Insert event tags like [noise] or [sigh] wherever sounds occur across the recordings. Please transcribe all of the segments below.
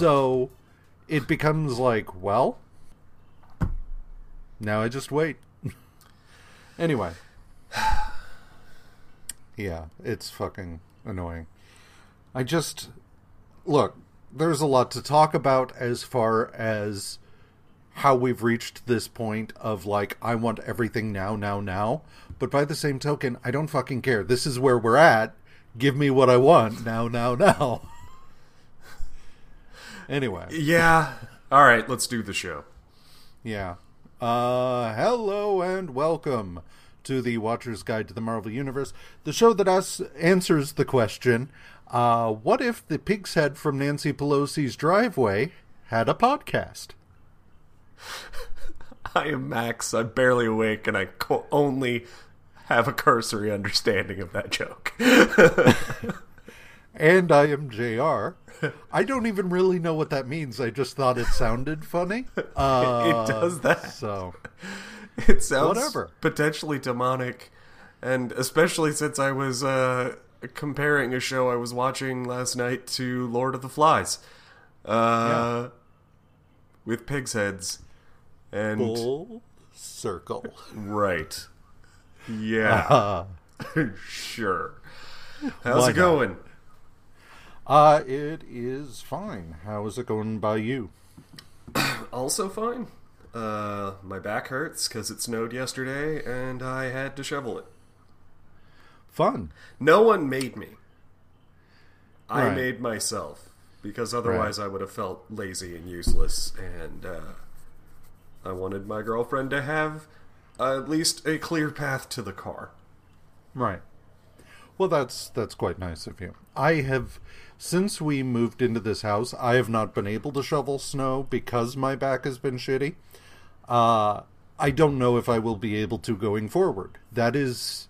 So it becomes like, well, now I just wait. [laughs] anyway. [sighs] Yeah, it's fucking annoying. I just look, there's a lot to talk about as far as how we've reached this point of like I want everything now, now, now. But by the same token, I don't fucking care. This is where we're at. Give me what I want now, now, now. [laughs] anyway, Yeah. All right, let's do the show. yeah. Uh, hello and welcome to the Watcher's Guide to the Marvel Universe, the show that us answers the question: uh, What if the pig's head from Nancy Pelosi's driveway had a podcast? I am Max. I'm barely awake, and I co- only have a cursory understanding of that joke. [laughs] And I am JR. [laughs] I don't even really know what that means. I just thought it sounded funny. Uh, [laughs] it does that. So, [laughs] It sounds Whatever. potentially demonic, and especially since I was uh, comparing a show I was watching last night to Lord of the Flies, uh, with pigs' heads, and full circle. right, yeah, Uh, sure. How's Why it going? Uh, it is fine. How is it going by you? [coughs] Also fine. Uh, my back hurts because it snowed yesterday, and I had to shovel it. Fun. No one made me. I Right. made myself because otherwise I would have felt lazy and useless, and uh, I wanted my girlfriend to have at least a clear path to the car. Right. Well, that's that's quite nice of you. I have since we moved into this house, I have not been able to shovel snow because my back has been shitty. Uh I don't know if I will be able to going forward. That is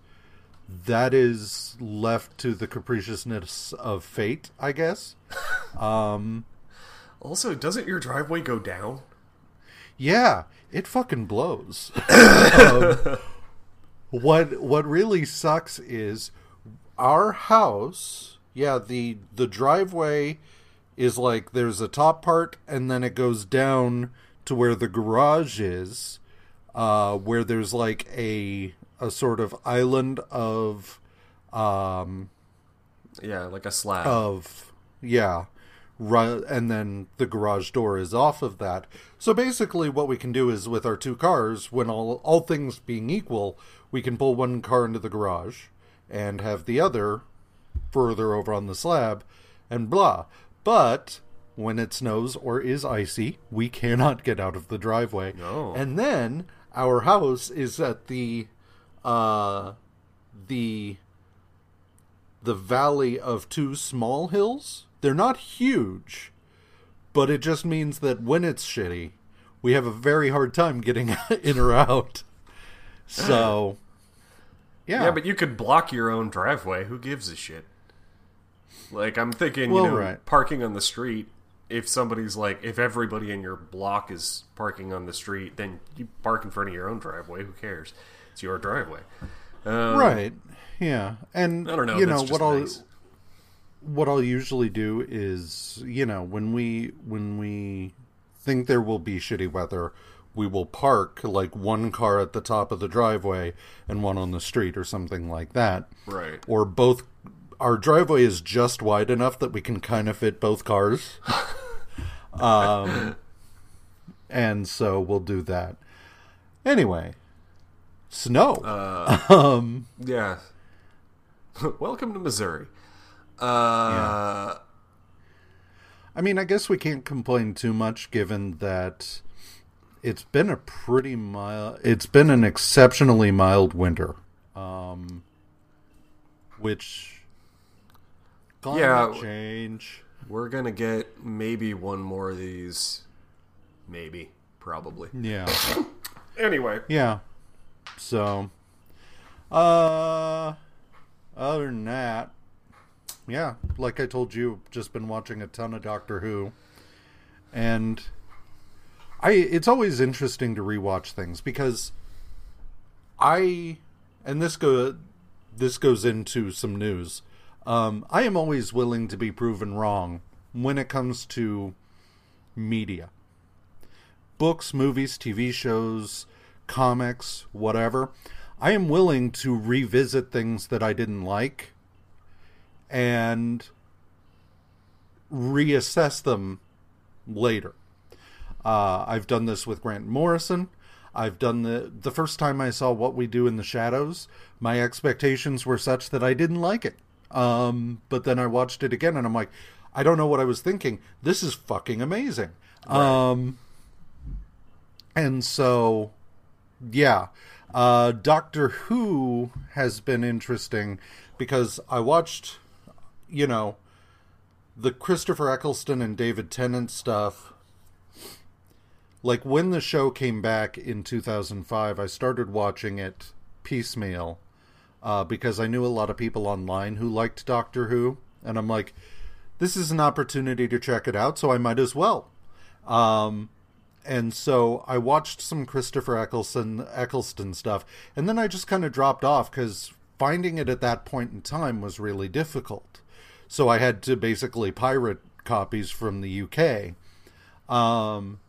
that is left to the capriciousness of fate, I guess. [laughs] Also, doesn't your driveway go down? Yeah, it fucking blows. [laughs] Um, what what really sucks is our house. Yeah, the the driveway is like there's a top part and then it goes down to where the garage is, uh, where there's like a a sort of island of um Yeah, like a slab. of yeah ru- and then the garage door is off of that so basically what we can do is with our two cars when all all things being equal we can pull one car into the garage and have the other further over on the slab and blah but when it snows or is icy we cannot get out of the driveway No. and then our house is at the uh the the valley of two small hills. They're not huge, but it just means that when it's shitty, we have a very hard time getting [laughs] in or out. So, yeah. yeah, but you could block your own driveway. Who gives a shit? Like, I'm thinking, Well, you know, right. parking on the street. If somebody's like, if everybody in your block is parking on the street, then you park in front of your own driveway. Who cares? It's your driveway. Um, right. Yeah. And I don't know. you know what I'll what I'll usually do is, you know, when we when we think there will be shitty weather, we will park like one car at the top of the driveway and one on the street or something like that. Right. Or both our driveway is just wide enough that we can kind of fit both cars. [laughs] um and so we'll do that. Anyway, snow. [laughs] um Yeah. [laughs] Welcome to Missouri. Uh, I mean, I guess we can't complain too much given that it's been a pretty mild it's been an exceptionally mild winter. Um which climate Yeah. change. we're gonna get maybe one more of these. Maybe. Probably. Yeah. [coughs] Anyway. Yeah. So uh other than that, yeah, like I told you, just been watching a ton of Doctor Who. And I it's always interesting to rewatch things because I and this go this goes into some news. Um, I am always willing to be proven wrong when it comes to media books, movies, TV shows, comics, whatever. I am willing to revisit things that I didn't like and reassess them later. Uh, I've done this with Grant Morrison. I've done the the first time I saw What We Do in the Shadows, my expectations were such that I didn't like it. Um, but then I watched it again and I'm like, I don't know what I was thinking. This is fucking amazing. Right. Um, and so, yeah, uh, Doctor Who has been interesting because I watched, you know, the Christopher Eccleston and David Tennant stuff. Like when the show came back in 2005, I started watching it piecemeal uh, because I knew a lot of people online who liked Doctor Who, and I'm like, this is an opportunity to check it out, so I might as well. Um, and so I watched some Christopher Eccleston Eccleston stuff, and then I just kind of dropped off because finding it at that point in time was really difficult. So I had to basically pirate copies from the UK. Um,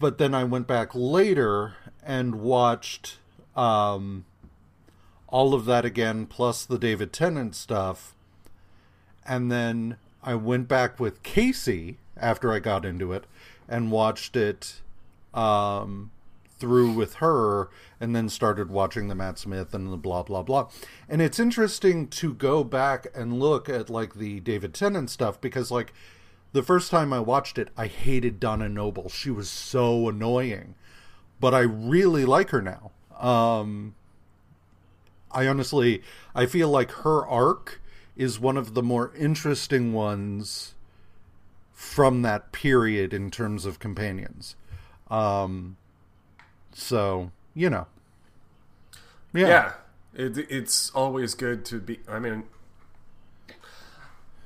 but then I went back later and watched um, all of that again, plus the David Tennant stuff. And then I went back with Casey after I got into it and watched it um, through with her and then started watching the Matt Smith and the blah blah blah. And it's interesting to go back and look at like the David Tennant stuff because like the first time I watched it, I hated Donna Noble. She was so annoying. But I really like her now. Um I honestly I feel like her arc is one of the more interesting ones from that period in terms of companions. Um, so you know, yeah, yeah it, it's always good to be. I mean,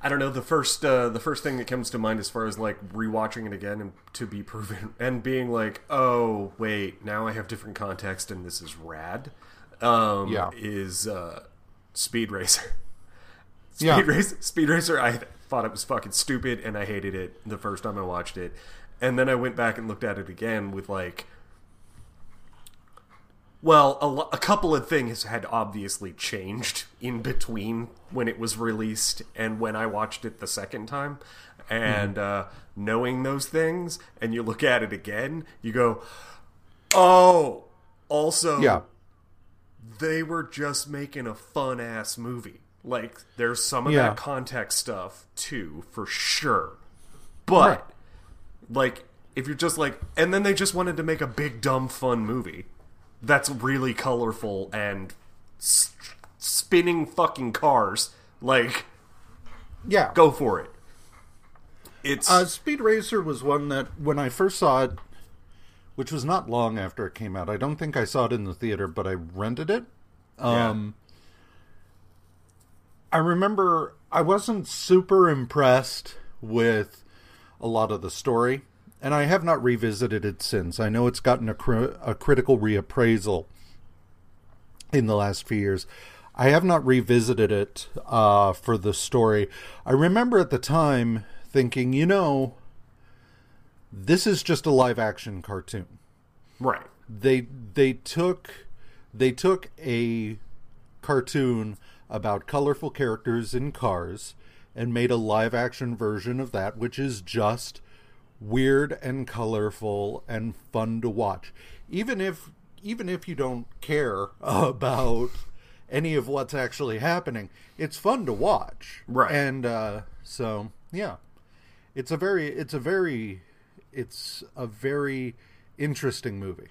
I don't know. The first uh, the first thing that comes to mind as far as like rewatching it again and to be proven [laughs] and being like, oh wait, now I have different context and this is rad. Um, yeah, is uh, Speed Racer. [laughs] Speed yeah. Racer. Speed Racer. I thought it was fucking stupid and I hated it the first time I watched it. And then I went back and looked at it again with like well, a, lo- a couple of things had obviously changed in between when it was released and when I watched it the second time. And mm. uh, knowing those things, and you look at it again, you go, oh, also, yeah. They were just making a fun ass movie. Like there's some of yeah. that context stuff too, for sure. But right. like if you're just like and then they just wanted to make a big dumb fun movie that's really colorful and s- spinning fucking cars, like yeah, go for it. It's uh, Speed Racer was one that when I first saw it, which was not long after it came out. I don't think I saw it in the theater, but I rented it. Um, I remember I wasn't super impressed with a lot of the story, and I have not revisited it since. I know it's gotten a, cr- a critical reappraisal in the last few years. I have not revisited it uh, for the story. I remember at the time thinking, you know, this is just a live action cartoon. Right. They they took they took a cartoon about colorful characters in cars and made a live action version of that, which is just weird and colorful and fun to watch. Even if even if you don't care [laughs] about any of what's actually happening, it's fun to watch. Right. And uh, so yeah. It's a very it's a very it's a very interesting movie.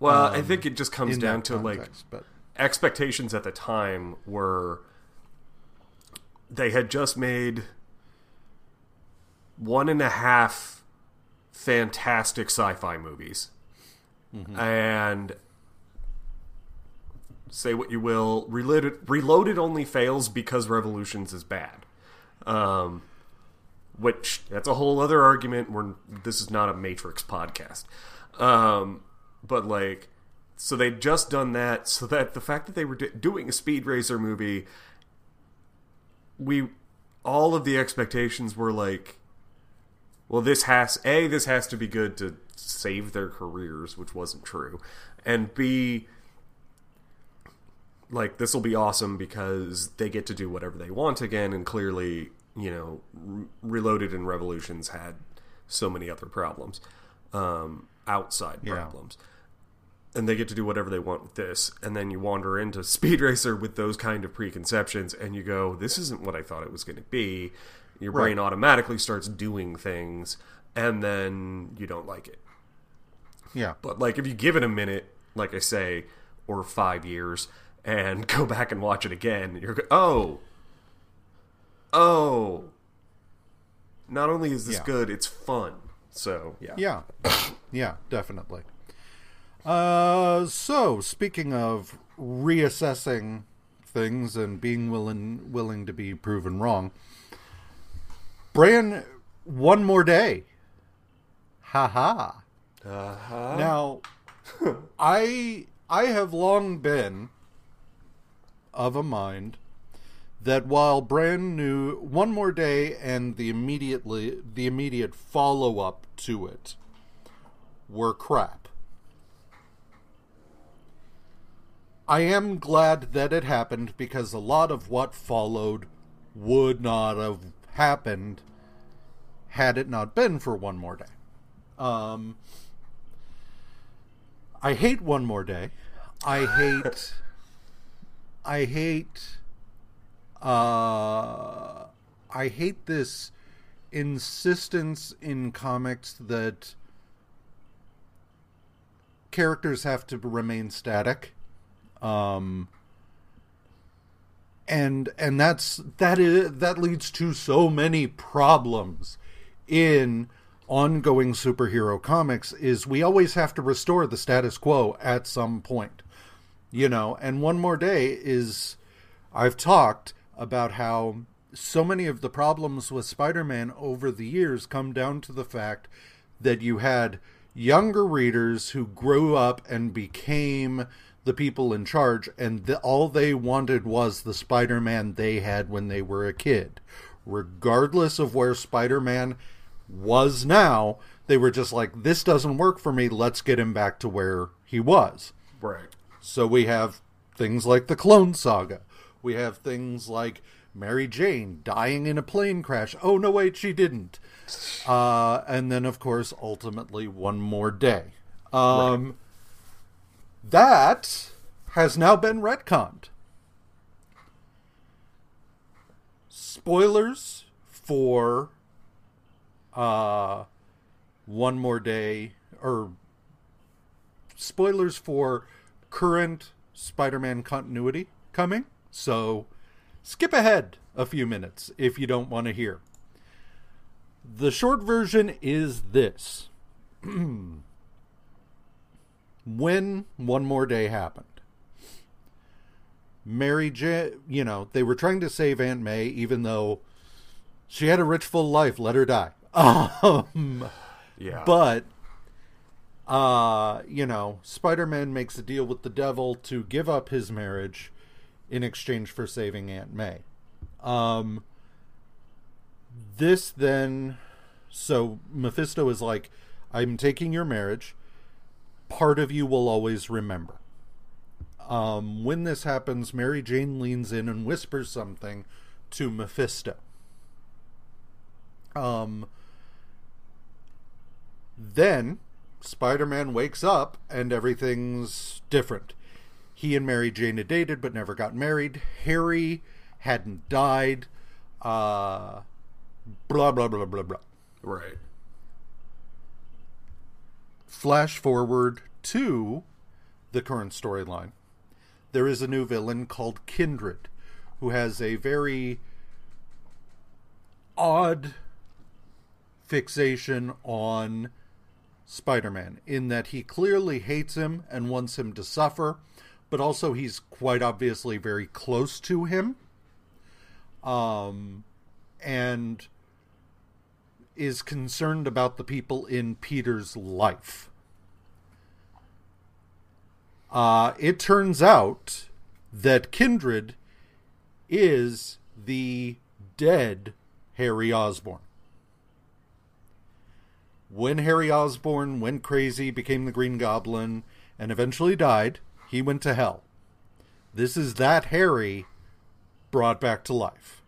Well, um, I think it just comes down to context, like but expectations at the time were they had just made one and a half fantastic sci-fi movies. Mm-hmm. and say what you will reloaded reloaded only fails because revolutions is bad. Um, which that's a whole other argument. We're this is not a matrix podcast. Um, but like so they'd just done that [laughs] so that the fact that they were doing a speed racer movie we all of the expectations were like, well, this has a this has to be good to save their careers, which wasn't true, and b like this will be awesome because they get to do whatever they want again, and clearly, you know, Re- Reloaded and Revolutions had so many other problems, um, outside Yeah. problems and they get to do whatever they want with this and then you wander into [laughs] speed racer with those kind of preconceptions and you go this isn't what i thought it was going to be your brain automatically starts doing things and then you don't like it Yeah. but like if you give it a minute like i say or five years and [laughs] go back and watch it again you're go- oh oh not only is this Yeah. good it's fun so yeah Yeah. [coughs] yeah, definitely. Uh, so speaking of reassessing things and being willing willing to be proven wrong, Bran, one more day. Ha ha. uh-huh. Now, [laughs] I I have long been of a mind that while brand new one more day and the immediately the immediate follow up to it were crap. I am glad that it happened because a lot of what followed would not have happened had it not been for one more day. Um, I hate one more day. I hate. [laughs] I hate. Uh, I hate this insistence in comics that characters have to remain static. Um, and and that's that is that leads to so many problems in ongoing superhero comics is we always have to restore the status quo at some point you know? And one more day is i've talked about how so many of the problems with spider-man over the years come down to the fact that you had younger readers who grew up and became the people in charge and the, all they wanted was the spider-man they had when they were a kid regardless of where spider-man was now they were just like this doesn't work for me let's get him back to where he was right so we have things like the Clone Saga. We have things like Mary Jane dying in a plane crash. Oh, no, wait, she didn't. Uh, and then, of course, ultimately, one more day. Um, That has now been retconned. Spoilers for uh, One More Day, or spoilers for current Spider-Man continuity coming. So skip ahead a few minutes if you don't want to hear. The short version is this. [clears throat] when one more day happened, Mary J, you know, they were trying to save Aunt May even though she had a rich full life, let her die. [laughs] Um Yeah. but uh you know spider-man makes a deal with the devil to give up his marriage in exchange for saving aunt may um this then so mephisto is like i'm taking your marriage part of you will always remember um when this happens mary jane leans in and whispers something to mephisto um then Spider Man wakes up and everything's different. He and Mary Jane had dated but never got married. Harry hadn't died. Uh, blah, blah, blah, blah, blah. right. Flash forward to the current storyline. There is a new villain called Kindred who has a very odd fixation on Spider Man in that he clearly hates him and wants him to suffer, but also he's quite obviously very close to him. Um, and is concerned about the people in Peter's life. Uh, it turns out that Kindred is the dead Harry Osborn. When Harry Osborn went crazy, became the Green Goblin, and eventually died, he went to hell. This is that Harry brought back to life.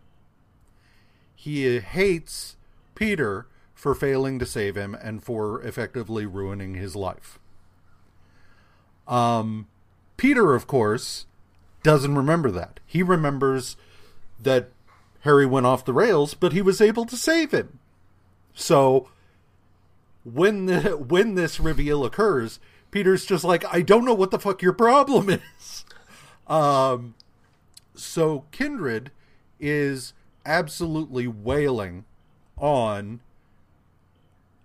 He hates Peter for failing to save him and for effectively ruining his life. Um, Peter, of course, doesn't remember that. He remembers that Harry went off the rails, but he was able to save him. So when the, [laughs] when this reveal occurs, Peter's just like, I don't know what the fuck your problem [laughs] is. Um, so Kindred is absolutely wailing on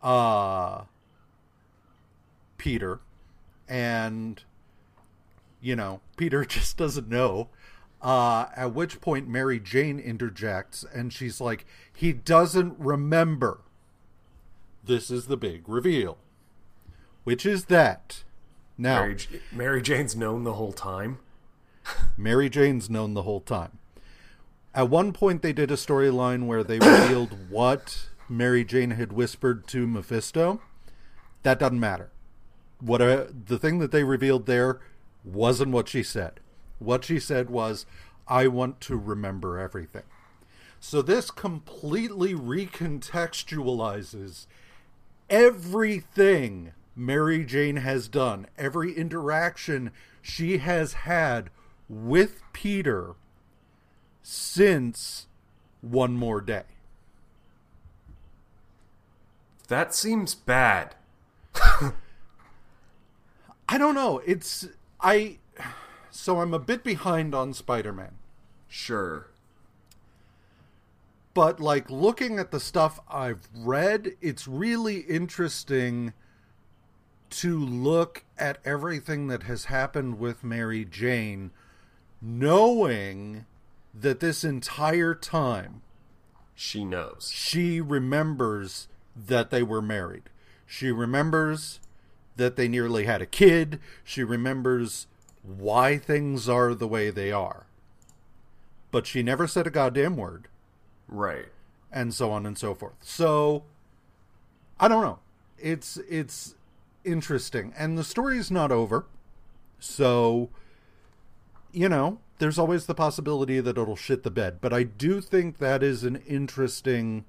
uh Peter and you know, Peter [laughs] just doesn't know. Uh, at which point Mary Jane interjects and she's like, he doesn't remember. This is the big reveal, which is that. Now, Mary, Mary Jane's known the whole time. Mary Jane's known the whole time. At one point, they did a storyline where they [coughs] revealed what Mary Jane had whispered to Mephisto. That doesn't matter. What uh, the thing that they revealed there wasn't what she said. What she said was, "I want to remember everything." So this completely recontextualizes everything Mary Jane has done, every interaction she has had with Peter since one more day. That seems bad. [laughs] I don't know. It's I so I'm a bit behind on Spider-Man. Sure. But like looking at the stuff I've read, it's really interesting to look at everything that has happened with Mary Jane knowing that this entire time She knows. she remembers that they were married. She remembers that they nearly had a kid. She remembers why things are the way they are. But she never said a goddamn word, Right. and so on and so forth. So I don't know. It's it's interesting. And the story's not over. So you know, there's always the possibility that it'll shit the bed. But I do think that is an interesting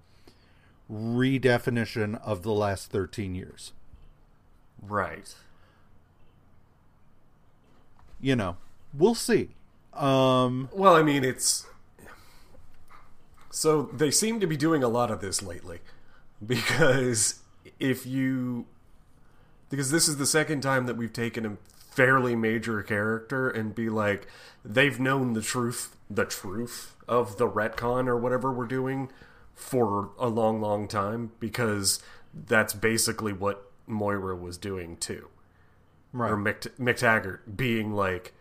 redefinition of the last 13 years. Right. You know, we'll see. Um, Well, I mean, it's. So they seem to be doing a lot of this lately. Because if you. Because this is the second time that we've taken a fairly major character and be like, they've known the truth, the truth of the retcon or whatever we're doing for a long, long time. Because that's basically what Moira was doing too. right. or Mick, MacTaggert being like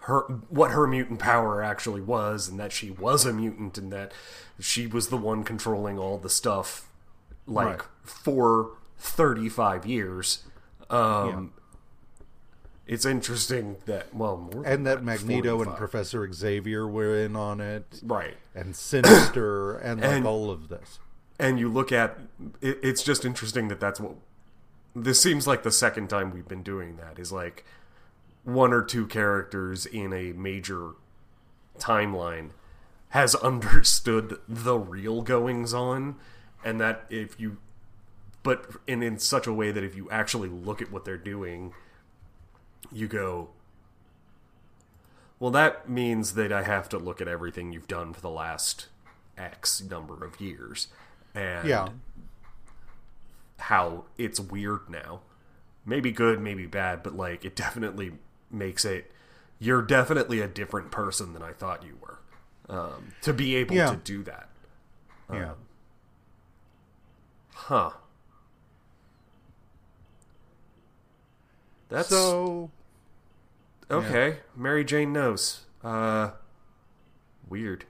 her what her mutant power actually was, and that she was a mutant, and that she was the one controlling all the stuff, like Right. for thirty five years. Um, Yeah. It's interesting that well, and that Magneto and Professor Xavier were in on it, right. and Sinister, [coughs] and like And- all of this. and you look at it, it's just interesting that that's what this seems like the second time we've been doing that is like one or two characters in a major timeline has understood the real goings on and that if you but in in such a way that if you actually look at what they're doing you go well that means that I have to look at everything you've done for the last x number of years and Yeah. how it's weird now. Maybe good, maybe bad, but like it definitely makes it you're definitely a different person than I thought you were. Um, to be able Yeah. to do that. Yeah. Huh. That's so okay. Mary Jane knows. Uh weird.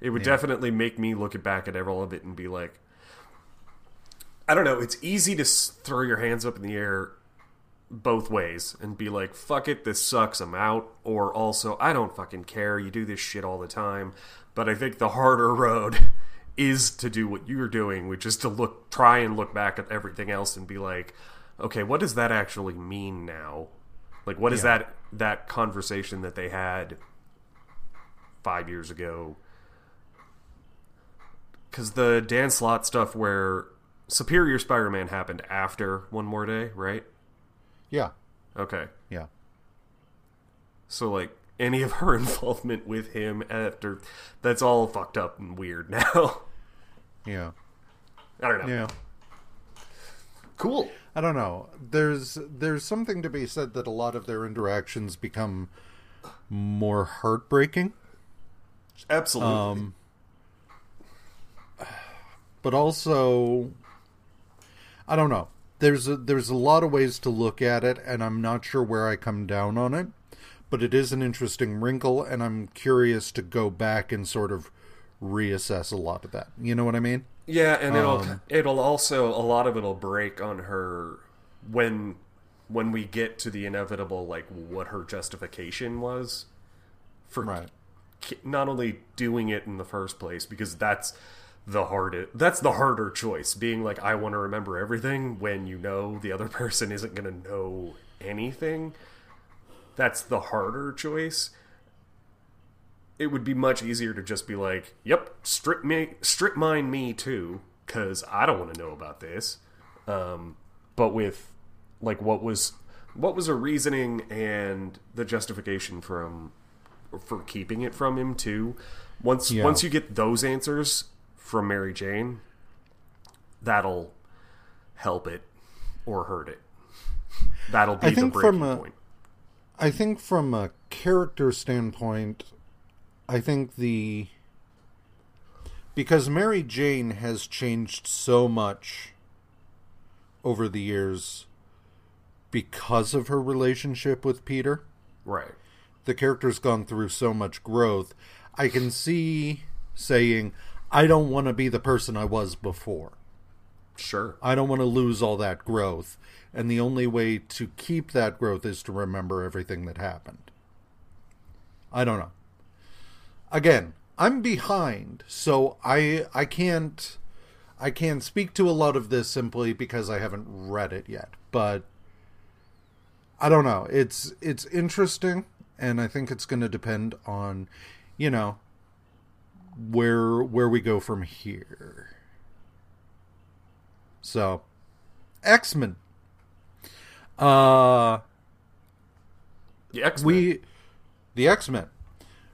It would definitely make me look back at all of it and be like I don't know, it's easy to throw your hands up in the air both ways and be like, fuck it, this sucks, I'm out. Or also, I don't fucking care, you do this shit all the time. But I think the harder [laughs] road is to do what you're doing, which is to look, try and look back at everything else and be like, okay, what does that actually mean now? Like, what is Yeah. that that conversation that they had five years ago? Because the Dan Slott stuff where Superior Spider-Man happened after One More Day, right? Yeah. Okay. Yeah. So like any of her [laughs] involvement with him after that's all fucked up and weird [laughs] now. Yeah. I don't know. Yeah. Cool. I don't know. There's there's something to be said that a lot of their interactions become more heartbreaking. Absolutely. Um, but also, I don't know. There's a, there's a lot of ways to look at it, and I'm not sure where I come down on it. But it is an interesting wrinkle, and I'm curious to go back and sort of reassess a lot of that. You know what I mean? Yeah, and it'll um, it'll also a lot of it'll break on her when when we get to the inevitable like what her justification was for Right. ki- not only doing it in the first place because that's the hardest that's the harder choice being like i want to remember everything when you know the other [laughs] person isn't going to know anything that's the harder choice it would be much easier to just be like yep strip me strip mine me too because i don't want to know about this um, but with like what was what was a reasoning and the justification from for keeping it from him too. Once Yeah. once you get those answers from Mary Jane, that'll help it or hurt it. That'll be I the think breaking from a- point. I think from a character standpoint, I think the because Mary Jane has changed so much over the years because of her relationship with Peter. Right. The character's gone through so much growth. I can see saying, I don't want to be the person I was before. Sure. I don't want to lose all that growth. And the only way to keep that growth is to remember everything that happened. I don't know. Again, I'm behind, so I I can't I can't speak to a lot of this simply because I haven't read it yet. But I don't know. It's it's interesting and I think it's going to depend on, you know, where where we go from here. So, X Men. Uh, The X we, the X Men.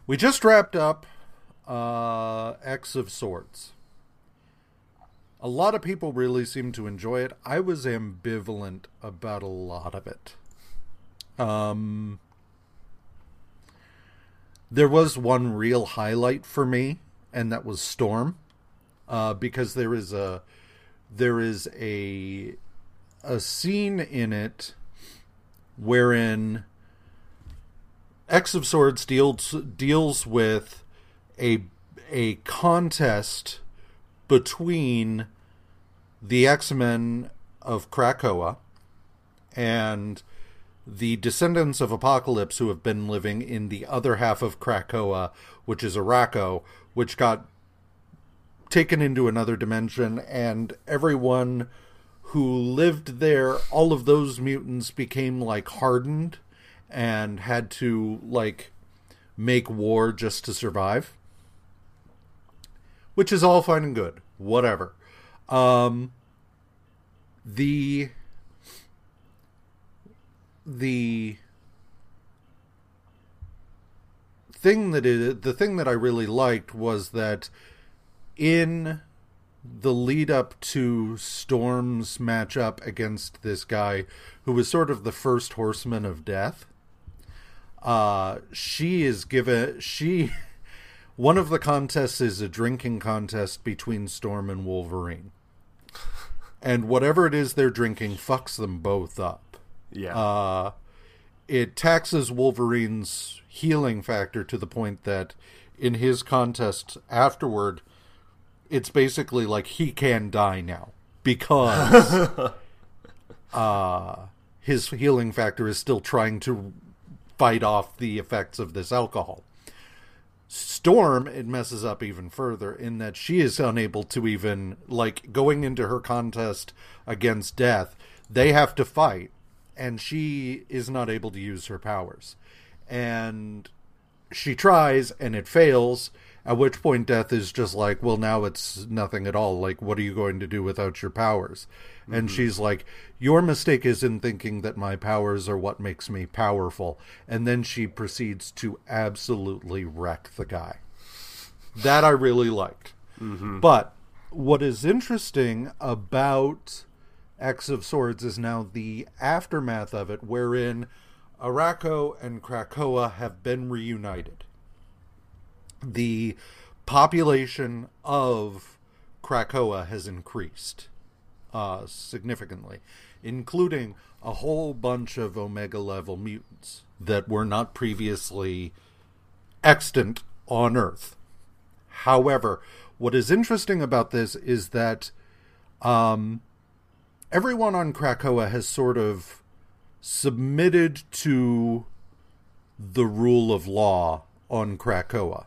We just wrapped up uh, X of Swords. A lot of people really seem to enjoy it. I was ambivalent about a lot of it. Um, there was one real highlight for me, and that was Storm, uh, because there is a there is a a scene in it wherein X of Swords deals deals with a a contest between the X Men of Krakoa and the descendants of Apocalypse who have been living in the other half of Krakoa, which is Arakko, which got taken into another dimension, and everyone who lived there, all of those mutants became like hardened and had to like make war just to survive. Which is all fine and good. Whatever. Um the the thing that it, the thing that I really liked was that in the lead up to Storm's matchup against this guy who was sort of the first horseman of death, uh, she is given she [laughs] one of the contests is a drinking contest between Storm and Wolverine. And whatever it is they're drinking fucks them both up. Yeah. Uh, it taxes Wolverine's healing factor to the point that in his contest afterward, it's basically like he can die now because [laughs] uh, his healing factor is still trying to fight off the effects of this alcohol. Storm, it messes up even further in that she is unable to even, like, going into her contest against death, they have to fight, and she is not able to use her powers. And she tries, and it fails, at which point Death is just like, well, now it's nothing at all. Like, what are you going to do without your powers? Mm-hmm. And she's like, your mistake is in thinking that my powers are what makes me powerful. And then she proceeds to absolutely wreck the guy. That I really liked. Mm-hmm. But what is interesting about X of Swords is now the aftermath of it, wherein Arakko and Krakoa have been reunited the population of Krakoa has increased uh, significantly, including a whole bunch of Omega level mutants that were not previously extant on Earth. However, what is interesting about this is that um, everyone on Krakoa has sort of submitted to the rule of law on Krakoa.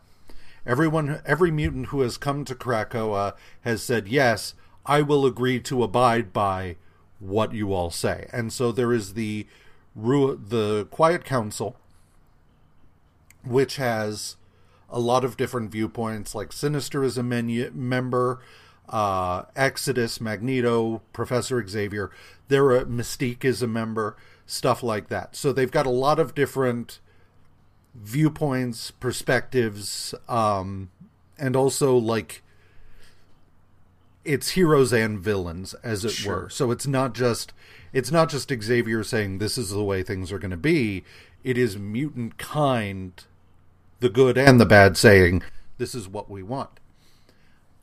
Everyone, every mutant who has come to Krakoa has said, "Yes, I will agree to abide by what you all say." And so there is the the Quiet Council, which has a lot of different viewpoints. Like Sinister is a menu, member, uh, Exodus, Magneto, Professor Xavier. There, Mystique is a member. Stuff like that. So they've got a lot of different viewpoints, perspectives, um, and also like it's heroes and villains, as it sure. were. So it's not just it's not just Xavier saying this is the way things are going to be. It is mutant kind, the good and the bad, saying this is what we want.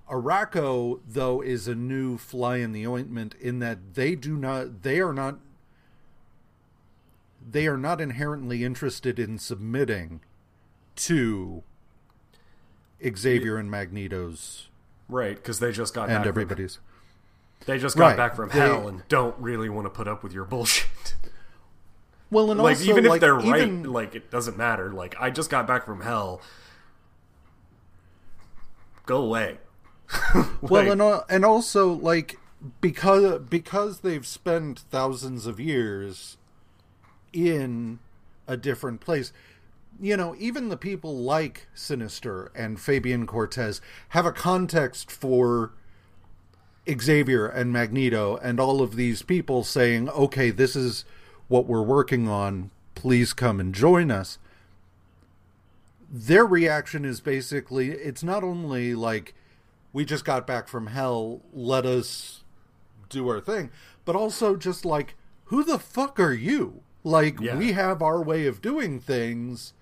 Arakko, though, is a new fly in the ointment in that they do not they are not they are not inherently interested in submitting to Xavier and Magneto's right because they just got and everybody's. From, they just got right. back from they, hell and don't really want to put up with your bullshit. Well, and like also, even if like, they're even, right, like it doesn't matter. Like I just got back from hell. Go away. [laughs] like, well, and uh, and also like because because they've spent thousands of years in a different place. You know, even the people like Sinister and Fabian Cortez have a context for Xavier and Magneto and all of these people saying, okay, this is what we're working on. Please come and join us. Their reaction is basically it's not only like, we just got back from hell, let us do our thing, but also just like, who the fuck are you? Like yeah. we have our way of doing things.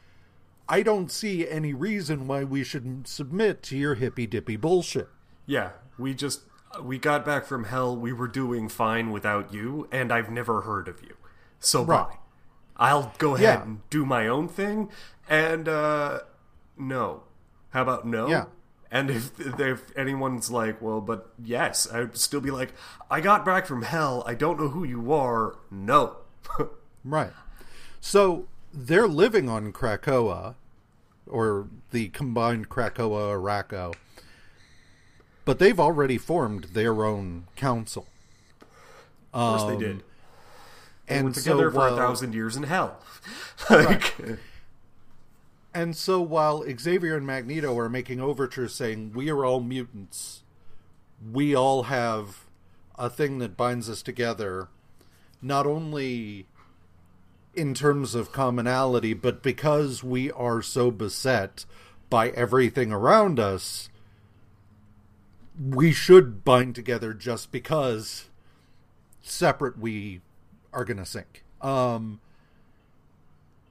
I don't see any reason why we should submit to your hippy dippy bullshit. Yeah, we just we got back from hell. We were doing fine without you, and I've never heard of you. So right. bye. I'll go ahead yeah. and do my own thing. And uh no. How about no? Yeah. And if if anyone's like, well, but yes, I'd still be like, I got back from hell. I don't know who you are. No. [laughs] Right. So they're living on Krakoa, or the combined Krakoa Arakko, but they've already formed their own council. Of course um, they did. They and were together so, for a thousand years in hell. [laughs] like. Right. And so while Xavier and Magneto are making overtures saying, We are all mutants, we all have a thing that binds us together, not only in terms of commonality, but because we are so beset by everything around us, we should bind together just because separate we are going to sink. Um,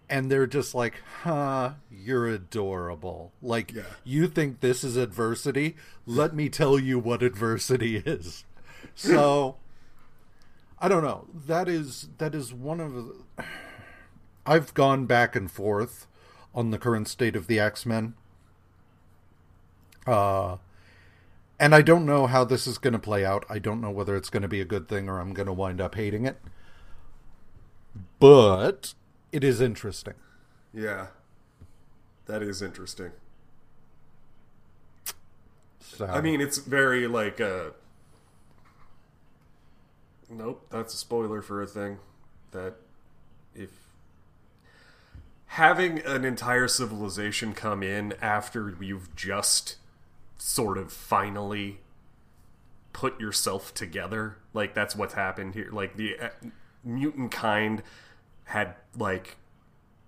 and they're just like, huh, you're adorable. Like, yeah. you think this is adversity? Let me tell you what adversity [laughs] is. So, I don't know. That is that is one of the I've gone back and forth on the current state of the X Men. Uh, and I don't know how this is going to play out. I don't know whether it's going to be a good thing or I'm going to wind up hating it. but it is interesting. Yeah. That is interesting. So I mean, it's very like uh Nope, that's a spoiler for a thing that if having an entire civilization come in after you've just sort of finally put yourself together, like that's what's happened here. Like the uh, mutant kind had like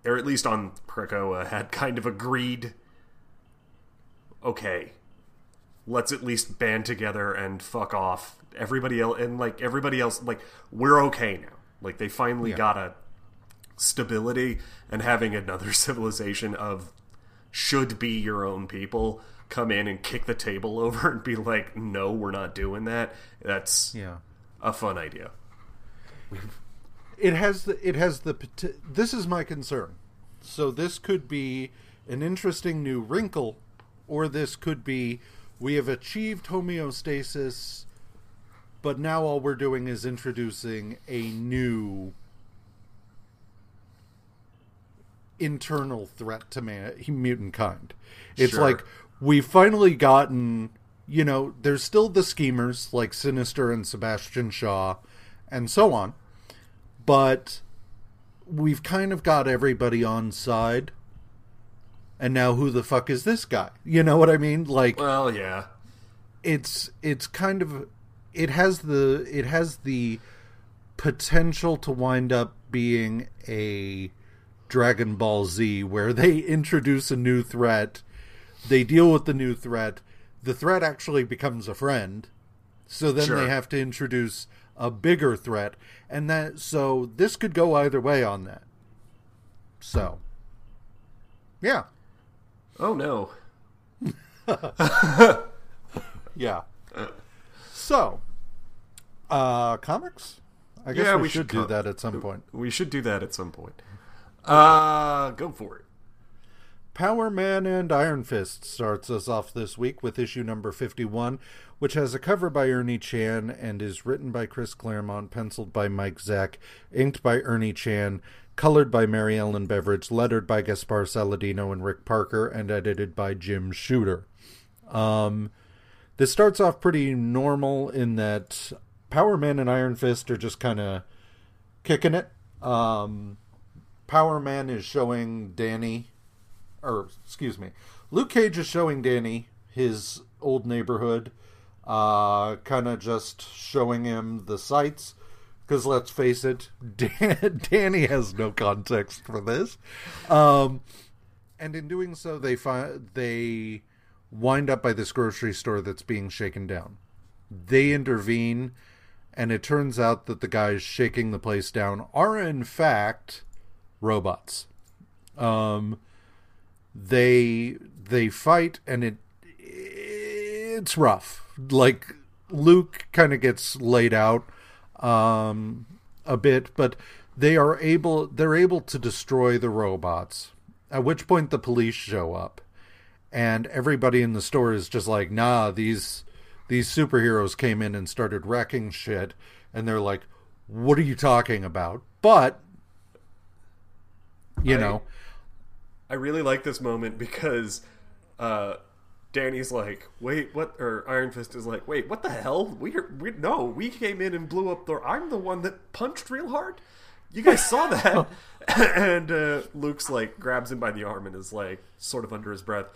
or at least on Krakoa had kind of agreed okay, let's at least band together and fuck off. Everybody else and like everybody else, like we're okay now. Like they finally Yeah. got a stability and having another [laughs] civilization of should be your own people come in and kick the table [laughs] over and be like, no, we're not doing that. That's yeah. a fun idea. it has the it has the this is my concern so this could be an interesting new wrinkle or this could be we have achieved homeostasis but now all we're doing is introducing a new internal threat to man mutant kind it's Sure. like we've finally gotten you know there's still the schemers like sinister and sebastian shaw and so on but we've kind of got everybody on side and now who the fuck is this guy you know what i mean like Well, yeah. it's it's kind of it has the it has the potential to wind up being a Dragon Ball Z where they introduce a new threat, they deal with the new threat, the threat actually becomes a friend. So then Sure. they have to introduce a bigger threat and that so this could go either way on that. So yeah. Oh no. [laughs] Yeah. So, uh, comics. I guess Yeah, we, we should, should do that at some point. We should do that at some point. Uh, go for it. Power Man and Iron Fist starts us off this week with issue number 51, which has a cover by Ernie Chan and is written by Chris Claremont, penciled by Mike Zeck, inked by Ernie Chan, colored by Mary Ellen Beveridge, lettered by Gaspar Saladino and Rick Parker, and edited by Jim Shooter. Um, this starts off pretty normal in that Power Man and Iron Fist are just kind of kicking it. Um, Power Man is showing Danny, or excuse me, Luke Cage is showing Danny his old neighborhood, uh, kind of just showing him the sights. Because let's face it, [laughs] Dan- Danny has no context for this, um, and in doing so, they find they wind up by this grocery store that's being shaken down. They intervene, and it turns out that the guys shaking the place down are in fact robots. Um, they they fight, and it it's rough. Like Luke kind of gets laid out um, a bit, but they are able they're able to destroy the robots. At which point the police show up, and everybody in the store is just like, "Nah, these these superheroes came in and started wrecking shit," and they're like, "What are you talking about?" But you I- know, I really like this moment because uh, Danny's like, "Wait, what?" Or Iron Fist is like, "Wait, what the hell? We, we no, we came in and blew up the. I'm the one that punched real hard. You guys saw [laughs] that." [laughs] and uh, Luke's like grabs him by the arm and is like, sort of under his breath,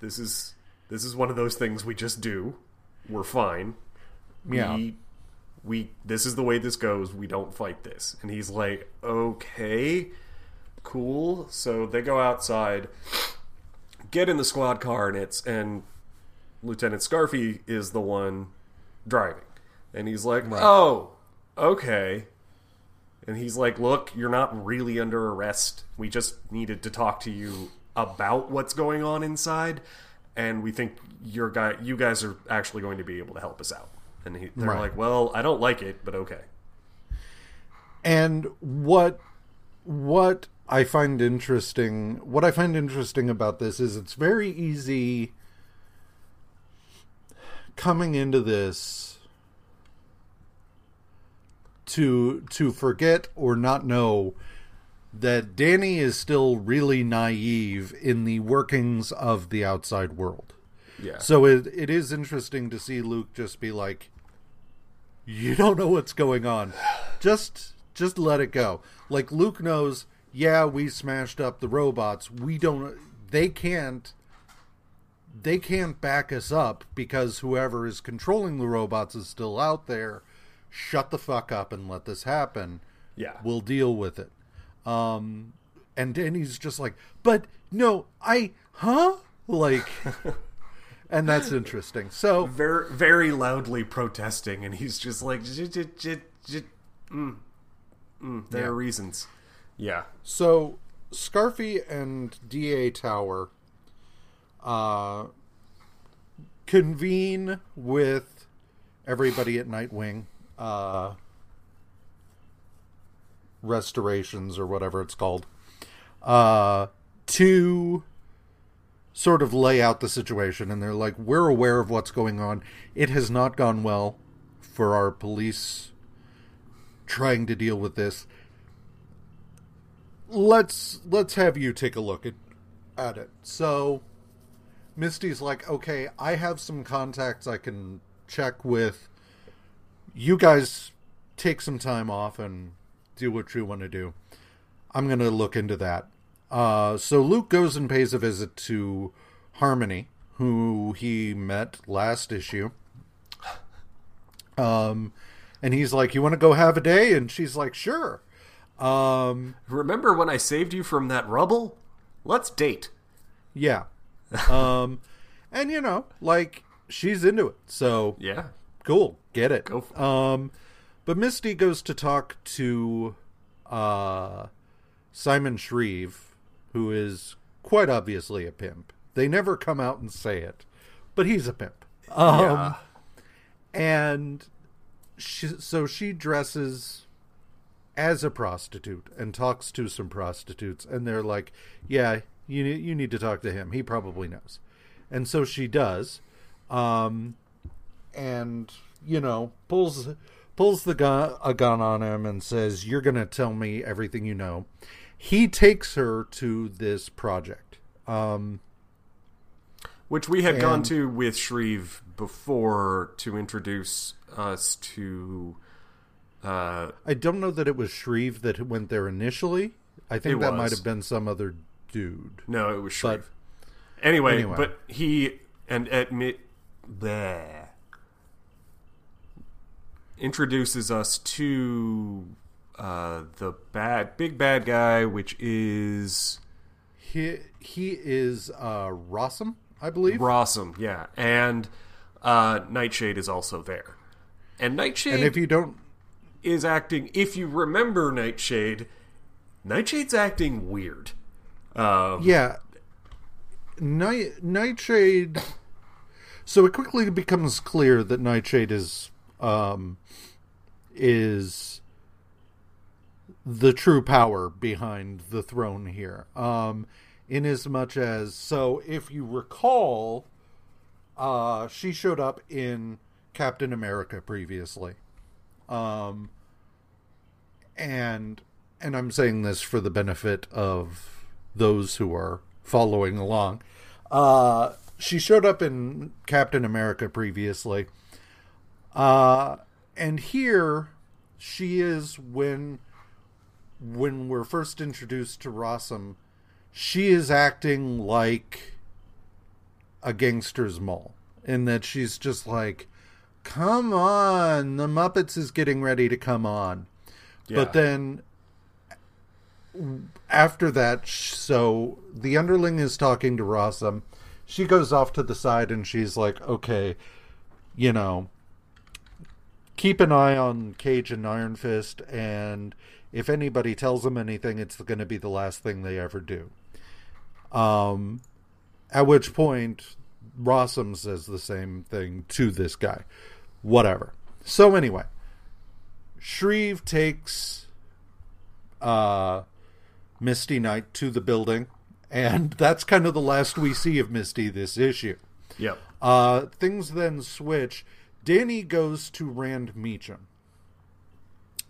"This is this is one of those things we just do. We're fine. Yeah. We." We this is the way this goes. We don't fight this. And he's like, "Okay." Cool. So they go outside, get in the squad car, and it's and Lieutenant Scarfe is the one driving, and he's like, "Oh, okay." And he's like, "Look, you're not really under arrest. We just needed to talk to you about what's going on inside, and we think your guy, you guys are actually going to be able to help us out." And he, they're Right. like, "Well, I don't like it, but okay." And what what I find interesting, what I find interesting about this is it's very easy coming into this to to forget or not know that Danny is still really naive in the workings of the outside world. Yeah. So it it is interesting to see Luke just be like, "You don't know what's going on. Just just let it go." Like Luke knows, yeah, we smashed up the robots. We don't. They can't. They can't back us up because whoever is controlling the robots is still out there. Shut the fuck up and let this happen. yeah. We'll deal with it. Um, and Danny's just like, but no, I, huh? Like, [laughs] and that's interesting. So, very very loudly protesting, and he's just like, "J- j- j- j- mm, mm, there Yeah. are reasons. Yeah. so Scarfe and DA Tower, uh, convene with everybody at Nightwing, uh, restorations or whatever it's called, uh, to sort of lay out the situation. And they're like, we're aware of what's going on. It has not gone well for our police trying to deal with this. Let's let's have you take a look at at it. So Misty's like, okay, I have some contacts I can check with. You guys take some time off and do what you want to do. I'm going to look into that. Uh, so Luke goes and pays a visit to Harmony, who he met last issue. Um, and he's like, "You want to go have a day?" And she's like, "Sure." Um, Remember when I saved you from that rubble? Let's date. yeah. Um, [laughs] and you know, like she's into it, so Yeah. cool, get it. Go for it. Um, but Misty goes to talk to uh, Simon Shreve, who is quite obviously a pimp. They never come out and say it, but he's a pimp. Um, yeah. and she, so she dresses as a prostitute and talks to some prostitutes and they're like yeah you you need to talk to him he probably knows and so she does um and you know pulls pulls the gun a gun on him and says you're going to tell me everything you know he takes her to this project um Which we had gone to with Shreve before to introduce us to. Uh, I don't know that it was Shreve that went there initially. I think that was. might have been some other dude. no, it was But- Shreve. anyway, anyway. but he and admit there introduces us to uh, the bad big bad guy, which is He he is uh Rossum, I believe. Rossum, yeah, and uh, Nightshade is also there, and Nightshade and if you don't is acting. If you remember Nightshade, Nightshade's acting weird. Um, yeah, Night Nightshade so it quickly becomes clear that Nightshade is um is the true power behind the throne here. Um in as much as so if you recall uh she showed up in Captain America previously. Um and and I'm saying this for the benefit of those who are following along. Uh she showed up in Captain America previously. Uh and here she is when when we're first introduced to Rossum, she is acting like a gangster's mole in that she's just like come on. The muppets is getting ready to come on. Yeah. but then after that so the underling is talking to Rossum. She goes off to the side and she's like okay you know keep an eye on Cage and Iron Fist and if anybody tells them anything it's going to be the last thing they ever do. Um at which point Rossum says the same thing to this guy whatever so anyway Shreve takes uh, Misty Knight to the building, and [laughs] that's kind of the last we see of Misty this issue. yep. Uh, things then switch. Danny goes to Rand Meachum,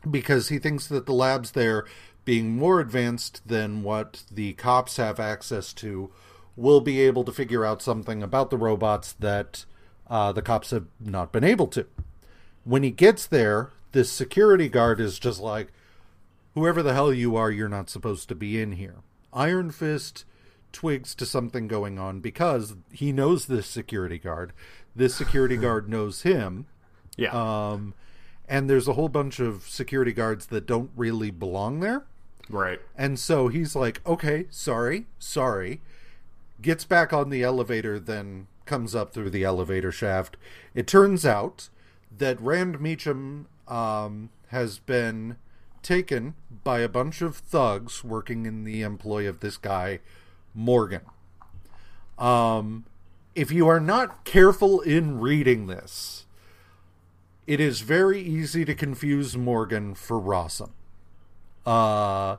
because he thinks that the labs there, being more advanced than what the cops have access to, will be able to figure out something about the robots that uh, the cops have not been able to. When he gets there, this security guard is just like, whoever the hell you are, you're not supposed to be in here. Iron Fist twigs to something going on because he knows this security guard. This security [laughs] guard knows him. Yeah. Um, and there's a whole bunch of security guards that don't really belong there. right. And so he's like, okay, sorry, sorry. Gets back on the elevator, then comes up through the elevator shaft. It turns out that Rand Meachum um, has been taken by a bunch of thugs working in the employ of this guy, Morgan. Um, if you are not careful in reading this, it is very easy to confuse Morgan for Rossum. Uh,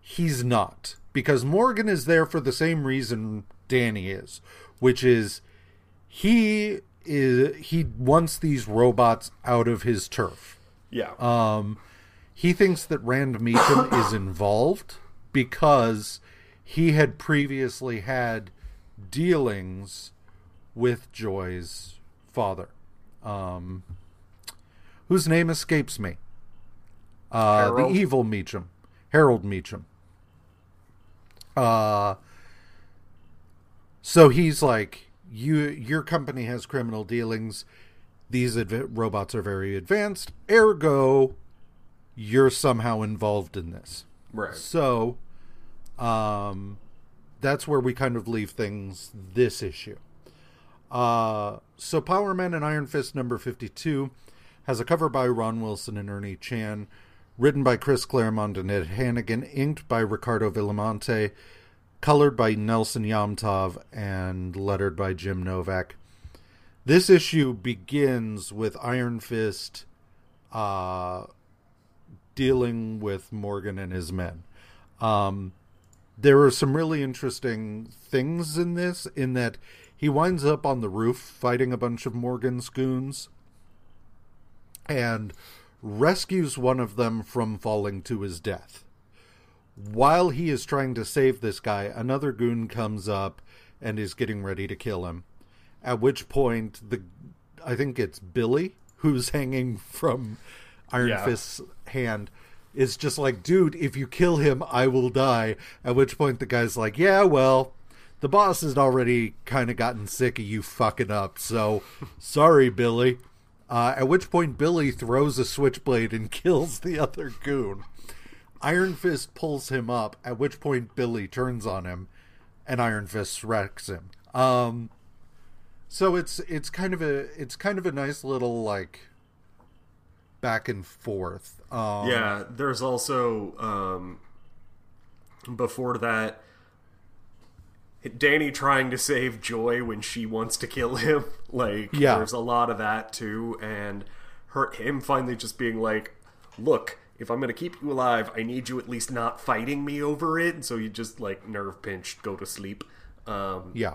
he's not because Morgan is there for the same reason Danny is, which is he is he wants these robots out of his turf. Yeah. Um, he thinks that Rand Meachum [coughs] is involved because he had previously had dealings with Joy's father, um, whose name escapes me. Uh, the evil Meachum, Harold Meachum. Uh, so he's like, you, your company has criminal dealings. These adv- robots are very advanced. Ergo, you're somehow involved in this. right. So, um, that's where we kind of leave things this issue. Uh, so Power Man and Iron Fist number 52 has a cover by Ron Wilson and Ernie Chan, written by Chris Claremont and Ed Hannigan, inked by Ricardo Villamonte, colored by Nelson Yomtov, and lettered by Jim Novak. This issue begins with Iron Fist uh, dealing with Morgan and his men. Um, there are some really interesting things in this, in that he winds up on the roof fighting a bunch of Morgan's goons and rescues one of them from falling to his death. While he is trying to save this guy, another goon comes up and is getting ready to kill him. At which point, the I think it's Billy who's [laughs] hanging from Iron Yeah. Fist's hand is just like, dude, if you kill him, I will die. At which point, the guy's like, yeah, well, the boss has already kind of gotten sick of you fucking up, so [laughs] sorry, Billy. Uh, at which point, Billy throws a switchblade and [laughs] kills the other goon. Iron Fist pulls him up, at which point Billy turns on him, and Iron Fist wrecks him. Um, so it's it's kind of a it's kind of a nice little like back and forth. Um, Yeah, there's also um, before that Danny trying to save Joy when she wants to kill him. [laughs] Like Yeah. there's a lot of that too and her him finally just being like, "Look, if I'm going to keep you alive, I need you at least not fighting me over it." And so you just like nerve pinched, go to sleep. Um yeah,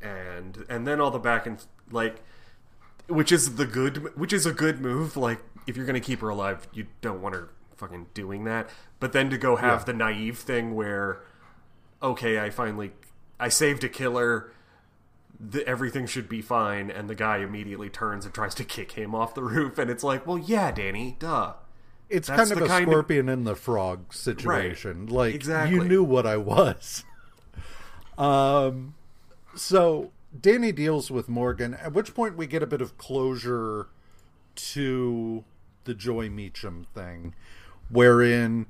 and and then all the back and like which is the good which is a good move like if you're gonna keep her alive you don't want her fucking doing that but then to go have Yeah. the naive thing where okay i finally i saved a killer the, everything should be fine and the guy immediately turns and tries to kick him off the roof and it's like well yeah danny duh it's That's kind of a kind of- scorpion and the frog situation. Like Exactly. you knew what I was. [laughs] um, so Danny deals with Morgan. At which point we get a bit of closure to the Joy Meachum thing, wherein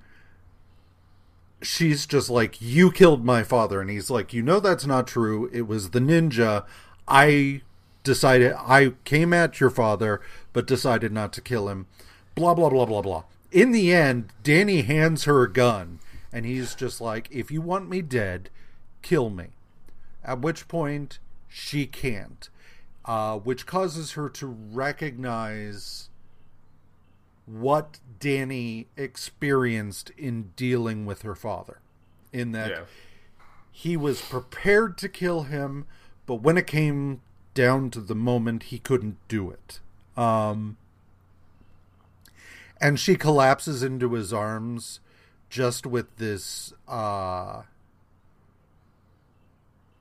she's just like, "You killed my father," and he's like, "You know that's not true. It was the ninja. I decided I came at your father, but decided not to kill him." Blah blah blah blah blah. In the end, Danny hands her a gun, and he's just like, "If you want me dead, kill me." At which point she can't, uh, which causes her to recognize what Danny experienced in dealing with her father. In that yeah he was prepared to kill him, but when it came down to the moment, he couldn't do it. Um, and she collapses into his arms just with this uh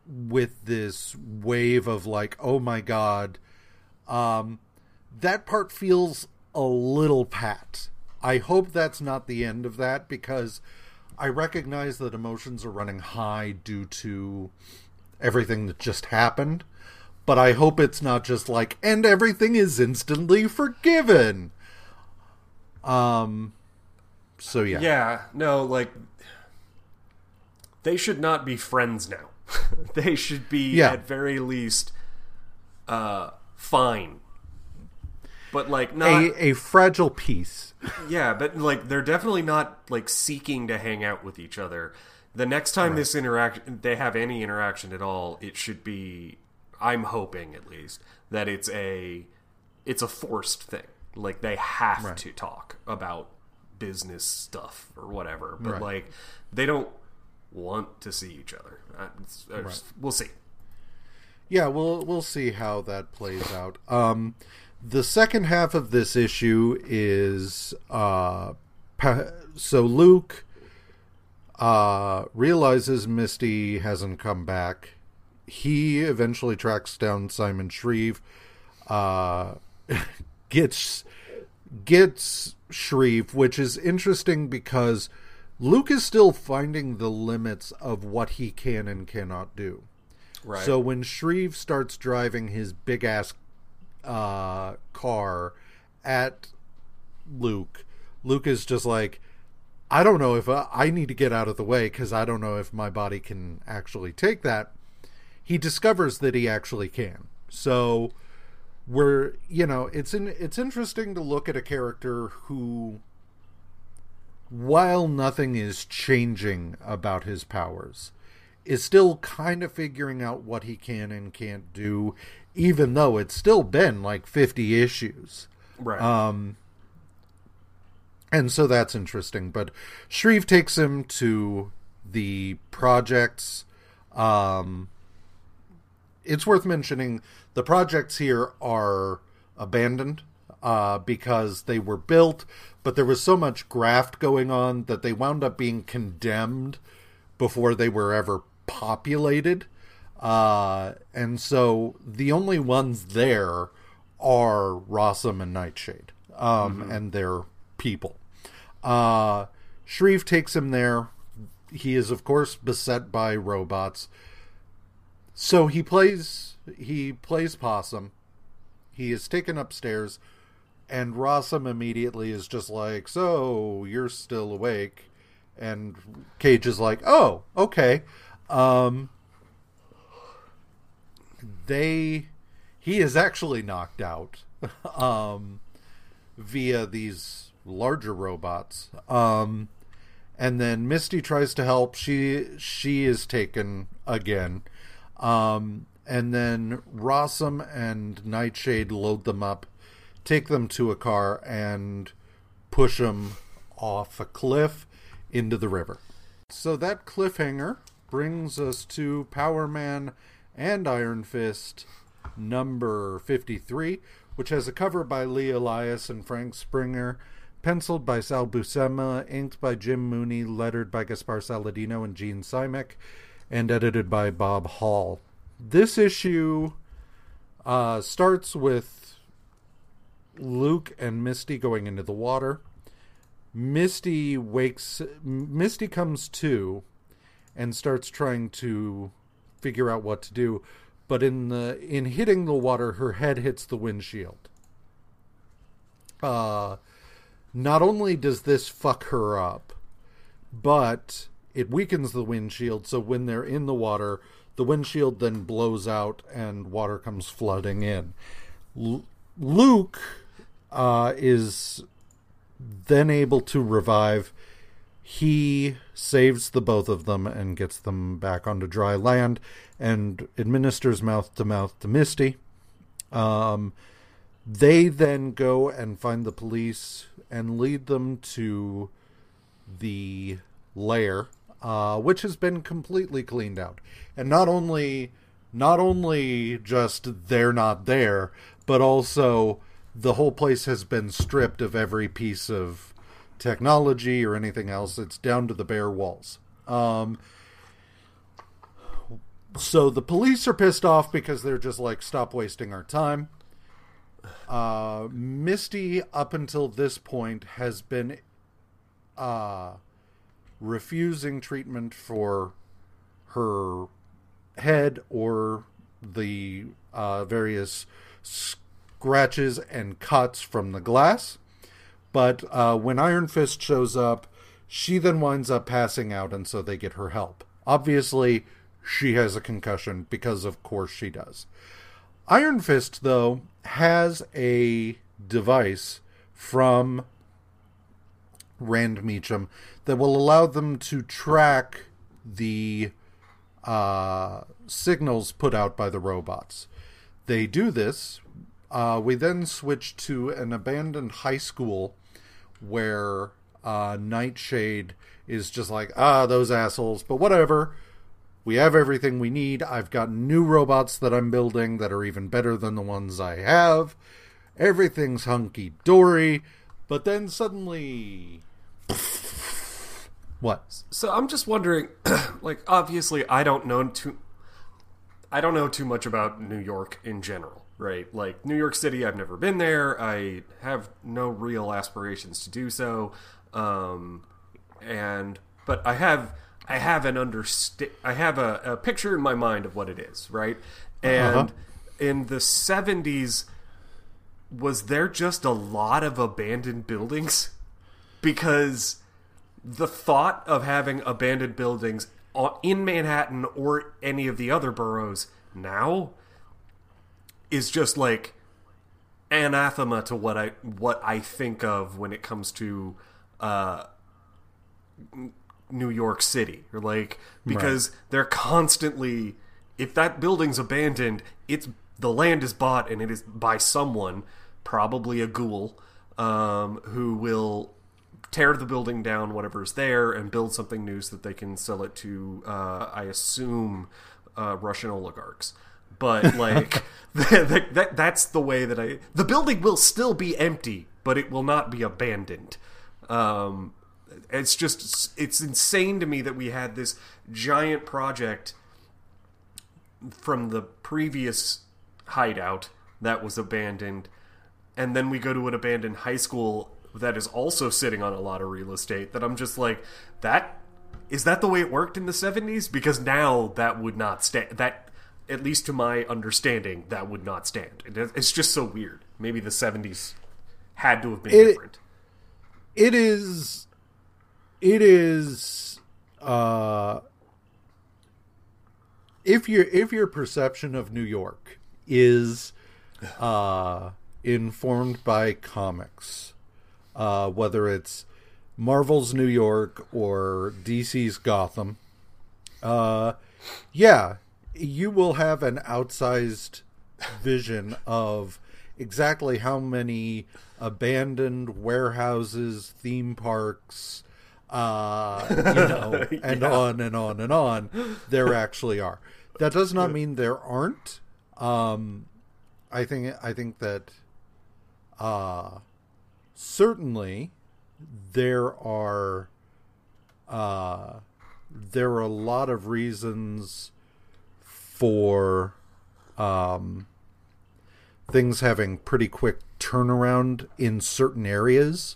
with this wave of like oh my god. Um that part feels a little pat. I hope that's not the end of that because i recognize that emotions are running high due to everything that just happened. But i hope it's not just like and everything is instantly forgiven um so yeah Yeah, no, like they should not be friends now. [laughs] they should be Yeah. at very least uh fine. But like not a, a fragile piece yeah, but like they're definitely not like seeking to hang out with each other. The next time this interaction they have any interaction at all, it should be I'm hoping at least that it's a it's a forced thing. Like they have to talk about business stuff or whatever, but Right. like they don't want to see each other. I- it's- it's- We'll see. yeah we'll we'll see how that plays out um the second half of this issue is uh pa- so luke uh realizes misty hasn't come back he eventually tracks down simon shreve uh [laughs] gets gets shreve which is interesting because luke is still finding the limits of what he can and cannot do Right. so when Shreve starts driving his big ass uh, car at Luke, Luke is just like, I don't know if uh, I need to get out of the way because I don't know if my body can actually take that. He discovers that he actually can. So we're you know it's in, it's interesting to look at a character who while nothing is changing about his powers is still kind of figuring out what he can and can't do even though it's still been like 50 issues right. um, and so that's interesting. But Shreve takes him to the projects. Um, it's worth mentioning the projects here are abandoned uh, because they were built, but there was so much graft going on that they wound up being condemned before they were ever populated. Uh, and so the only ones there are Rossum and Nightshade um, and their people. Uh, Shreve takes him there. He is, of course, beset by robots. So he plays he plays possum. He is taken upstairs, and Rossum immediately is just like, "So you're still awake?" And Cage is like, "Oh, okay." Um, they he is actually knocked out [laughs] um, via these larger robots. Um, and then Misty tries to help. She she is taken again. Um, and then Rossum and Nightshade load them up, take them to a car, and push them off a cliff into the river. So that cliffhanger brings us to Power Man and Iron Fist number 53, which has a cover by Lee Elias and Frank Springer, penciled by Sal Buscema, inked by Jim Mooney, lettered by Gaspar Saladino and Jean Simek, and edited by Bob Hall. This issue uh, starts with Luke and Misty going into the water. Misty wakes. Misty comes to, and starts trying to figure out what to do. But in the in hitting the water, her head hits the windshield. Uh, not only does this fuck her up, but it weakens the windshield. So when they're in the water, the windshield then blows out and water comes flooding in. L- Luke uh, is then able to revive. He saves the both of them and gets them back onto dry land and administers mouth to mouth to Misty. Um, they then go and find the police and lead them to the lair, uh, which has been completely cleaned out. And not only not only just they're not there, but also the whole place has been stripped of every piece of technology or anything else. It's down to the bare walls. Um, so the police are pissed off because they're just like, stop wasting our time. Uh, Misty, up until this point, has been uh, refusing treatment for her head or the uh, various scratches and cuts from the glass. But uh, when Iron Fist shows up, she then winds up passing out, and so they get her help. Obviously, she has a concussion because, of course, she does. Iron Fist, though, has a device from Rand Meachum that will allow them to track the uh, signals put out by the robots. They do this. Uh, we then switch to an abandoned high school where uh, Nightshade is just like, ah, those assholes, but whatever. We have everything we need. I've got new robots that I'm building that are even better than the ones I have. Everything's hunky dory. But then suddenly. What? So I'm just wondering, [clears throat] like, obviously, I don't know too. I don't know too much about New York in general, right? Like New York City, I've never been there. I have no real aspirations to do so, um, and but I have I have an understa- I have a, a, picture in my mind of what it is, right? And uh-huh. in the '70s, was there just a lot of abandoned buildings? [laughs] Because the thought of having abandoned buildings in Manhattan or any of the other boroughs now is just like anathema to what I what I think of when it comes to uh, New York City, or like because right. they're constantly if that building's abandoned, it's the land is bought and it is by someone, probably a ghoul, um, who will tear the building down, whatever's there, and build something new so that they can sell it to, uh, I assume, uh, Russian oligarchs. But [laughs] like that, that, that's the way that I. The building will still be empty, but it will not be abandoned. Um, it's just it's insane to me that we had this giant project from the previous hideout that was abandoned and then we go to an abandoned high school that is also sitting on a lot of real estate that I'm just like that is that the way it worked in the 70s because now that would not stand that at least to my understanding that would not stand. It's just so weird. Maybe the 70s had to have been it, different. it is it is uh if your if your perception of New York is uh informed by comics uh, whether it's Marvel's New York or DC's Gotham. Uh, yeah, you will have an outsized vision of exactly how many abandoned warehouses, theme parks, uh, you know, [laughs] and yeah. on and on and on there actually are. That does not mean there aren't. Um, I think I think that uh, certainly there are uh, there are a lot of reasons for um, things having pretty quick turnaround in certain areas.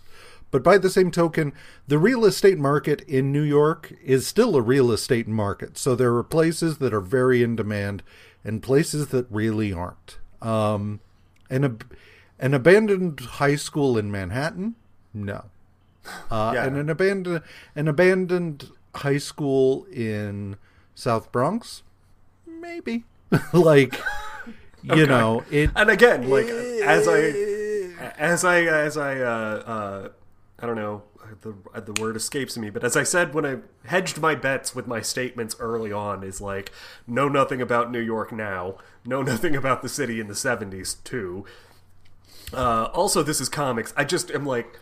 But by the same token, the real estate market in New York is still a real estate market. So there are places that are very in demand and places that really aren't. Um, and an abandoned high school in Manhattan? No. Uh, [laughs] yeah. And an abandoned an abandoned high school in South Bronx? Maybe. [laughs] like you okay. know it. And again, like as I as I as I uh, uh, I don't know the the word escapes me, but as I said when I hedged my bets with my statements early on, is like know nothing about New York now, know nothing about the city in the '70s too. Uh, also, this is comics. I just am like,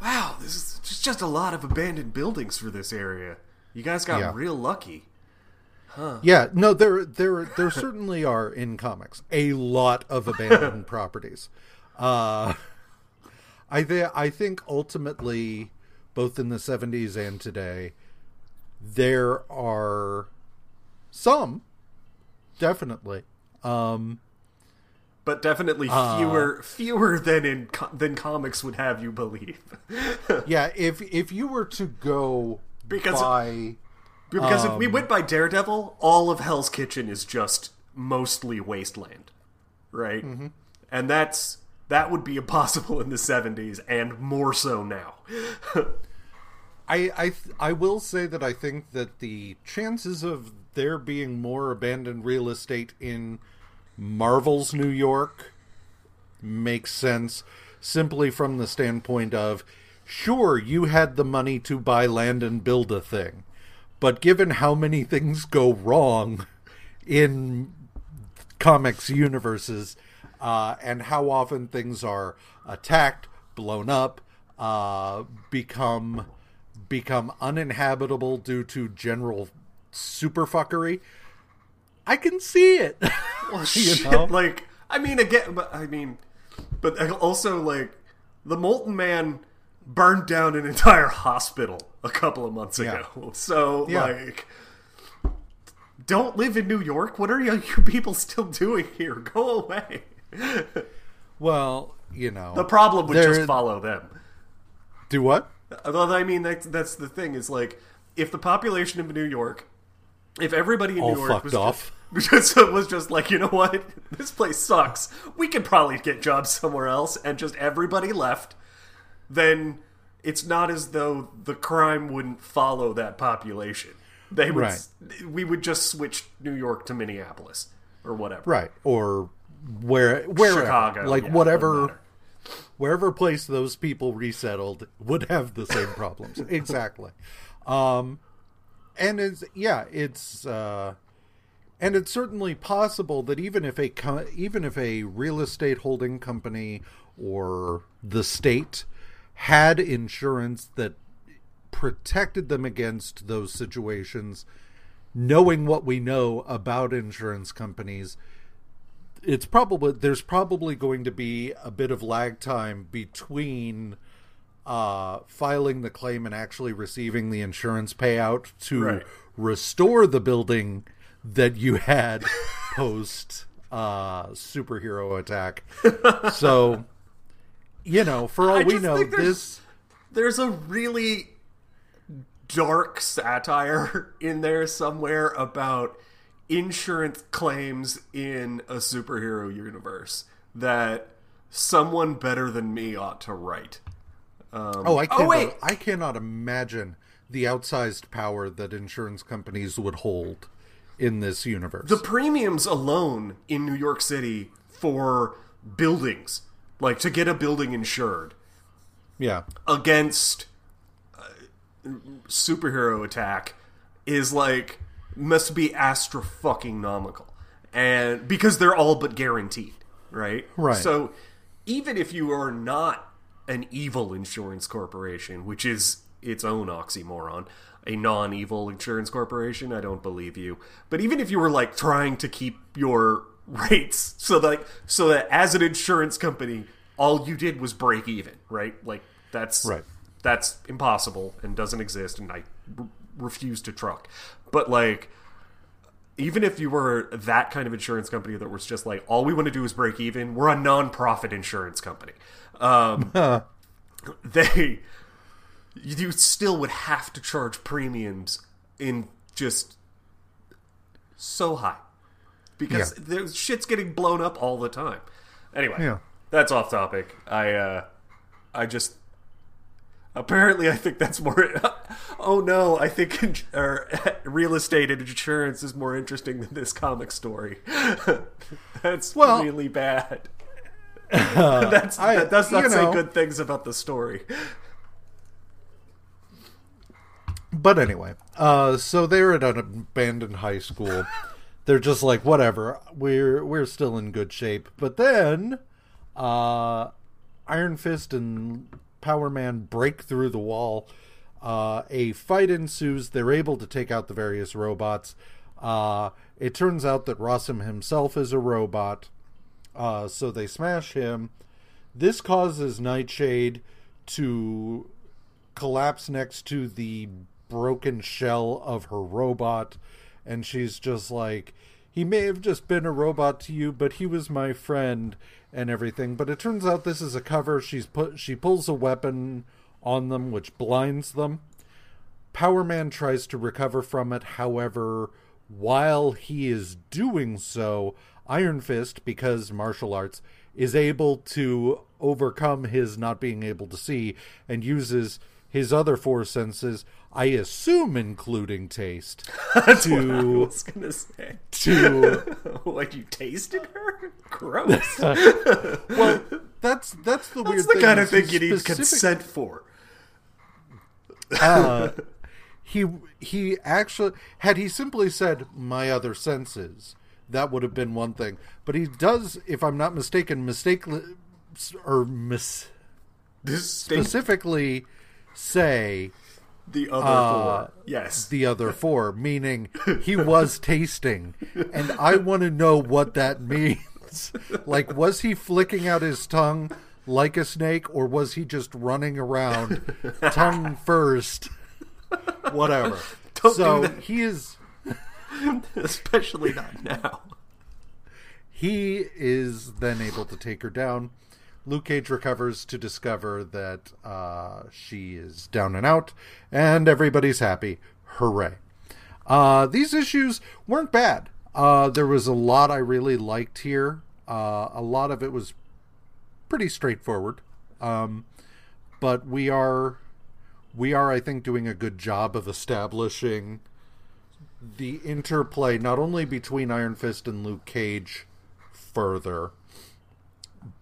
wow, this is just, just a lot of abandoned buildings for this area. You guys got yeah. real lucky. Huh. Yeah, no, there there there certainly are in comics a lot of abandoned [laughs] properties. Uh, I th- I think ultimately, both in the '70s and today, there are some, definitely, um, but definitely Uh. fewer fewer than in than comics would have you believe. [laughs] yeah. If if you were to go Because- by because if we Um. went by Daredevil, all of Hell's Kitchen is just mostly wasteland, right? Mm-hmm. And that's that would be impossible in the '70s, and more so now. [laughs] I I th- I will say that I think that the chances of there being more abandoned real estate in Marvel's New York makes sense simply from the standpoint of sure you had the money to buy land and build a thing but given how many things go wrong in comics universes uh, and how often things are attacked, blown up, uh, become become uninhabitable due to general superfuckery. I can see it. [laughs] you Shit, know? like I mean, again, but I mean, but also like the Molten Man burned down an entire [laughs] hospital a couple of months Yeah. ago. [laughs] So Yeah. like, don't live in New York. What are you, you people still doing here? Go away. Well, you know, The problem would just follow them. do what? Although I mean, that's that's the thing is like, if the population of New York, if everybody in All New York fucked was off. Just, [laughs] just was just like, you know what, [laughs] this place sucks. We could probably get jobs somewhere else, and just everybody left. Then it's not as though the crime wouldn't follow that population. They would. Right. We would just switch New York to Minneapolis or whatever. Right, or where wherever, Chicago, like yeah, whatever, wherever place those people resettled would have the same problems. [laughs] exactly. Um, and it's yeah, it's uh, and it's certainly possible that even if a co- even if a real estate holding company or the state had insurance that protected them against those situations, knowing what we know about insurance companies, it's probably there's probably going to be a bit of lag time between uh, filing the claim and actually receiving the insurance payout to Right. restore the building that you had [laughs] post uh, superhero attack. [laughs] so, you know, for all I we know, there's- this there's a really dark satire [laughs] in there somewhere about insurance claims in a superhero universe that someone better than me ought to write. Oh, I can't. wait. I cannot imagine the outsized power that insurance companies would hold in this universe. The premiums alone in New York City for buildings, like to get a building insured yeah, against uh, superhero attack is like must be astra fucking nomical and because they're all but guaranteed right Right. so even if you are not an evil insurance corporation which is its own oxymoron a non-evil insurance corporation i don't believe you. But even if you were like trying to keep your rates so that like so that as an insurance company all you did was break even right? Like that's Right. that's impossible and doesn't exist and i r- refuse to truck. But like even if you were that kind of insurance company that was just like all we want to do is break even we're a non-profit insurance company. Um, [laughs] they you still would have to charge premiums in just so high because Yeah. there's shit's getting blown up all the time anyway Yeah. that's off topic i uh i just Apparently, I think that's more. [laughs] Oh no, I think in, or, [laughs] real estate and insurance is more interesting than this comic story. [laughs] that's Well- really bad. that's I- that does not say know. good things about the story. But anyway, uh, so they're at an abandoned high school. they're just like, whatever, we're we're still in good shape. But then, uh, Iron Fist and Power Man break through the wall. Uh, a fight ensues. They're able to take out the various robots. Uh, it turns out that Rossum himself is a robot. Uh, so they smash him. this causes Nightshade to collapse next to the broken shell of her robot, and she's just like, he may have just been a robot to you, but he was my friend and everything. But it turns out this is a cover. She's put she pulls a weapon on them, which blinds them. Power Man tries to recover from it. However, while he is doing so, Iron Fist, because martial arts, is able to overcome his not being able to see and uses his other four senses, I assume including taste, [laughs] That's to what I was gonna say. to [laughs] like you tasted her? Gross. [laughs] well, that's that's the weird That's the thing. kind of thing you need consent for. uh, he he actually had he simply said my other senses that would have been one thing but he does if i'm not mistaken mistake or mis- specifically say the other uh, four. Yes. the other [laughs] four meaning he was tasting and i want to know what that means like was he flicking out his tongue like a snake or was he just running around tongue first whatever [laughs] Don't so he is [laughs] Especially not now. he is then able to take her down luke cage recovers to discover that uh, she is down and out and everybody's happy. Hooray. Uh, these issues weren't bad. Uh, there was a lot i really liked here. Uh, a lot of it was pretty straightforward. Um, but we are we are i think doing a good job of establishing the interplay not only between Iron Fist and Luke Cage further,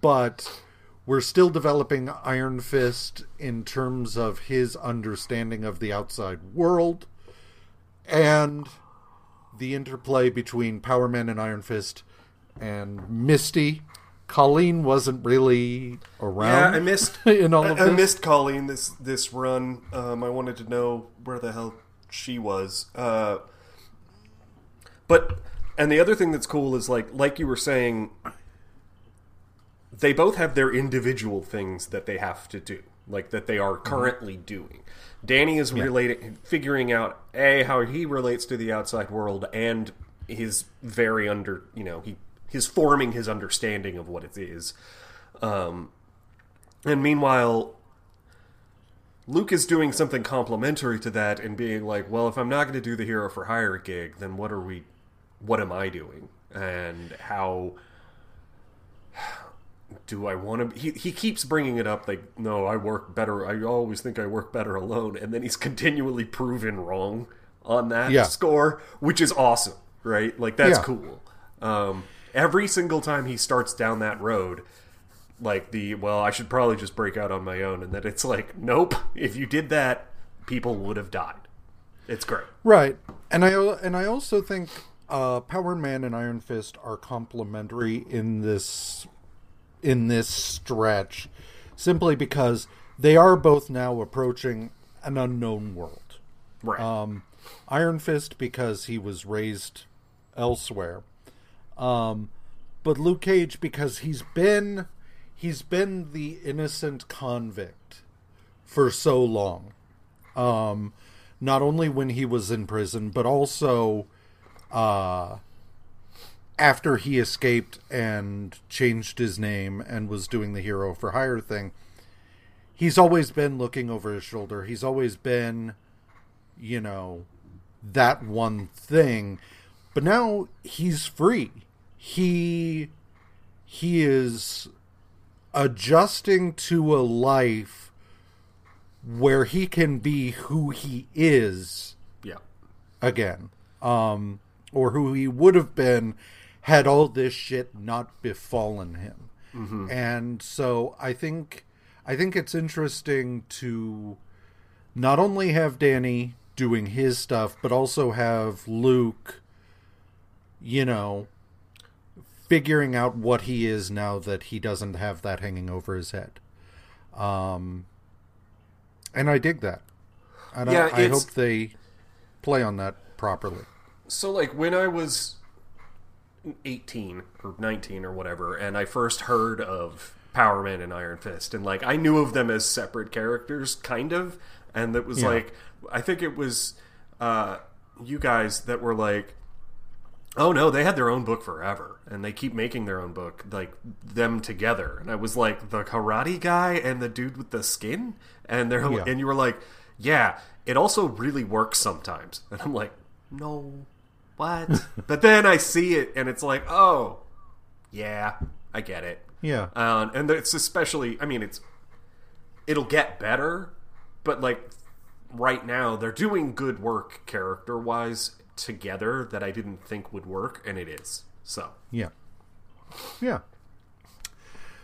but we're still developing Iron Fist in terms of his understanding of the outside world and the interplay between Power Man and Iron Fist and Misty. Colleen wasn't really around. Yeah. I missed [laughs] in all of I, I missed Colleen this this run. Um, I wanted to know where the hell she was. Uh, but and the other thing that's cool is like like you were saying, they both have their individual things that they have to do, like that they are currently doing. Danny is relating, figuring out a how he relates to the outside world and his very under, you know, he he's forming his understanding of what it is. Um, and meanwhile, Luke is doing something complementary to that and being like, well, if I'm not going to do the hero for hire gig, then what are we, what am I doing? And how do I want to? He, he keeps bringing it up like, no, I work better. I always think I work better alone. And then he's continually proven wrong on that Yeah. score, which is awesome, right? Like, that's Yeah. cool. Um, every single time he starts down that road, like the well i should probably just break out on my own and then it's like nope if you did that people would have died it's great Right, and I and I also think uh, Power Man and Iron Fist are complementary in this in this stretch, simply because they are both now approaching an unknown world. right Um, Iron Fist because he was raised elsewhere, um, but Luke Cage because he's been he's been the innocent convict for so long. Um, not only when he was in prison, but also uh, after he escaped and changed his name and was doing the hero for hire thing. He's always been looking over his shoulder. He's always been, you know, that one thing. But now he's free. He he is adjusting to a life where he can be who he is yeah again um or who he would have been had all this shit not befallen him. And so i think i think it's interesting to not only have danny doing his stuff but also have luke you know figuring out what he is now that he doesn't have that hanging over his head. Um and i dig that. And Yeah, I, I hope they play on that properly. So like when i was 18 or 19 or whatever and i first heard of Power Man and Iron Fist, and like I knew of them as separate characters, kind of, and that was Yeah. like I think it was uh, you guys that were like, oh no, they had their own book forever, and they keep making their own book, like them together, and I was like the karate guy and the dude with the skin, and they're Yeah. and you were like, yeah, it also really works sometimes, [laughs] and I'm like, no, what? [laughs] but then I see it, and it's like, oh, yeah, I get it. Yeah. Um, and it's especially, I mean, it's it'll get better, but like right now they're doing good work character wise together that I didn't think would work, and it is. So Yeah. Yeah.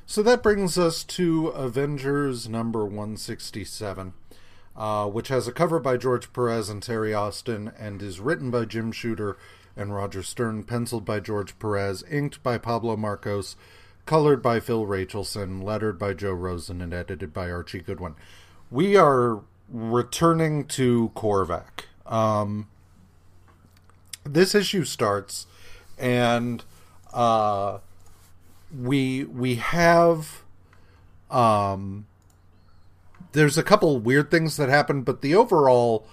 So that brings us to Avengers number 167, uh, which has a cover by George Perez and Terry Austin and is written by Jim Shooter and Roger Stern, penciled by George Perez, inked by Pablo Marcos, colored by Phil Rachelson, lettered by Joe Rosen, and edited by Archie Goodwin. We are returning to Korvac. Um, this issue starts, and uh, we we have um, there's a couple weird things that happen, but the overall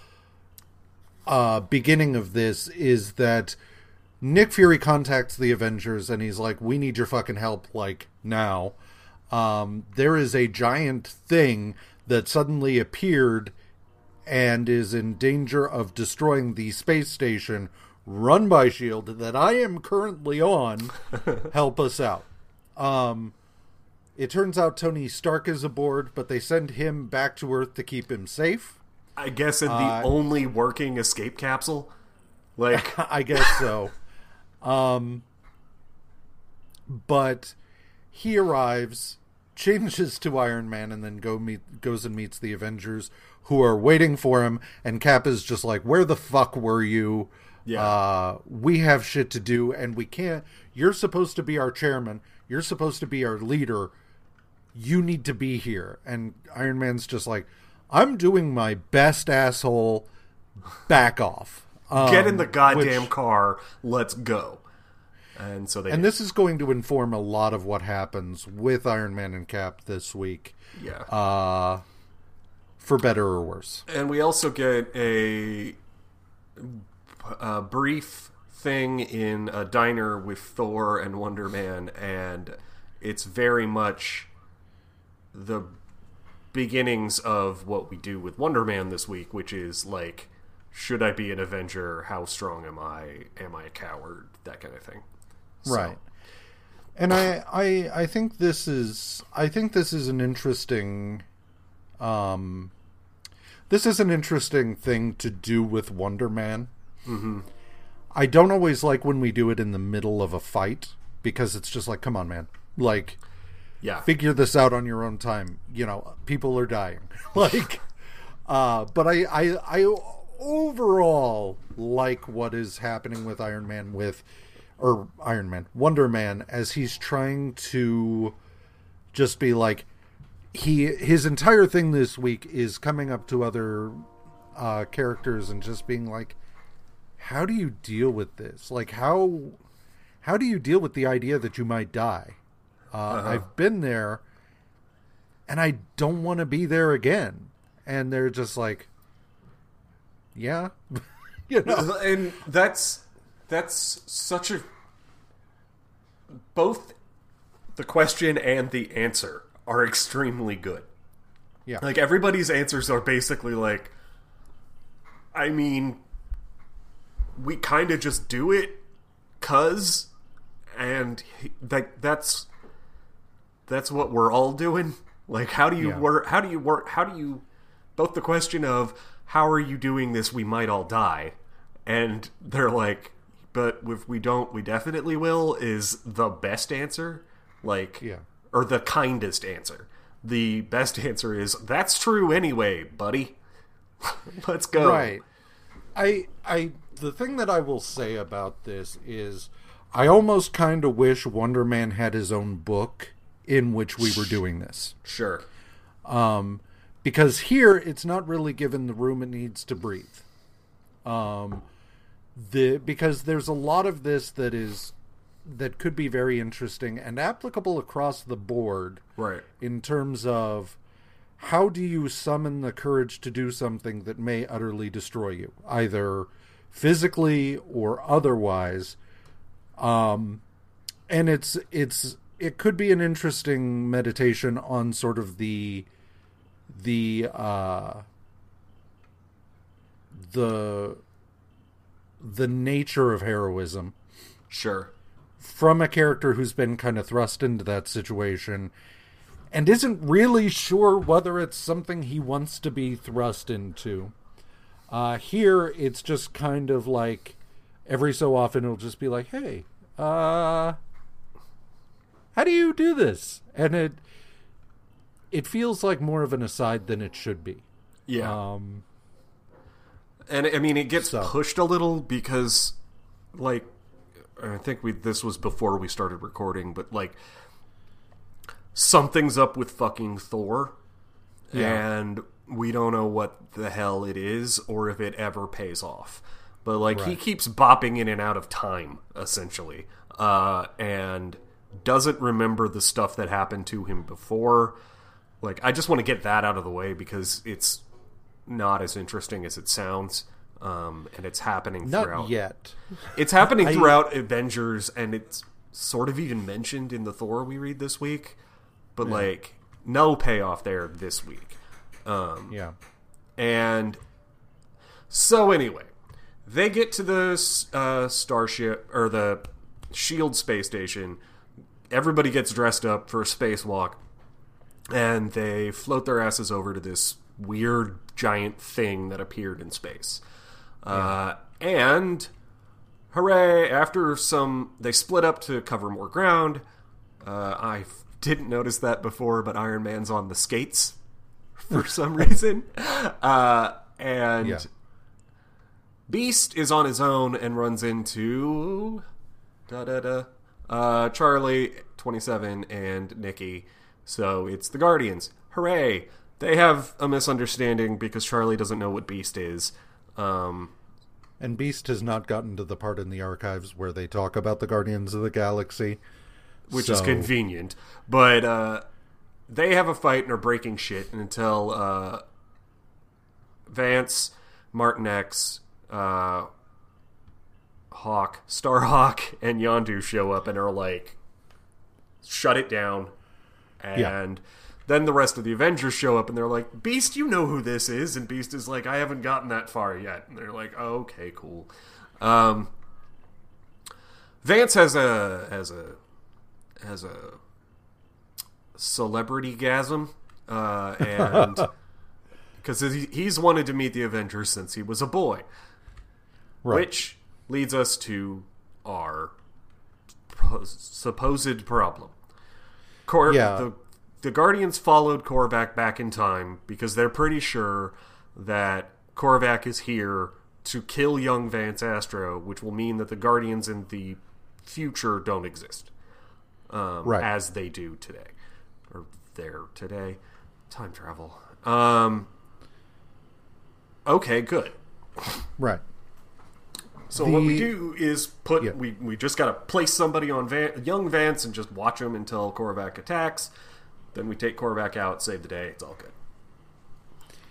uh, beginning of this is that Nick Fury contacts the Avengers and he's like, "We need your fucking help, like now." Um, there is a giant thing that suddenly appeared and is in danger of destroying the space station run by Shield that I am currently on. [laughs] help us out. Um, it turns out Tony Stark is aboard, but they send him back to Earth to keep him safe. I guess in the Uh, only working escape capsule, like [laughs] I guess so. [laughs] Um, but he arrives, changes to Iron Man, and then go meet goes and meets the Avengers, who are waiting for him. And Cap is just like, "Where the fuck were you? Yeah. Uh, we have shit to do, and we can't. You're supposed to be our chairman. You're supposed to be our leader. You need to be here." And Iron Man's just like, "I'm doing my best, asshole. Back off." get in Um, the goddamn which- car, let's go. And so they And did. this is going to inform a lot of what happens with Iron Man and Cap this week, yeah. uh, for better or worse. And we also get a, a brief thing in a diner with Thor and Wonder Man, and it's very much the beginnings of what we do with Wonder Man this week, which is like, should I be an Avenger? How strong am I? Am I a coward? That kind of thing. So, Right. And I, I I think this is I think this is an interesting um this is an interesting thing to do with Wonder Man. Mm-hmm. I don't always like when we do it in the middle of a fight because it's just like, come on, man, like Yeah. figure this out on your own time. You know, people are dying. [laughs] like, uh, but I, I, I overall like what is happening with Iron Man with, or Iron Man, Wonder Man, as he's trying to just be like, he his entire thing this week is coming up to other uh, characters and just being like, how do you deal with this? Like how how do you deal with the idea that you might die? Uh, I've been there, and I don't want to be there again. And they're just like, yeah, [laughs] you know, and that's that's such a both the question and the answer are extremely good. yeah, Like everybody's answers are basically like I mean we kind of just do it cuz and he- that that's that's what we're all doing. Like how do you Yeah. work how do you work how do you both the question of how are you doing this we might all die and they're like but if we don't we definitely will is the best answer like Yeah. or the kindest answer the best answer is that's true anyway buddy [laughs] let's go right. I, I, the thing that I will say about this is, I almost kind of wish Wonder Man had his own book in which we were doing this. sure Um, because here it's not really given the room it needs to breathe. Um, the because there's a lot of this that is that could be very interesting and applicable across the board Right. in terms of how do you summon the courage to do something that may utterly destroy you, either physically or otherwise. Um, and it's it's it could be an interesting meditation on sort of the the uh, the the nature of heroism Sure. from a character who's been kind of thrust into that situation and isn't really sure whether it's something he wants to be thrust into. Uh, here, it's just kind of like every so often it'll just be like, "Hey, uh, how do you do this?" And it it feels like more of an aside than it should be. Yeah. Um, And I mean, it gets So- pushed a little because, like, I think we this was before we started recording, but like, something's up with fucking Thor, Yeah. and we don't know what the hell it is or if it ever pays off. But like, he keeps bopping in and out of time essentially, uh, and doesn't remember the stuff that happened to him before. Like, I just want to get that out of the way because it's not as interesting as it sounds, um, and it's happening not throughout. yet. It's happening [laughs] throughout Avengers, and it's sort of even mentioned in the Thor we read this week, but like no payoff there this week. Um, Yeah. and so anyway, they get to the uh, starship or the Shield space station. Everybody gets dressed up for a spacewalk, and they float their asses over to this weird giant thing that appeared in space. Uh, and hooray! After some, they split up to cover more ground. Uh, I didn't notice that before, but Iron Man's on the skates for [laughs] some reason. Uh, and Yeah. Beast is on his own and runs into da da da uh, Charlie, twenty seven, and Nikki. So it's the Guardians. Hooray! They have a misunderstanding because Charlie doesn't know what Beast is. Um, And Beast has not gotten to the part in the archives where they talk about the Guardians of the Galaxy. which is convenient. But uh, they have a fight and are breaking shit until uh, Vance, Martinex, uh, Hawk, Starhawk, and Yondu show up and are like, shut it down. And then the rest of the Avengers show up and they're like, Beast, you know who this is. And Beast is like, I haven't gotten that far yet. And they're like, oh, okay, cool. Um, Vance has a has a has a celebrity gasm, uh, and [laughs] because he, he's wanted to meet the Avengers since he was a boy, Right. which leads us to our supposed problem. Cor- Yeah. the the Guardians followed Korvac back in time because they're pretty sure that Korvac is here to kill young Vance Astro, which will mean that the Guardians in the future don't exist um, Right. as they do today, or there today. Time travel. Um, okay, good. Right. So what we do is put Yeah. we we just got to place somebody on Van, young Vance and just watch him until Korvac attacks. Then we take Korvac out, save the day. It's all good.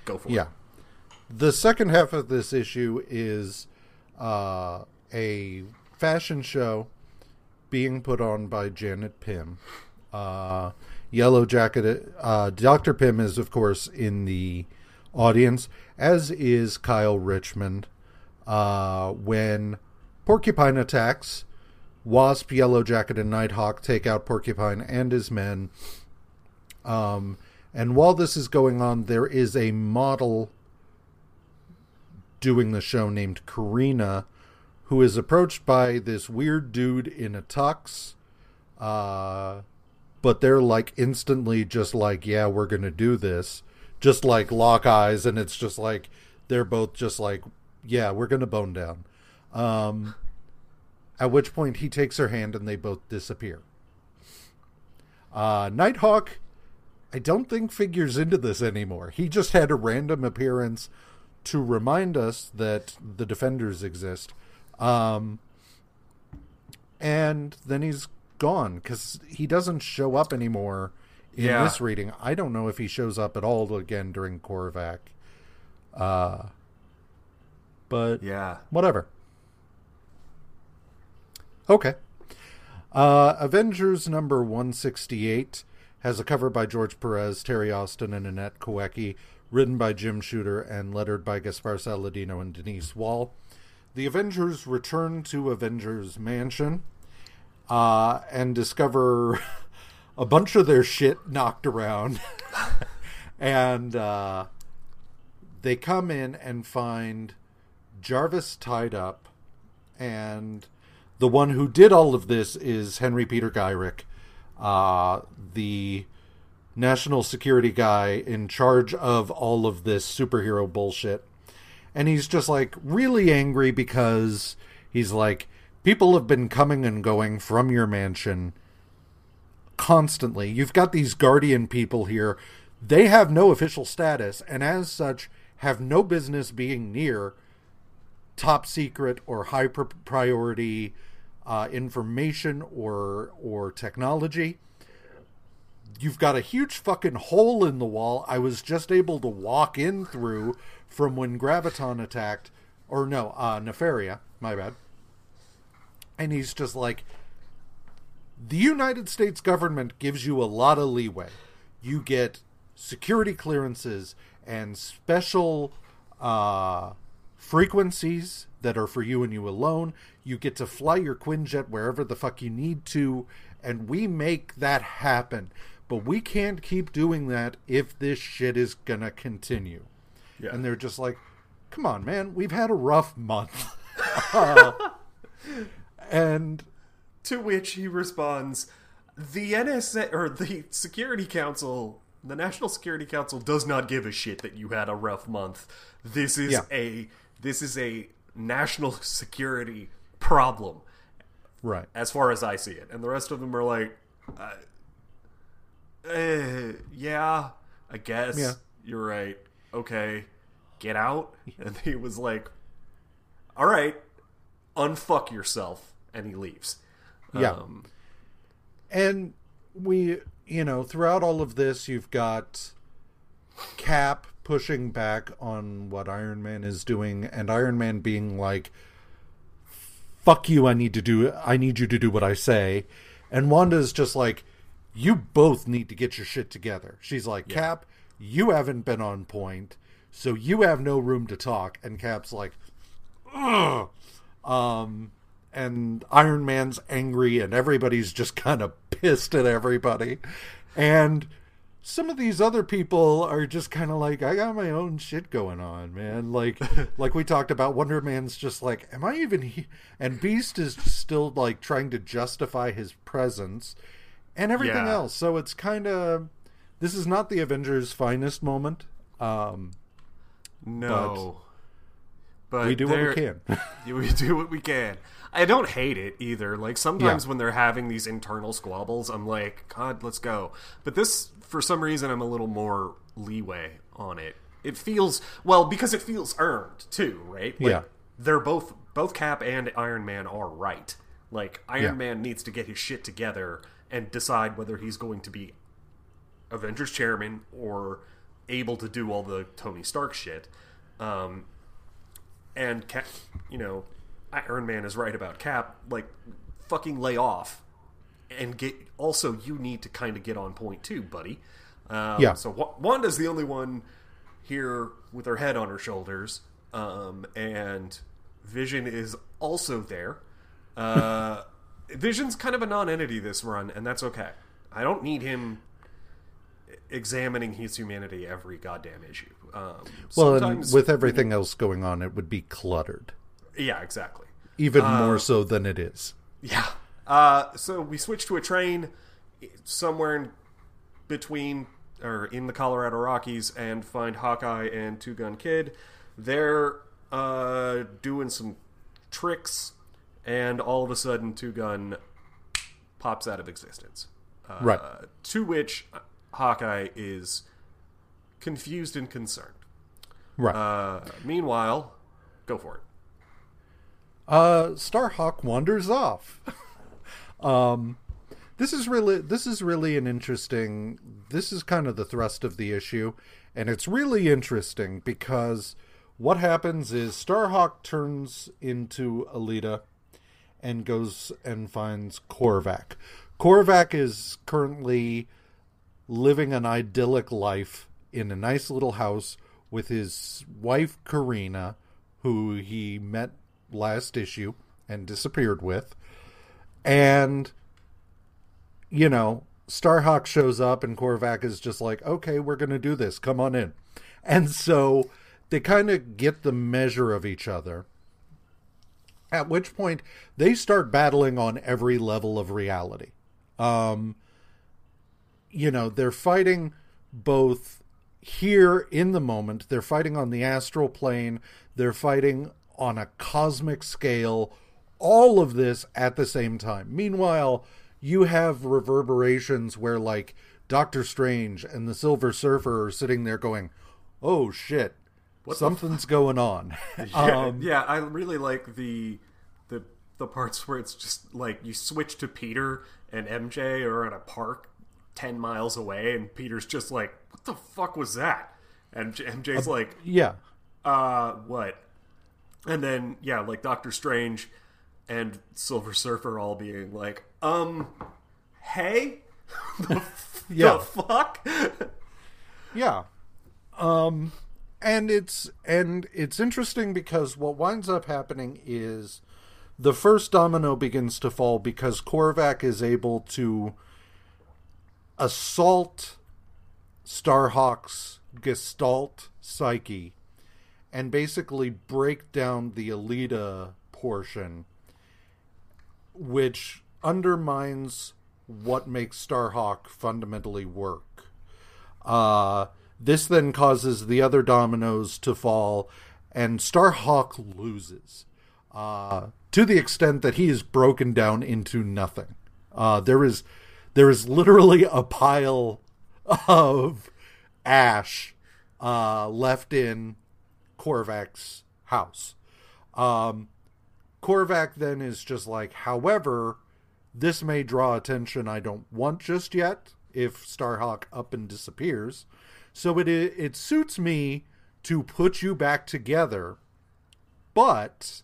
Go for Yeah. it. Yeah. The second half of this issue is uh, a fashion show being put on by Janet Pym. Uh, Yellow Jacket. Uh, Dr. Pym is, of course, in the audience, as is Kyle Richmond. Uh, when Porcupine attacks, Wasp, Yellow Jacket, and Nighthawk take out Porcupine and his men. Um, and while this is going on, there is a model doing the show named Karina, who is approached by this weird dude in a tux. Uh, but they're like instantly just like, yeah, we're going to do this. Just like lock eyes, and it's just like they're both just like, yeah, we're going to bone down. Um, at which point he takes her hand and they both disappear. Uh, Nighthawk, I don't think figures into this anymore. He just had a random appearance to remind us that the Defenders exist. Um, and then he's gone because he doesn't show up anymore in Yeah. this reading. I don't know if he shows up at all again during Korvac. Uh, but Yeah. whatever. Okay. Uh, Avengers number 168 has a cover by George Perez, Terry Austin, and Annette Kawecki, written by Jim Shooter, and lettered by Gaspar Saladino and Denise Wohl. The Avengers return to Avengers Mansion uh, and discover [laughs] a bunch of their shit knocked around. [laughs] and uh, they come in and find Jarvis tied up, and the one who did all of this is Henry Peter Gyrich, uh, the national security guy in charge of all of this superhero bullshit. And he's just like really angry because he's like, people have been coming and going from your mansion constantly. You've got these guardian people here. They have no official status, and as such, have no business being near top secret or high pr- priority uh, information or or technology. You've got a huge fucking hole in the wall. I was just able to walk in through from when Graviton attacked, or no, uh, Nefaria. My bad. And he's just like, the United States government gives you a lot of leeway. You get security clearances and special uh, frequencies that are for you and you alone. You get to fly your Quinjet wherever the fuck you need to, and we make that happen. But we can't keep doing that if this shit is gonna continue. Yeah. And they're just like, come on, man, we've had a rough month. [laughs] Uh, and To which he responds, "The NSA or the Security Council, the National Security Council does not give a shit that you had a rough month. This is Yeah. a this is a national [laughs] security problem right. as far as I see it." And the rest of them are like, uh, uh, "Yeah, I guess Yeah. you're right. Okay, get out." [laughs] And he was like, "All right, unfuck yourself," and he leaves. Yeah. Um, And we, you know, throughout all of this, you've got Cap pushing back on what Iron Man is doing, and Iron Man being like, "Fuck you! I need to do. I need you to do what I say." And Wanda's just like, "You both need to get your shit together." She's like, "Cap, you haven't been on point, so you have no room to talk." And Cap's like, "Ugh." Um, and Iron Man's angry, and everybody's just [laughs] kind of pissed at everybody. And some of these other people are just kind of like, I got my own shit going on, man. Like, [laughs] like we talked about, Wonder Man's just like, am I even? He-? And Beast is still like trying to justify his presence and everything Yeah. else. So it's kind of this is not the Avengers' finest moment. Um, No. But, we do what we can. [laughs] We do what we can. I don't hate it either. Like sometimes Yeah. when they're having these internal squabbles, I'm like, God, let's go. But this, for some reason, I'm a little more leeway on it. It feels well because it feels earned too, right? Like, Yeah. They're both both Cap and Iron Man are right. Like Iron Yeah. Man needs to get his shit together and decide whether he's going to be Avengers chairman or able to do all the Tony Stark shit. Um, and Cap, you know, Iron Man is right about Cap. Like, fucking lay off, and get. Also, you need to kind of get on point too, buddy. Um, Yeah. So Wa- Wanda's the only one here with her head on her shoulders, um, and Vision is also there. Uh, [laughs] Vision's kind of a non-entity this run, and that's okay. I don't need him examining his humanity every goddamn issue. Um, well, and with everything else going on, it would be cluttered, yeah, exactly. even more so than it is. Yeah. Uh, so we switch to a train somewhere in between or in the Colorado Rockies and find Hawkeye and Two Gun Kid. They're uh, doing some tricks, and all of a sudden, Two Gun pops out of existence. Uh, Right. To which Hawkeye is confused and concerned. Right. Uh, meanwhile, go for it. Uh, Starhawk wanders off. [laughs] Um, this is really this is really an interesting. This is kind of the thrust of the issue, and it's really interesting because what happens is Starhawk turns into Aleta and goes and finds Korvac. Korvac is currently living an idyllic life in a nice little house with his wife Karina, who he met last issue and disappeared with. And you know, Starhawk shows up and Korvac is just like, "Okay, we're going to do this. Come on in." And so they kind of get the measure of each other. At which point they start battling on every level of reality. Um you know, they're fighting both here in the moment, they're fighting on the astral plane, they're fighting on a cosmic scale, all of this at the same time. Meanwhile, you have reverberations where, like, Doctor Strange and the Silver Surfer are sitting there going, oh shit, what something's going on. [laughs] [laughs] yeah, um, yeah, I really like the the the parts where it's just like you switch to Peter and MJ are in a park 10 miles away and Peter's just like what the fuck was that and MJ's uh, like yeah uh what and then yeah like Doctor Strange and Silver Surfer all being like um hey? [laughs] The, yeah. the fuck? Yeah. Um and it's and it's interesting because what winds up happening is the first domino begins to fall because Korvac is able to assault Starhawk's gestalt psyche and basically break down the Aleta portion, which undermines what makes Starhawk fundamentally work. Uh, this then causes the other dominoes to fall, and Starhawk loses uh, to the extent that he is broken down into nothing. Uh, there is there is literally a pile of ash uh, left in Korvac's house. Um, Korvac then is just like, however, this may draw attention I don't want just yet if Starhawk up and disappears. So it it suits me to put you back together, but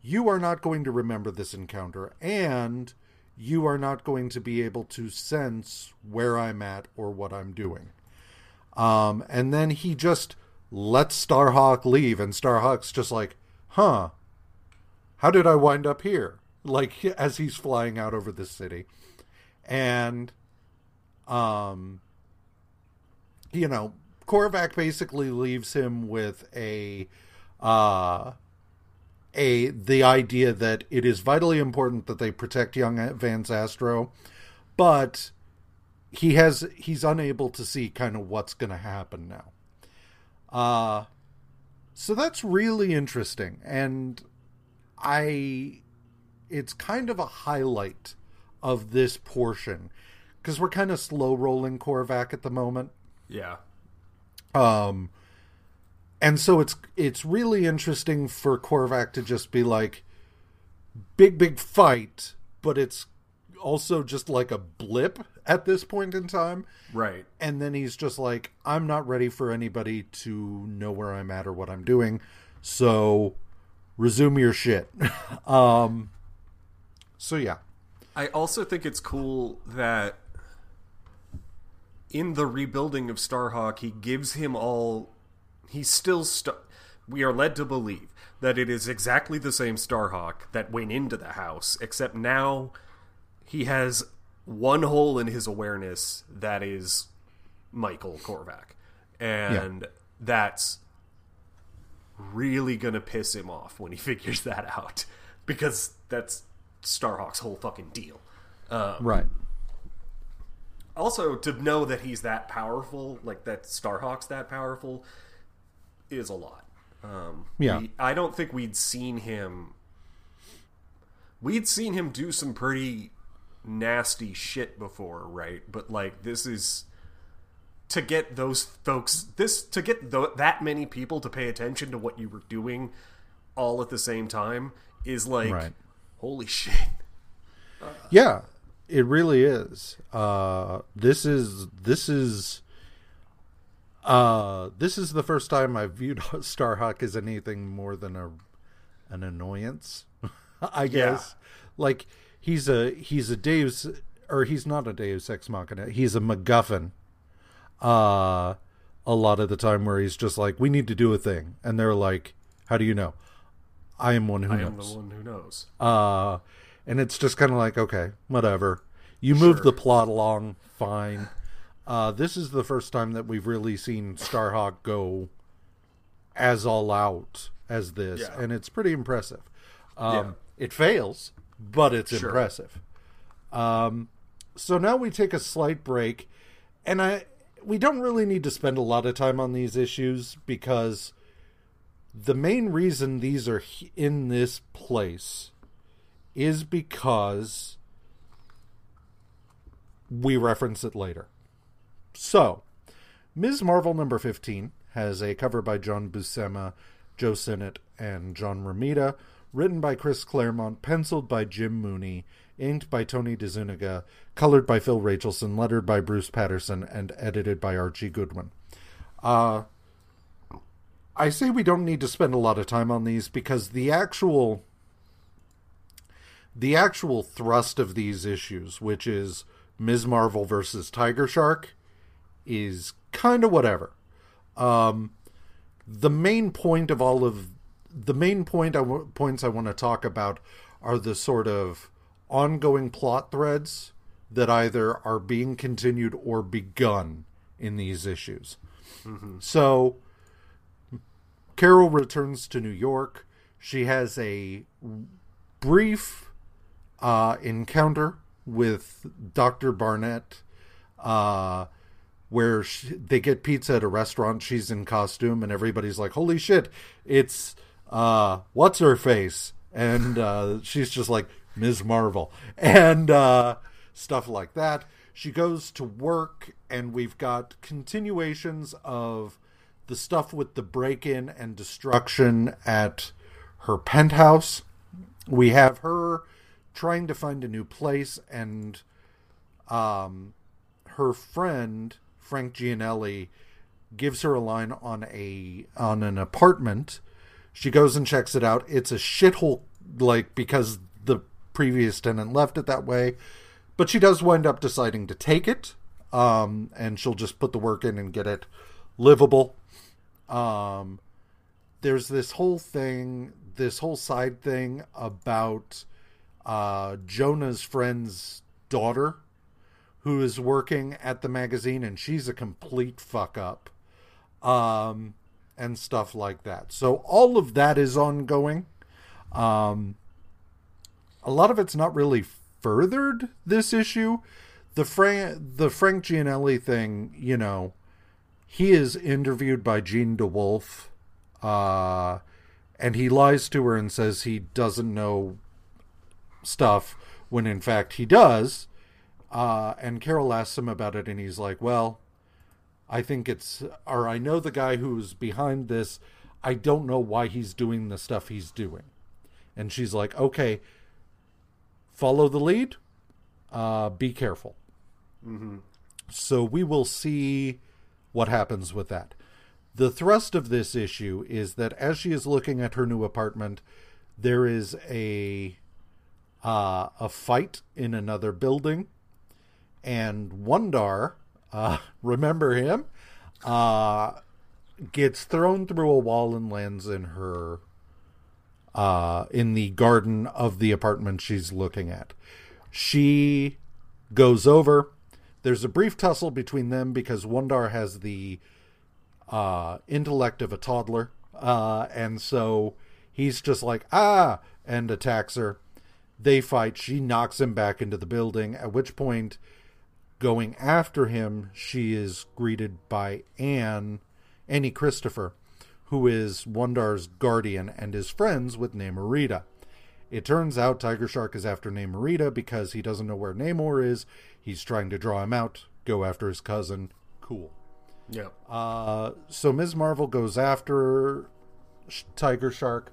you are not going to remember this encounter and you are not going to be able to sense where I'm at or what I'm doing. Um, and then he just lets Starhawk leave, and Starhawk's just like, huh, how did I wind up here? Like, [laughs] as he's flying out over the city. And, um, you know, Korvac basically leaves him with a, uh, a the idea that it is vitally important that they protect young Vance Astro, but he has he's unable to see kind of what's going to happen now. Uh so that's really interesting and I it's kind of a highlight of this portion because we're kind of slow rolling Korvac at the moment. Yeah. Um and so it's it's really interesting for Korvac to just be like big big fight, but it's also just like a blip at this point in time. Right. And then he's just like I'm not ready for anybody to know where I'm at or what I'm doing. So resume your shit. [laughs] um so yeah. I also think it's cool that in the rebuilding of Starhawk, he gives him all he's still st- we are led to believe that it is exactly the same Starhawk that went into the house, except now he has one hole in his awareness that is Michael Korvac. And yeah. that's really to piss him off when he [laughs] figures that out because that's Starhawk's whole fucking deal. Um, right. Also, to know that he's that powerful, like that Starhawk's that powerful, is a lot. Um, yeah, we, I don't think we'd seen him. We'd seen him do some pretty nasty shit before, right? But like this is to get those folks this to get th- that many people to pay attention to what you were doing all at the same time is like right. holy shit. [laughs] Yeah, it really is. Uh, this is this is uh, this is the first time I've viewed [laughs] Starhawk as anything more than a an annoyance. [laughs] I guess. Like he's a he's a Deus or he's not a Deus Ex Machina. He's a MacGuffin. Uh, a lot of the time where he's just like, "We need to do a thing," and they're like, "How do you know?" I am one who I knows. am the one who knows. Uh, and it's just kind of like, okay, whatever. You move the plot along, fine. Uh, this is the first time that we've really seen Starhawk go as all out as this, Yeah. and it's pretty impressive. Um, Yeah. It fails, but it's Sure. impressive. Um, so now we take a slight break, and I we don't really need to spend a lot of time on these issues because the main reason these are in this place is because we reference it later. So, Ms. Marvel number 15 has a cover by John Buscema, Joe Sinnott, and John Romita, written by Chris Claremont, penciled by Jim Mooney, inked by Tony DeZuniga, colored by Phil Rachelson, lettered by Bruce Patterson, and edited by Archie Goodwin. Uh, I say we don't need to spend a lot of time on these because the actual the actual thrust of these issues, which is Ms. Marvel versus Tiger Shark, is kind of whatever. Um, the main point of all of the main point I w- points I want to talk about are the sort of ongoing plot threads that either are being continued or begun in these issues. So Carol returns to New York. She has a brief uh, encounter with Dr. Barnett, uh, where she, they get pizza at a restaurant. She's in costume, and everybody's like, "Holy shit! It's uh, what's her face?" And uh, she's just like Ms. Marvel, and uh, stuff like that. She goes to work, and we've got continuations of the stuff with the break-in and destruction at her penthouse. We have her trying to find a new place, and um, her friend Frank Gianelli gives her a line on a on an apartment. She goes and checks it out. It's a shithole, like because previous tenant left it that way. But she does wind up deciding to take it, um, and she'll just put the work in and get it livable. Um, there's this whole thing, this whole side thing about uh, Jonah's friend's daughter who is working at the magazine and she's a complete fuck up um, and stuff like that. So all of that is ongoing. Um, a lot of it's not really furthered this issue. The Frank the Frank Gianelli thing, you know, he is interviewed by Jean DeWolff, uh, and he lies to her and says he doesn't know stuff when in fact he does. Uh, and Carol asks him about it, and he's like, "Well, I think it's, or I know the guy who's behind this. I don't know why he's doing the stuff he's doing." And she's like, "Okay, follow the lead. Uh, be careful." So we will see what happens with that. The thrust of this issue is that as she is looking at her new apartment, there is a uh, a fight in another building, and Wundarr, uh, [laughs] remember him, uh, gets thrown through a wall and lands in her uh, in the garden of the apartment she's looking at. She goes over. There's a brief tussle between them because Wundarr has the uh, intellect of a toddler, uh, and so he's just like ah, and attacks her. They fight. She knocks him back into the building. At which point, going after him, she is greeted by Anne, Annie Christopher, who is Wundarr's guardian and is friends with Namorita. It turns out Tiger Shark is after Namorita because he doesn't know where Namor is. He's trying to draw him out, go after his cousin. Cool. Yeah. Uh, so Ms. Marvel goes after Tiger Shark.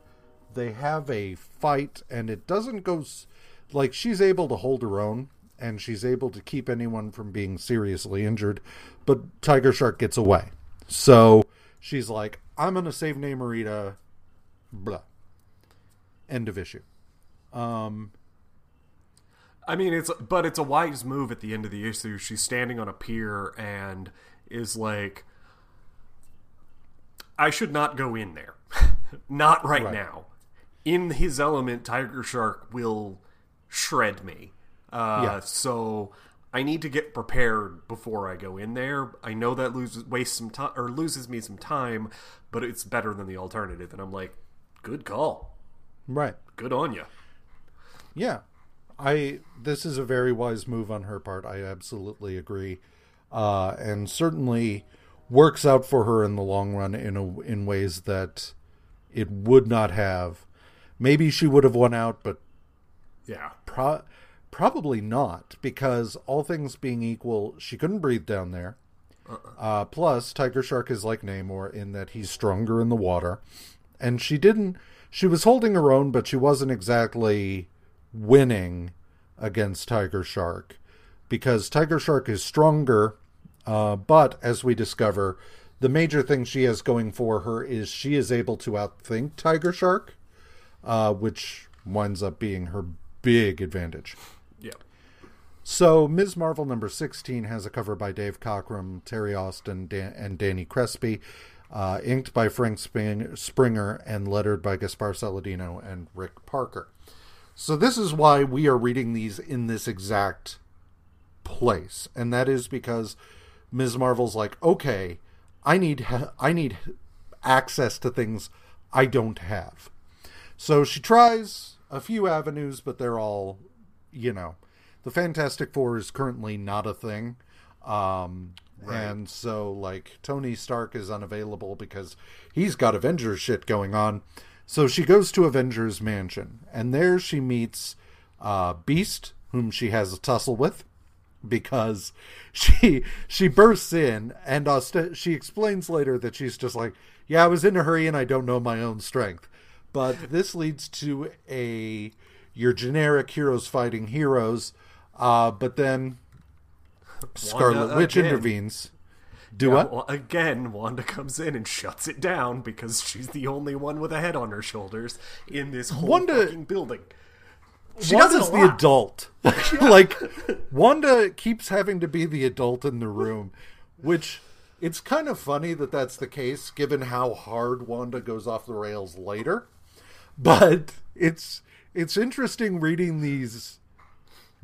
They have a fight, and it doesn't go. S- like she's able to hold her own and she's able to keep anyone from being seriously injured, but Tiger Shark gets away. So she's like, I'm going to save Namorita, blah. End of issue. Um, I mean, it's but it's a wise move at the end of the issue. She's standing on a pier and is like, "I should not go in there, [laughs] not right, Right. now." In his element, Tiger Shark will shred me. Uh, Yeah. So I need to get prepared before I go in there. I know that loses wastes some time or loses me some time, but it's better than the alternative. And I'm like, "Good call, right. good on you." Yeah. I this is a very wise move on her part. I absolutely agree. Uh, and certainly works out for her in the long run in a, in ways that it would not have. Maybe she would have won out, but Yeah. pro- probably not because all things being equal, she couldn't breathe down there. Uh, plus, Tiger Shark is like Namor in that he's stronger in the water, and she didn't. She was holding her own, but she wasn't exactly winning against Tiger Shark because Tiger Shark is stronger. Uh, but as we discover, the major thing she has going for her is she is able to outthink Tiger Shark, uh, which winds up being her big advantage. So, Ms. Marvel number 16 has a cover by Dave Cockrum, Terry Austin, Dan- and Danny Crespi, uh, inked by Frank Spring- Springer, and lettered by Gaspar Saladino and Rick Parker. So, this is why we are reading these in this exact place, and that is because Ms. Marvel's like, okay, I need I need access to things I don't have. So she tries a few avenues, but they're all, you know, the Fantastic Four is currently not a thing. Um, And so, like, Tony Stark is unavailable because he's got Avengers shit going on. So she goes to Avengers Mansion, and there she meets uh, Beast, whom she has a tussle with because [laughs] she she bursts in and ost- she explains later that she's just like yeah i was in a hurry and i don't know my own strength but this leads to a your generic heroes fighting heroes uh, but then scarlet witch again. intervenes do Yeah, what well, again, Wanda comes in and shuts it down because she's the only one with a head on her shoulders in this whole Wanda- fucking building. She Wanda's the adult. [laughs] [laughs] like Wanda keeps having to be the adult in the room, which it's kind of funny that that's the case given how hard Wanda goes off the rails later. But it's it's interesting reading these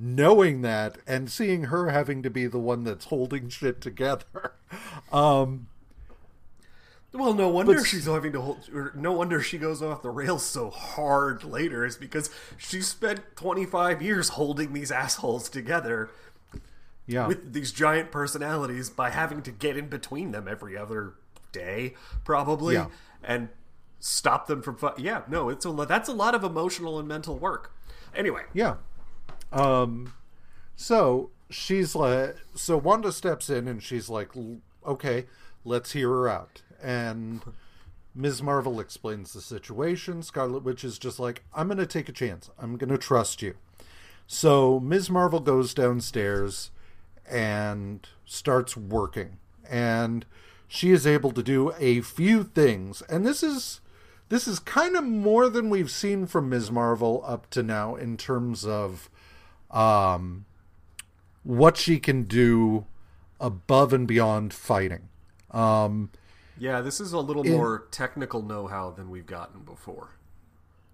knowing that and seeing her having to be the one that's holding shit together. [laughs] Um Well, no wonder But- she's having to hold. Or no wonder she goes off the rails so hard later. Is because she spent 25 years holding these assholes together yeah. with these giant personalities by having to get in between them every other day, probably, Yeah. and stop them from. Fu- yeah, no, it's a lo- that's a lot of emotional and mental work. Anyway, Yeah. Um so she's like so Wanda steps in and she's like okay, let's hear her out. And Ms. Marvel explains the situation. Scarlet Witch is just like I'm going to take a chance. I'm going to trust you. So Ms. Marvel goes downstairs and starts working. And she is able to do a few things. And this is this is kind of more than we've seen from Ms. Marvel up to now in terms of um what she can do above and beyond fighting. Um yeah, this is a little more technical know-how than we've gotten before.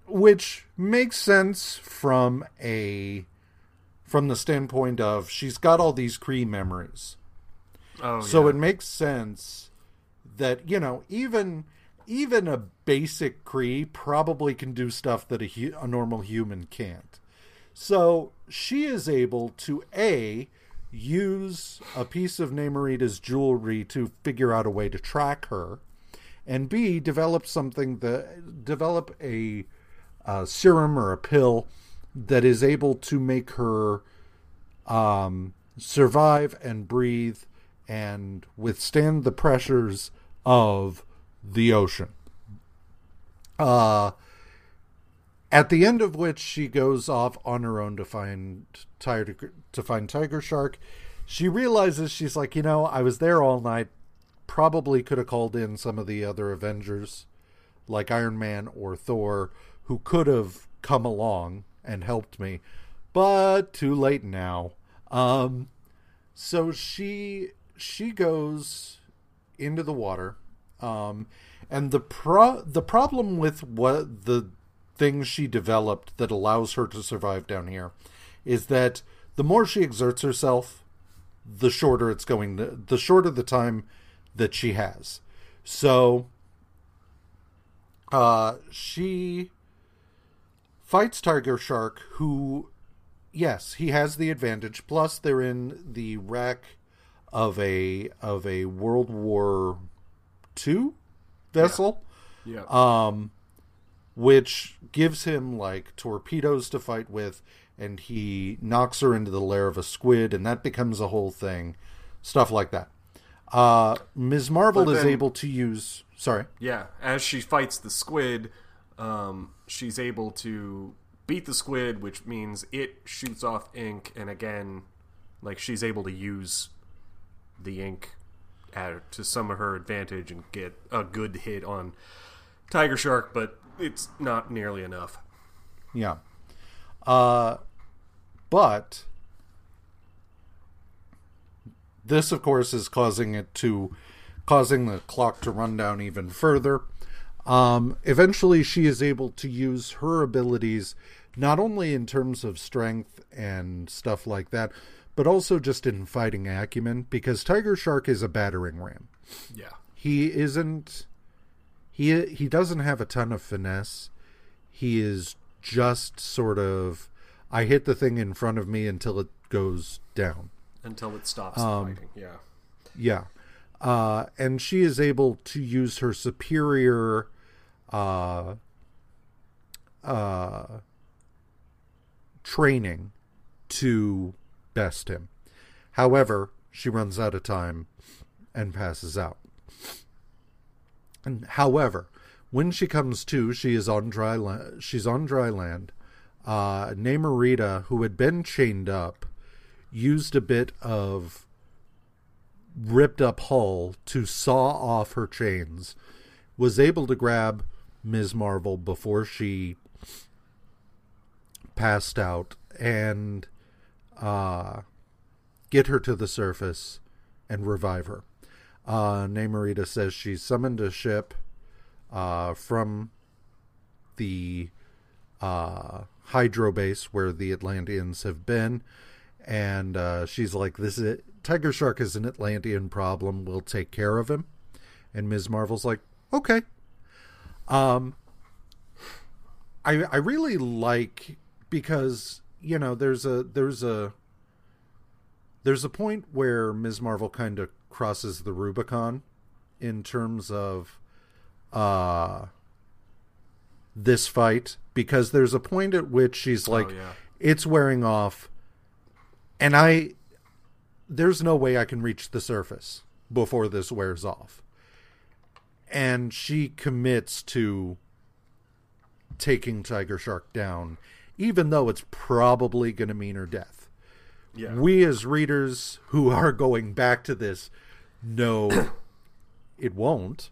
which makes sense from a from the standpoint of she's got all these Kree memories. Oh, So yeah. it makes sense that you know even even a basic Kree probably can do stuff that a, a normal human can't. So she is able to a use a piece of Namorita's jewelry to figure out a way to track her, and b develop something that develop a, uh serum or a pill that is able to make her um, survive and breathe and withstand the pressures of the ocean. Uh, At the end of which she goes off on her own to find tiger to find Tiger Shark. She realizes she's like, you know, I was there all night. Probably could have called in some of the other Avengers, like Iron Man or Thor, who could have come along and helped me, but too late now. Um, so she she goes into the water, um, and the pro the problem with what the things she developed that allows her to survive down here is that the more she exerts herself, the shorter it's going to, the shorter the time that she has. So uh she fights Tiger Shark who yes, he has the advantage plus they're in the wreck of a of a World War II vessel. Yeah. Um which gives him like torpedoes to fight with and he knocks her into the lair of a squid and that becomes a whole thing. Stuff like that. Uh ms. Marvel But is able to use sorry. Yeah, as she fights the squid, um, she's able to beat the squid, which means it shoots off ink, and again, like she's able to use the ink at, to some of her advantage and get a good hit on Tiger Shark, but it's not nearly enough. yeah uh but this of course is causing it to causing the clock to run down even further um eventually she is able to use her abilities not only in terms of strength and stuff like that but also just in fighting acumen because tiger shark is a battering ram Yeah. he isn't he he doesn't have a ton of finesse he is just sort of i hit the thing in front of me until it goes down Until it stops Um, fighting. Yeah. yeah uh and she is able to use her superior uh uh training to best him however she runs out of time and passes out and however when she comes to she is on dry land she's on dry land uh Namorita, who had been chained up used a bit of ripped up hull to saw off her chains was able to grab Ms. Marvel before she passed out and uh, get her to the surface and revive her. Uh, Namorita says she summoned a ship uh, from the uh, hydro base where the Atlanteans have been, and uh, she's like, "This is Tiger Shark is an Atlantean problem. We'll take care of him." And Ms. Marvel's like, "Okay." Um, I I really like because you know there's a there's a there's a point where Ms. Marvel kind of crosses the Rubicon in terms of uh this fight because there's a point at which she's like yeah. it's wearing off and I there's no way I can reach the surface before this wears off. And she commits to taking Tiger Shark down even though it's probably going to mean her death Yeah. we as readers who are going back to this know [coughs] it won't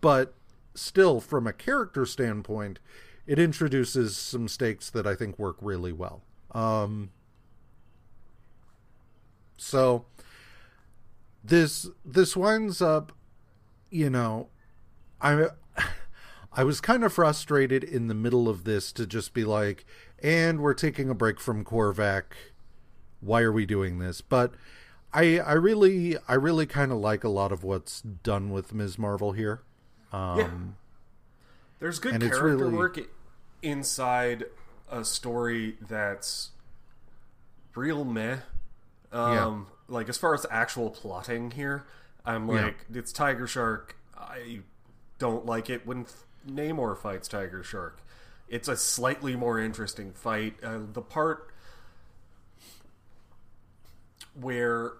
but still from a character standpoint it introduces some stakes that i think work really well um so this this winds up you know i [laughs] I was kind of frustrated in the middle of this to just be like, and we're taking a break from Korvac. Why are we doing this? But I I really I really kind of like a lot of what's done with Ms. Marvel here. Um, Yeah. There's good character really- work inside a story that's real meh. Um, Like, as far as actual plotting here, I'm Yeah. like, it's Tiger Shark. I don't like it when Namor fights Tiger Shark. It's a slightly more interesting fight. Uh, the part where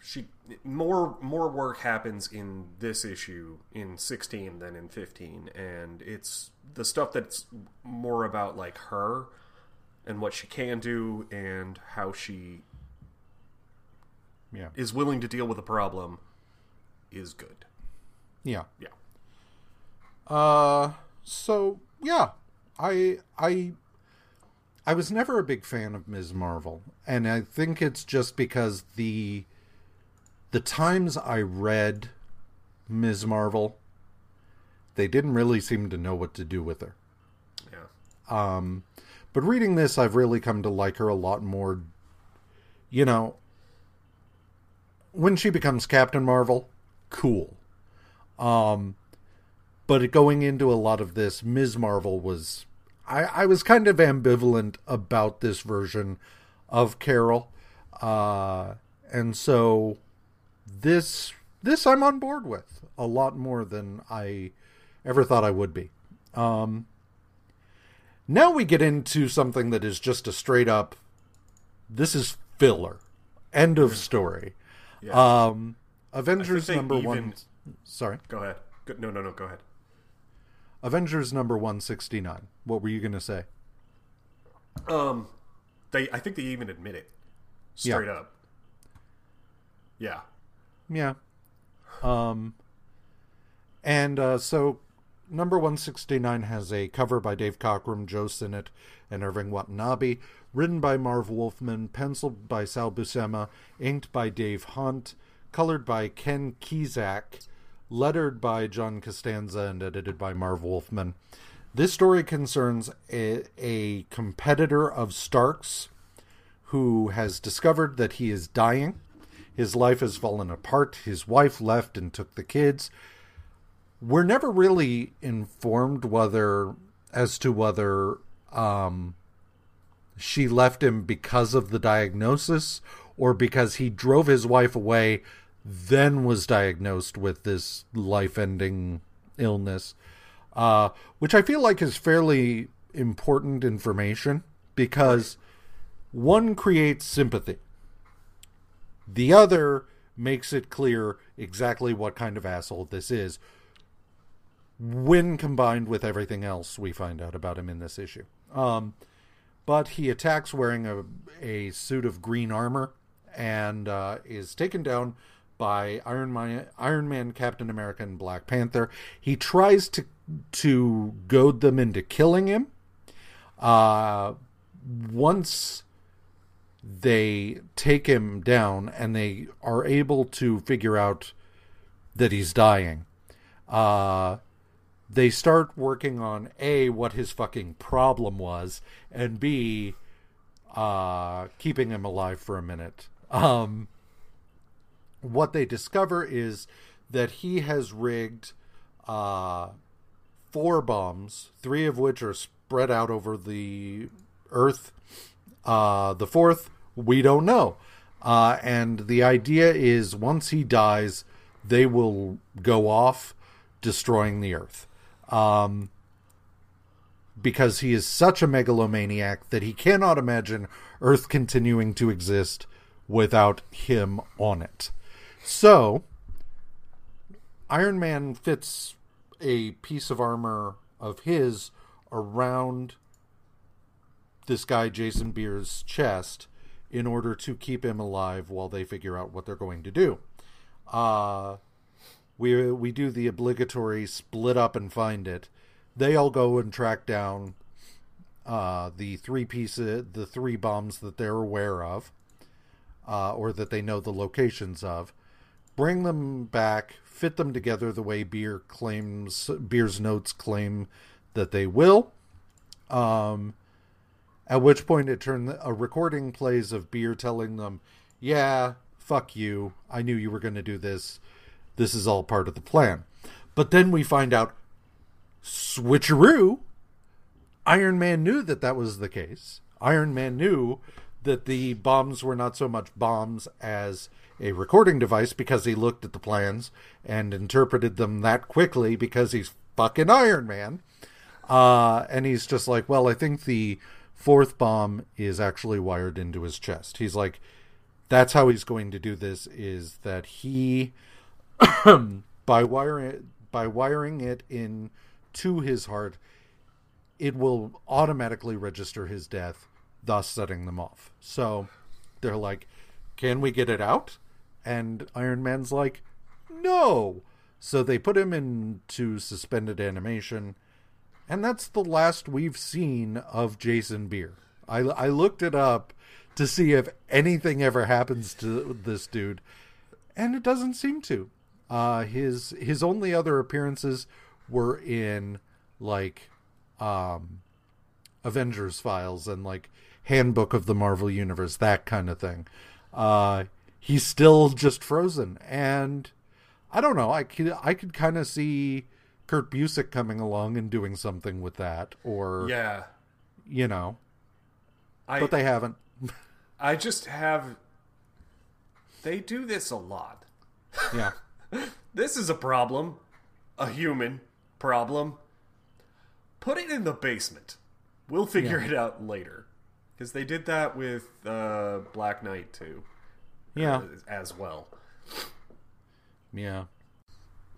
she more more work happens in this issue in 16 than in 15 and it's the stuff that's more about like her and what she can do and how she Yeah. is willing to deal with a problem is good. Yeah. Yeah. Uh so yeah. I I I was never a big fan of Ms. Marvel, and I think it's just because the the times I read Ms. Marvel, they didn't really seem to know what to do with her. Yeah. Um, but reading this, I've really come to like her a lot more. You know, when she becomes Captain Marvel, cool. Um, but going into a lot of this, Ms. Marvel was. I, I was kind of ambivalent about this version of Carol. Uh, and so this this I'm on board with a lot more than I ever thought I would be. Um, now we get into something that is just a straight up this is filler. End of story. Yeah. Um Avengers number even- 1 Sorry. go ahead. No, no, no. Go ahead. Avengers number 169. What were you going to say? Um, they. I think they even admit it straight up. Yeah. Yeah. Um and uh so number 169 has a cover by Dave Cockrum, Joe Sinnott, and Irving Watanabe, written by Marv Wolfman, penciled by Sal Buscema, inked by Dave Hunt, colored by Ken Kizak, lettered by John Costanza, and edited by Marv Wolfman. This story concerns a, a competitor of Stark's who has discovered that he is dying. His life has fallen apart. His wife left and took the kids. We're never really informed whether as to whether um, she left him because of the diagnosis or because he drove his wife away, then was diagnosed with this life-ending illness, uh, which I feel like is fairly important information because one creates sympathy. The other makes it clear exactly what kind of asshole this is when combined with everything else we find out about him in this issue. Um, but he attacks wearing a, a suit of green armor and uh, is taken down by Iron Man, Iron Man, Captain America, and Black Panther. He tries to to goad them into killing him. Uh, once they take him down and they are able to figure out that he's dying, uh, they start working on a what his fucking problem was and b uh keeping him alive for a minute um what they discover is that he has rigged uh four bombs three of which are spread out over the earth. Uh the fourth we don't know. Uh and the idea is once he dies they will go off destroying the earth. Um, because he is such a megalomaniac that he cannot imagine Earth continuing to exist without him on it. So, Iron Man fits a piece of armor of his around this guy, Jason Beere's chest, in order to keep him alive while they figure out what they're going to do. Uh, we we do the obligatory split up and find it. They all go and track down uh, the three pieces, the three bombs that they're aware of, uh, or that they know the locations of. Bring them back, fit them together the way Beere claims. Beere's notes claim that they will. Um, at which point it turn a recording plays of Beere telling them, "Yeah, fuck you. I knew you were going to do this." this is all part of the plan. But then we find out switcheroo. Iron Man knew that that was the case. Iron Man knew that the bombs were not so much bombs as a recording device because he looked at the plans and interpreted them that quickly because he's fucking Iron Man. Uh, and he's just like, well, I think the fourth bomb is actually wired into his chest. He's like, that's how he's going to do this is that he [coughs] by wiring by wiring it in to his heart it will automatically register his death thus setting them off so they're like can we get it out and iron man's like no! So they put him into suspended animation and that's the last we've seen of jason beere. I, I looked it up to see if anything ever happens to this dude and it doesn't seem to. Uh, his his only other appearances were in like um, Avengers files and like Handbook of the Marvel Universe, that kind of thing. Uh, he's still just frozen, and I don't know. I could I could kind of see Kurt Busiek coming along and doing something with that, or Yeah. you know, I but they haven't. I just have they do this a lot. Yeah, [laughs] This is a problem. A human problem. Put it in the basement. We'll figure Yeah. it out later. Because they did that with uh, Black Knight too, yeah. as well. Yeah.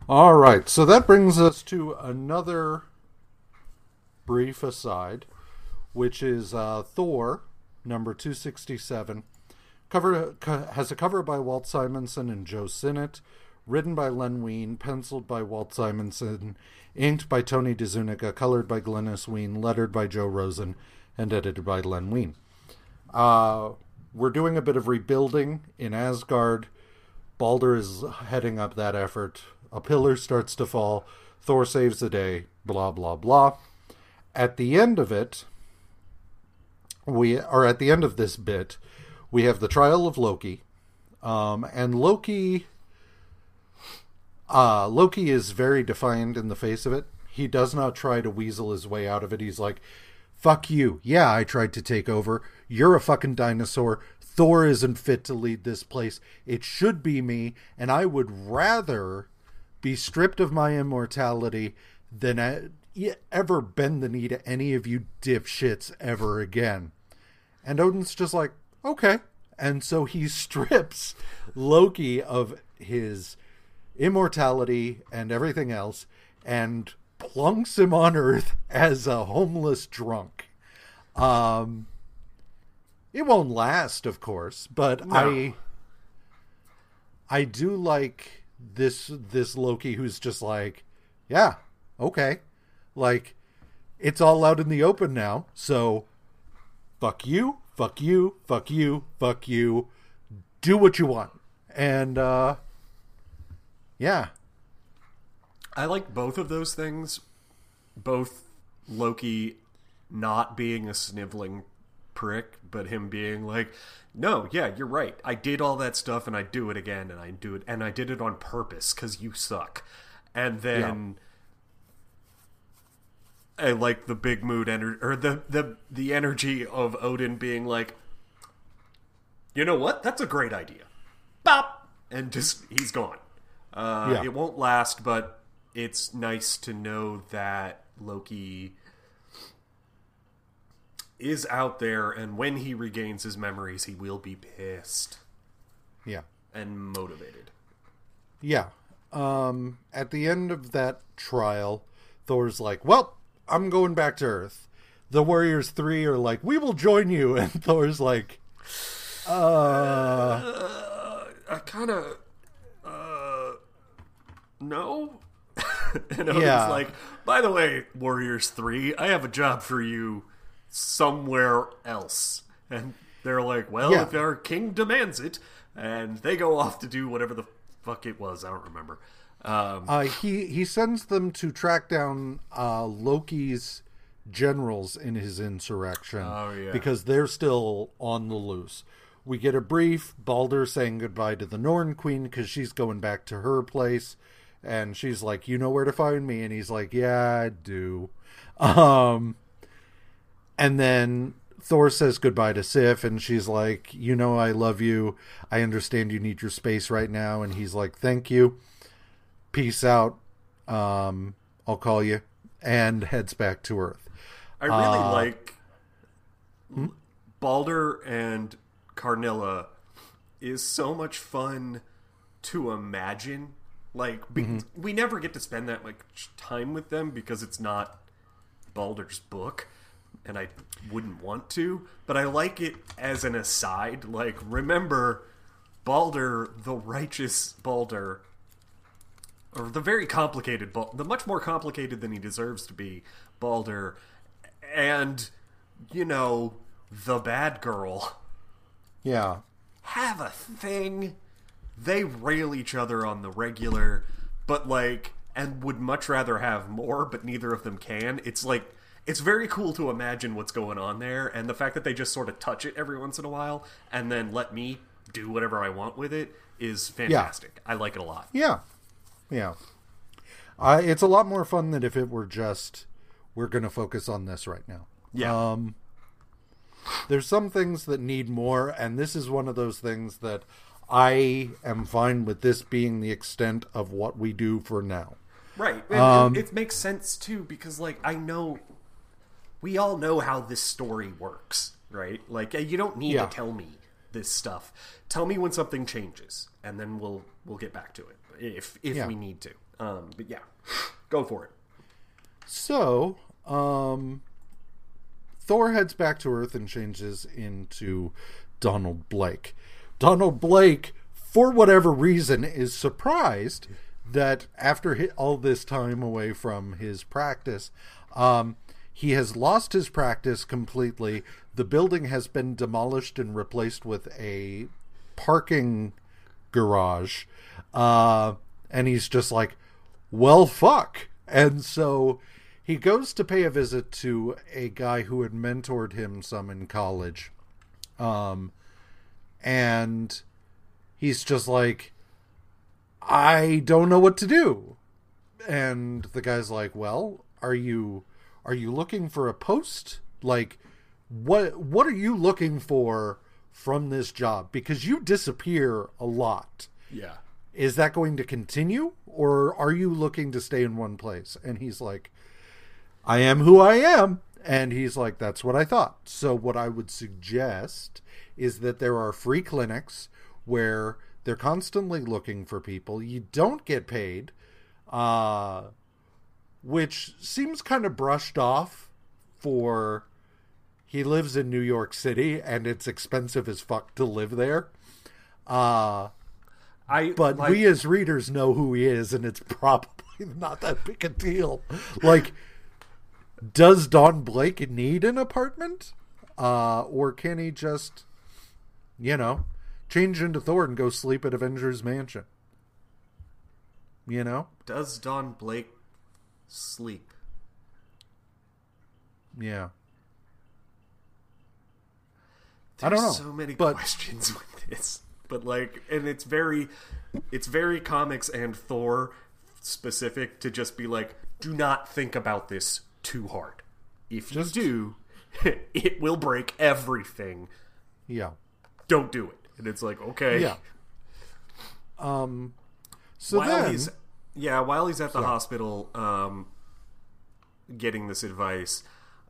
All right. So that brings us to another brief aside, which is uh, Thor number 267. Cover co- has a cover by Walt Simonson and Joe Sinnott, written by Len Wein, penciled by Walt Simonson, inked by Tony DeZuniga, colored by Glynis Wein, lettered by Joe Rosen, and edited by Len Wein. Uh, we're doing a bit of rebuilding in Asgard. Balder is heading up that effort. A pillar starts to fall. Thor saves the day. Blah blah blah. At the end of it, we are at the end of this bit. We have the trial of Loki, um, and Loki. Uh, Loki is very defiant in the face of it. He does not try to weasel his way out of it. He's like, "Fuck you! Yeah, I tried to take over. You're a fucking dinosaur. Thor isn't fit to lead this place. It should be me, and I would rather be stripped of my immortality than e- ever bend the knee to any of you dipshits ever again." And Odin's just like, "Okay." And so he [laughs] strips Loki of his immortality and everything else and plunks him on earth as a homeless drunk. Um it won't last, of course, but I I do like this this Loki who's just like, yeah, okay. Like it's all out in the open now. So fuck you, fuck you, fuck you, fuck you. Do what you want. And uh yeah. I like both of those things. Both Loki not being a sniveling prick, but him being like, "No, yeah, you're right. I did all that stuff, and I do it again, and I do it, and I did it on purpose because you suck." And then, I like the big mood energy or the the the energy of Odin being like, "You know what? That's a great idea." Bop, and just he's gone. Uh, Yeah. It won't last, but it's nice to know that Loki is out there, and when he regains his memories, he will be pissed Yeah. and motivated. Yeah. Um, at the end of that trial, Thor's like, "Well, I'm going back to Earth." The Warriors Three are like, "We will join you," [laughs] and Thor's like, "Uh, I kind of, uh, no. [laughs] and Odin's Yeah. like, by the way, Warriors 3, I have a job for you somewhere else. And they're like, well, Yeah. if our king demands it. And they go off to do whatever the fuck it was. I don't remember. Um, uh, he he sends them to track down uh, Loki's generals in his insurrection Oh, yeah. because they're still on the loose." We get a brief Balder saying goodbye to the Norn Queen because she's going back to her place, and she's like, "You know where to find me," and he's like, "Yeah, I do." Um, and then Thor says goodbye to Sif, and she's like, "You know, I love you. I understand you need your space right now." And he's like, "Thank you. Peace out. Um, I'll call you." And heads back to Earth. I really Uh, like Balder and Karnilla is so much fun to imagine. Like be- we never get to spend that much time with them because it's not Balder's book, and I wouldn't want to. But I like it as an aside. Like remember, Balder, the righteous Balder, or the very complicated, the much more complicated than he deserves to be, Balder, and you know the bad girl Yeah. have a thing. They rail each other on the regular, but like, and would much rather have more, but neither of them can. It's like, it's very cool to imagine what's going on there, and the fact that they just sort of touch it every once in a while and then let me do whatever I want with it is fantastic. I like it a lot. Yeah. Yeah. Uh, it's a lot more fun than if it were just we're going to focus on this right now. Yeah. Um, there's some things that need more, and this is one of those things that I am fine with this being the extent of what we do for now. Right. And, and it makes sense too because like I know we all know how this story works, right? Like you don't need Yeah. to tell me this stuff. Tell me when something changes and then we'll we'll get back to it if if Yeah. we need to. Um but yeah. Go for it. So, um, Thor heads back to Earth and changes into Donald Blake. Donald Blake, for whatever reason, is surprised that after all this time away from his practice, um, he has lost his practice completely. The building has been demolished and replaced with a parking garage. Uh, and he's just like, well, fuck. And so he goes to pay a visit to a guy who had mentored him some in college. Um, and he's just like, I don't know what to do. And the guy's like, well, are you are you looking for a post? Like what what are you looking for from this job? Because you disappear a lot. Yeah. is that going to continue or are you looking to stay in one place? And he's like i am who i am. And he's like that's what i thought. So what i would suggest is that there are free clinics where they're constantly looking for people. You don't get paid uh which seems kind of brushed off for he lives in New York City and it's expensive as fuck to live there. Uh I but like, we as readers know who he is and it's [laughs] probably not that big a deal. Like does Don Blake need an apartment? Uh or can he just you know, change into Thor and go sleep at Avengers Mansion? You know? does Don Blake sleep? Yeah. I don't know, So many but- questions [laughs] with this, but like, and it's very, it's very comics and Thor specific to just be like, do not think about this too hard. If Just- you do, [laughs] it will break everything. Yeah. Don't do it. And it's like, okay, Yeah. Um so while then he's yeah while he's at the hospital um getting this advice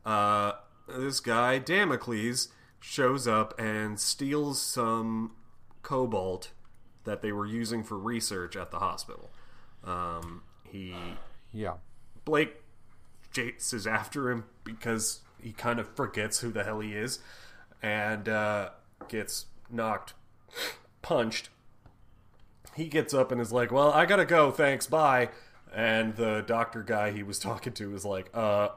uh this guy damocles shows up and steals some cobalt that they were using for research at the hospital um he yeah. blake Jates is after him because he kind of forgets who the hell he is and uh gets knocked punched he gets up and is like, "Well, I gotta go. Thanks, bye." And the doctor guy he was [laughs] talking to is like, "Uh,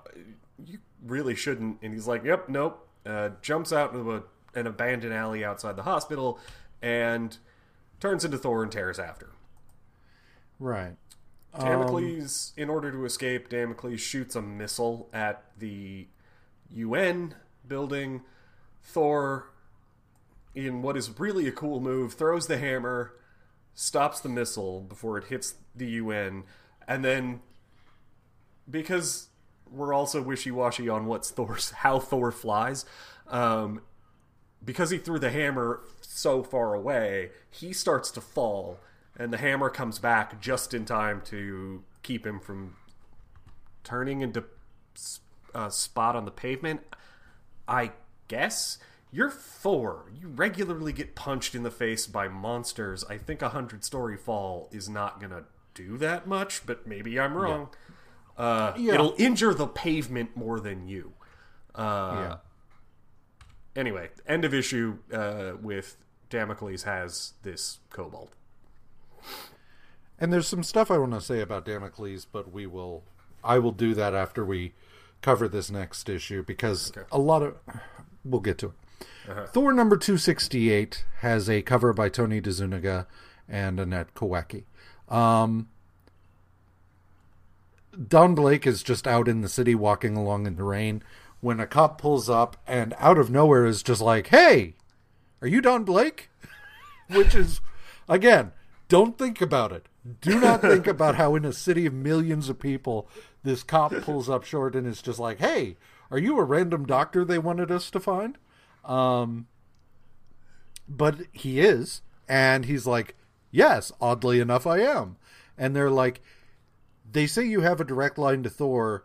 you really shouldn't." And he's like, "Yep, nope." Uh, jumps out into a, an abandoned alley outside the hospital and turns into Thor and tears after. Right. Damocles, in order to escape, Damocles shoots a missile at the UN building. Thor, in what is really a cool move, throws the hammer, stops the missile before it hits the UN, and then because we're also wishy-washy on what's Thor's [laughs] how Thor flies, um, because he threw the hammer so far away, he starts to fall, and the hammer comes back just in time to keep him from turning into a spot on the pavement. I guess you're Thor. You regularly get punched in the face by monsters. I think a hundred story fall is not gonna do that much, but maybe I'm wrong. Yeah. Uh, yeah. It'll injure the pavement more than you. Uh, yeah. Anyway, end of issue uh, with Damocles has this cobalt. And there's some stuff I want to say about Damocles, but we will. I will do that after we cover this next issue because okay. a lot of. We'll get to it. Uh-huh. Thor number 268 has a cover by Tony DeZuniga and Annette Kawecki. Um, Don Blake is just out in the city walking along in the rain when a cop pulls up and out of nowhere is just like, "Hey, are you Don Blake?" [laughs] Which is again, don't think about it. Do not think [laughs] about how in a city of millions of people this cop pulls up short and is just like, "Hey, are you a random doctor they wanted us to find?" Um but he is and he's like, "Yes, oddly enough I am." And they're like, they say you have a direct line to Thor.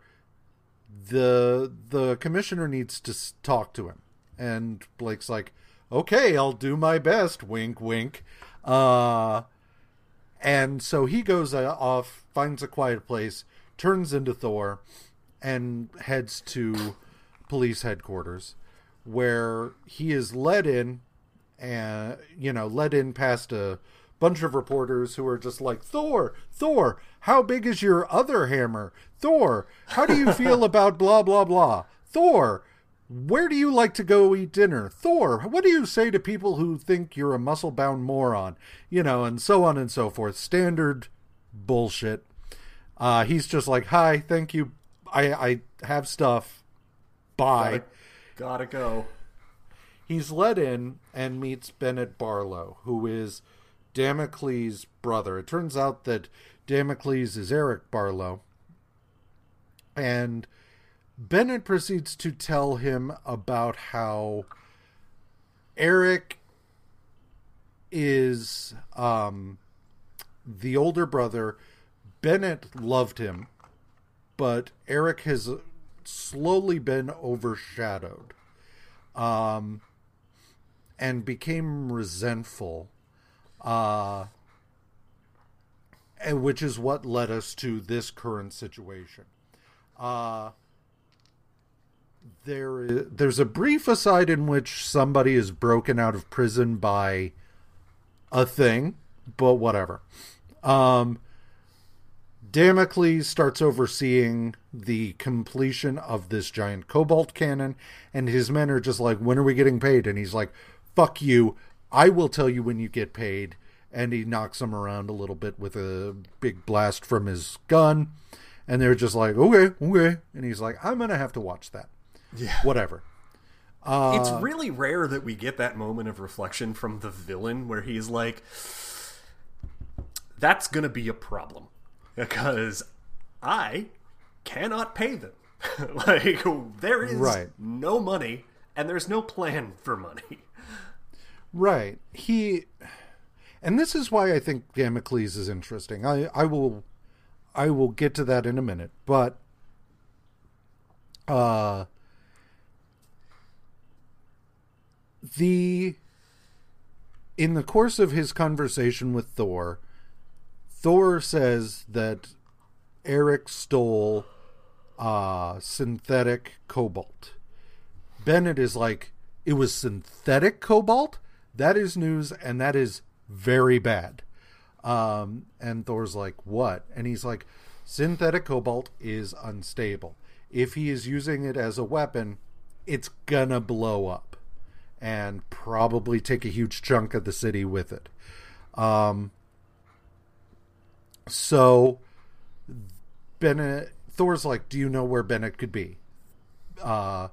The the commissioner needs to talk to him, and Blake's like, "Okay, I'll do my best." Wink, wink. Uh, and so he goes uh, off, finds a quiet place, turns into Thor, and heads to police headquarters, where he is led in, and you know, led in past a bunch of reporters who are just like, Thor, Thor, how big is your other hammer? Thor, how do you [laughs] feel about blah, blah, blah? Thor, where do you like to go eat dinner? Thor, what do you say to people who think you're a muscle bound moron? You know, and so on and so forth. Standard bullshit. Uh, he's just like, hi, thank you. I, I have stuff. Bye. Gotta, go. He's let in and meets Bennett Barlow, who is Damocles' brother. It turns out that Damocles is Eric Barlow. And Bennett proceeds to tell him about how Eric is um, the older brother. Bennett loved him, but Eric has slowly been overshadowed um, and became resentful uh, and which is what led us to this current situation. Uh, there is there's a brief aside in which somebody is broken out of prison by a thing, but whatever. Um, Damocles starts overseeing the completion of this giant cobalt cannon, and his men are just like, "When are we getting paid?" And he's like, "Fuck you! I will tell you when you get paid. And he knocks them around a little bit with a big blast from his gun. And they're just like, okay, okay. And he's like, I'm going to have to watch that. Yeah. Whatever. Uh, it's really rare that we get that moment of reflection from the villain where he's like, that's going to be a problem because I cannot pay them. [laughs] like, there is right. no money and there's no plan for money. Right. He and this is why I think Damocles is interesting. I, I will I will get to that in a minute, but uh the in the course of his conversation with Thor, Thor says that Eric stole uh synthetic cobalt. Bennett is like, it was synthetic cobalt? that is news and that is very bad. Um, and Thor's like, what? And he's like, synthetic cobalt is unstable. If he is using it as a weapon, it's gonna blow up and probably take a huge chunk of the city with it. Um, so Bennett, Thor's like, do you know where Bennett could be? Uh,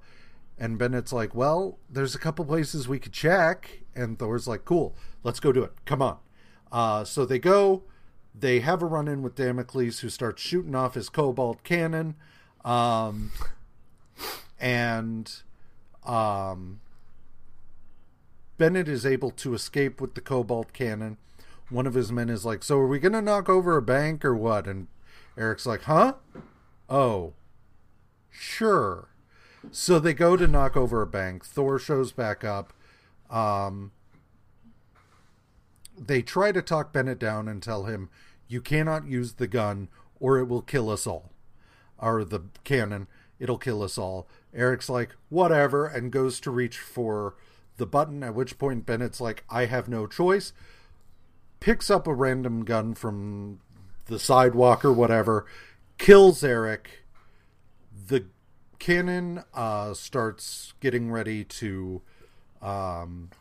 and Bennett's like, well, there's a couple places we could check. And Thor's like, cool, let's go do it. Come on. Uh, so they go. They have a run in with Damocles, who starts shooting off his cobalt cannon. Um, and um, Bennett is able to escape with the cobalt cannon. One of his men is like, So are we to knock over a bank or what? And Eric's like, Huh? Oh, sure. So they go to knock over a bank. Thor shows back up. Um, they try to talk Bennett down and tell him, "You cannot use the gun, or it will kill us all." Or the cannon, it'll kill us all. Eric's like, "Whatever," and goes to reach for the button. At which point Bennett's like, "I have no choice." Picks up a random gun from the sidewalk or whatever, kills Eric. The cannon uh, starts getting ready to um,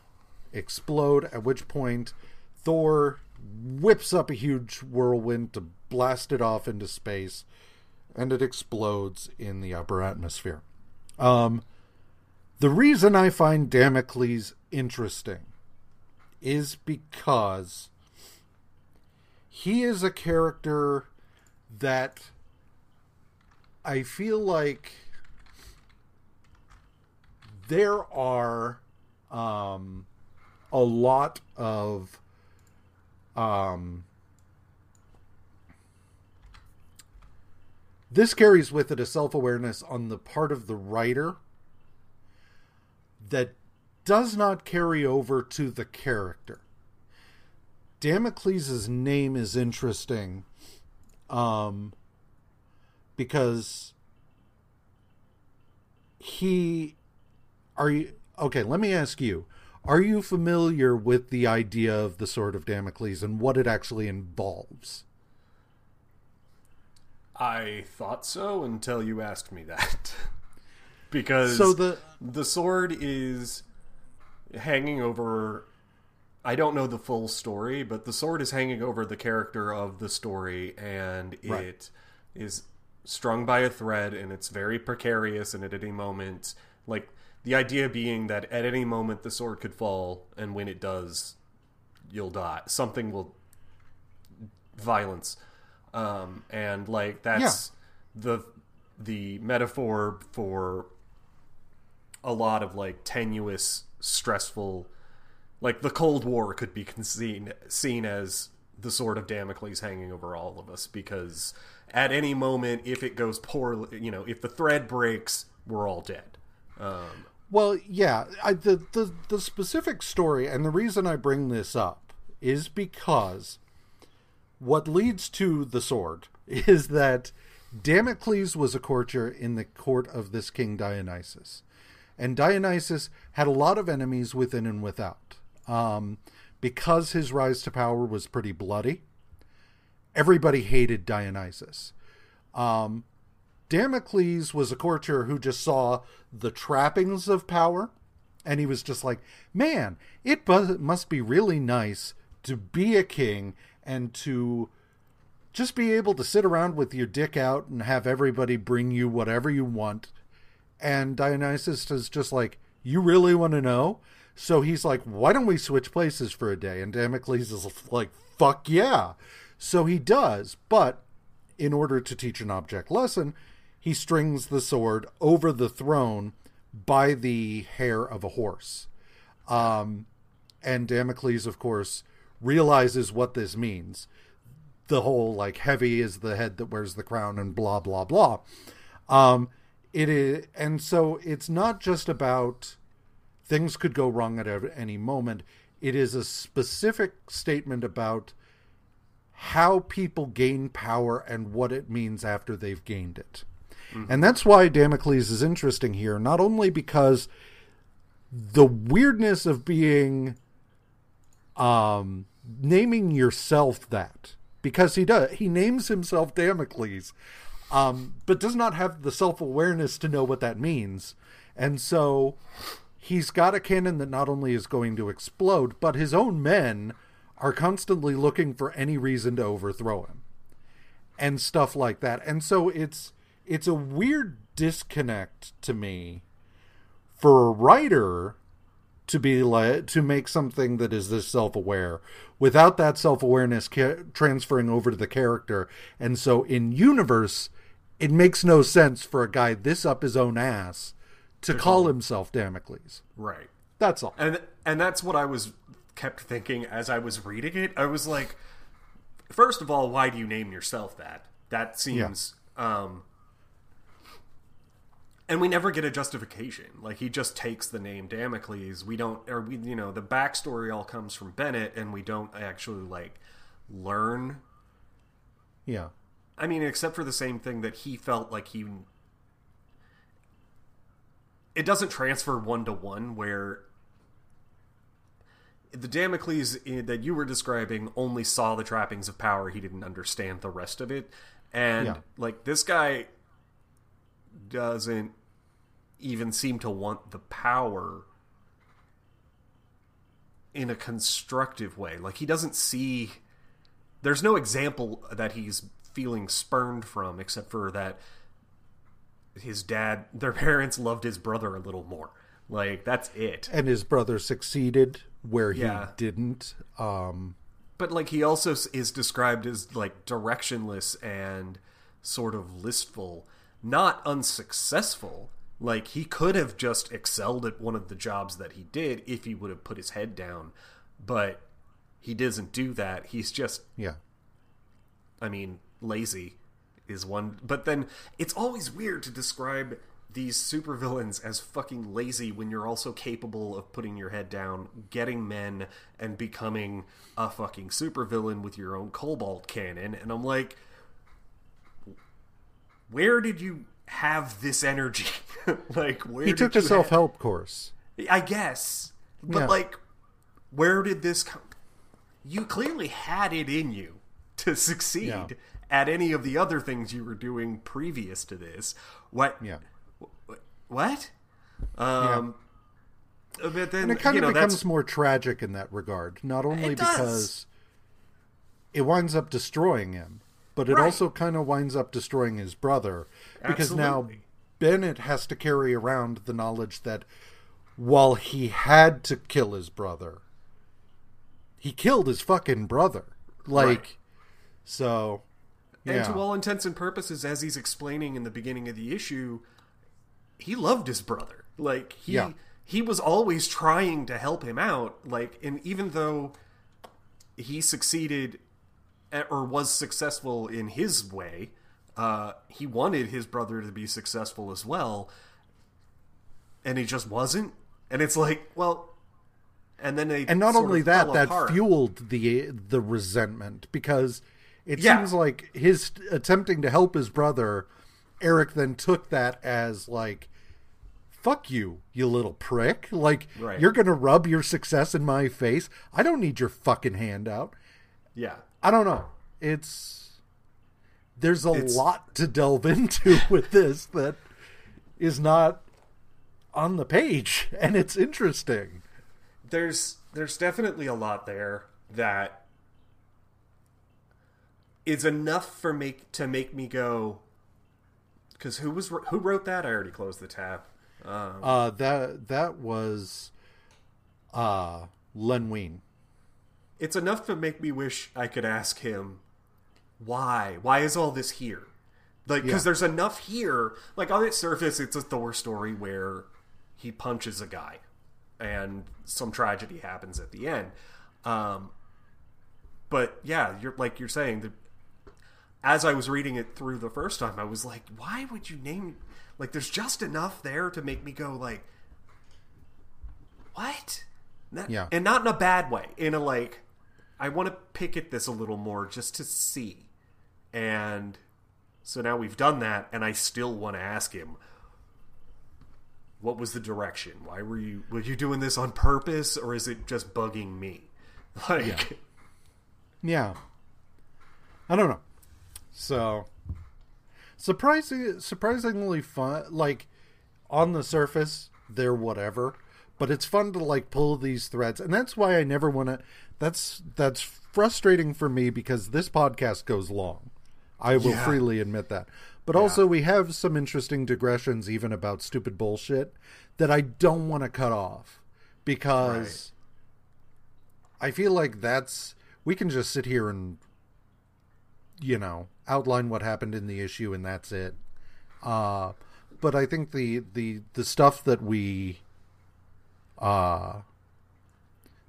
explode, at which point Thor whips up a huge whirlwind to blast it off into space, and it explodes in the upper atmosphere. Um, the reason I find Damocles interesting is because he is a character that I feel like there are um, a lot of um, this carries with it a self-awareness on the part of the writer that does not carry over to the character. Damocles' name is interesting um, because he are you okay let me ask you are you familiar with the idea of the sword of damocles and what it actually involves I thought so until you asked me that. [laughs] because so the the sword is hanging over I don't know the full story, but the sword is hanging over the character of the story and Right. it is strung by a thread and it's very precarious and at any moment like the idea being that at any moment the sword could fall and when it does you'll die. Something will violence. Um and like that's the the metaphor for a lot of like tenuous, stressful, like the Cold War could be seen seen as the sword of Damocles hanging over all of us because at any moment, if it goes poorly, you know, if the thread breaks, we're all dead. Um, Well, yeah, I, the, the the specific story and the reason I bring this up is because what leads to the sword [laughs] is that Damocles was a courtier in the court of this king Dionysus, and Dionysus had a lot of enemies within and without. Um, because his rise to power was pretty bloody, everybody hated Dionysus. Um, Damocles was a courtier who just saw the trappings of power, and he was just like, man, it must be really nice to be a king and to just be able to sit around with your dick out and have everybody bring you whatever you want. And Dionysus is just like, you really want to know? So he's like, why don't we switch places for a day? And Damocles is like, fuck yeah. So he does, but in order to teach an object lesson, he strings the sword over the throne by the hair of a horse. Um, and Damocles, of course, realizes what this means. The whole like heavy is the head that wears the crown and blah blah blah. Um, it is, and so it's not just about things could go wrong at any moment. It is a specific statement about how people gain power and what it means after they've gained it. And that's why Damocles is interesting here, not only because the weirdness of being um naming yourself that because he does he names himself Damocles um but does not have the self-awareness to know what that means. And so he's got a cannon that not only is going to explode, but his own men are constantly looking for any reason to overthrow him and stuff like that. And so it's it's a weird disconnect to me for a writer to be like to make something that is this self-aware without that self-awareness ca- transferring over to the character. And so in universe it makes no sense for a guy this up his own ass to call himself Damocles. right. That's all. and and that's what I was kept thinking as I was reading it. I was like, first of all, why do you name yourself that? That seems um, and we never get a justification. Like he just takes the name Damocles. We don't, or we, you know, the backstory all comes from Bennett, and we don't actually like learn. Yeah. I mean, except for the same thing that he felt like he. It doesn't transfer one to one where the Damocles eh, that you were describing only saw the trappings of power. He didn't understand the rest of it, and Yeah. like this guy doesn't even seem to want the power in a constructive way. Like he doesn't see there's no example that he's feeling spurned from except for that his dad their [laughs] parents loved his brother a little more. Like that's it. And his brother succeeded where he Yeah. didn't. Um, But like he also is described as like directionless and sort of listful, not unsuccessful. Like he could have just excelled at one of the jobs that he did if he would have put his head down, but he doesn't do that. He's just yeah. I mean, lazy is one, but then it's always weird to describe these supervillains as fucking lazy when you're also capable of putting your head down, getting men, and becoming a fucking supervillain with your own cobalt cannon. And I'm like, where did you have this energy? [laughs] like, where He did took you a self help course. I guess, but Yeah. like, where did this come? You clearly had it in you to succeed Yeah. At any of the other things you were doing previous to this. What? Yeah. What? Um, But then And it kind you know, of becomes that's more tragic in that regard. Not only It because it winds up destroying him, but it Right. also kind of winds up destroying his brother. Because now Bennett has to carry around the knowledge that while he had to kill his brother, he killed his fucking brother. Like, Right. so. And Yeah. to all intents and purposes, as he's explaining in the beginning of the issue, he loved his brother. Like he Yeah. he was always trying to help him out. Like, and even though he succeeded at- or was successful in his way, uh, he wanted his brother to be successful as well, and he just wasn't. And it's like, well, and then they and not only that that apart. fueled the the resentment because it Yeah. seems like his attempting to help his brother eric then took that as like fuck you you little prick like Right. you're gonna rub your success in my face i don't need your fucking handout yeah. i don't know it's there's a It's- lot to delve into [laughs] with this that is not on the page and it's interesting there's there's definitely a lot there that is enough for make to make me go because who was who wrote that? I already closed the tab. Um, Uh, that that was uh Len Wein. it's enough to make me wish i could ask him why why is all this here? Like because Yeah. there's enough here. Like on its surface it's a thor story where he punches a guy and some tragedy happens at the end. Um but yeah you're like you're saying that as i was reading it through the first time i was like why would you name like there's just enough there to make me go like what Not- Yeah. and not in a bad way in a like i want to pick at this a little more just to see and so now we've done that and i still want to ask him what was the direction why were you were you doing this on purpose or is it just bugging me [laughs] like Yeah. I don't know. So surprising surprisingly fun like on the surface they're whatever, but it's fun to like pull these threads and that's why I never want to that's that's frustrating for me because this podcast goes long. I will Yeah. freely admit that. But also we have some interesting digressions even about stupid bullshit that I don't want to cut off because I feel like that's we can just sit here and you know outline what happened in the issue and that's it. Uh, but I think the the the stuff that we uh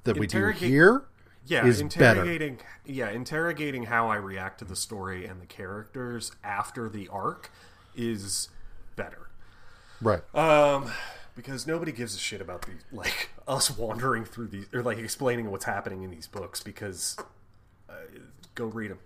that we do here yeah is better. interrogating yeah interrogating how i react to the story and the characters after the arc is better Right. Um, because nobody gives a shit about the like us wandering through these or like explaining what's happening in these books because uh, go read them.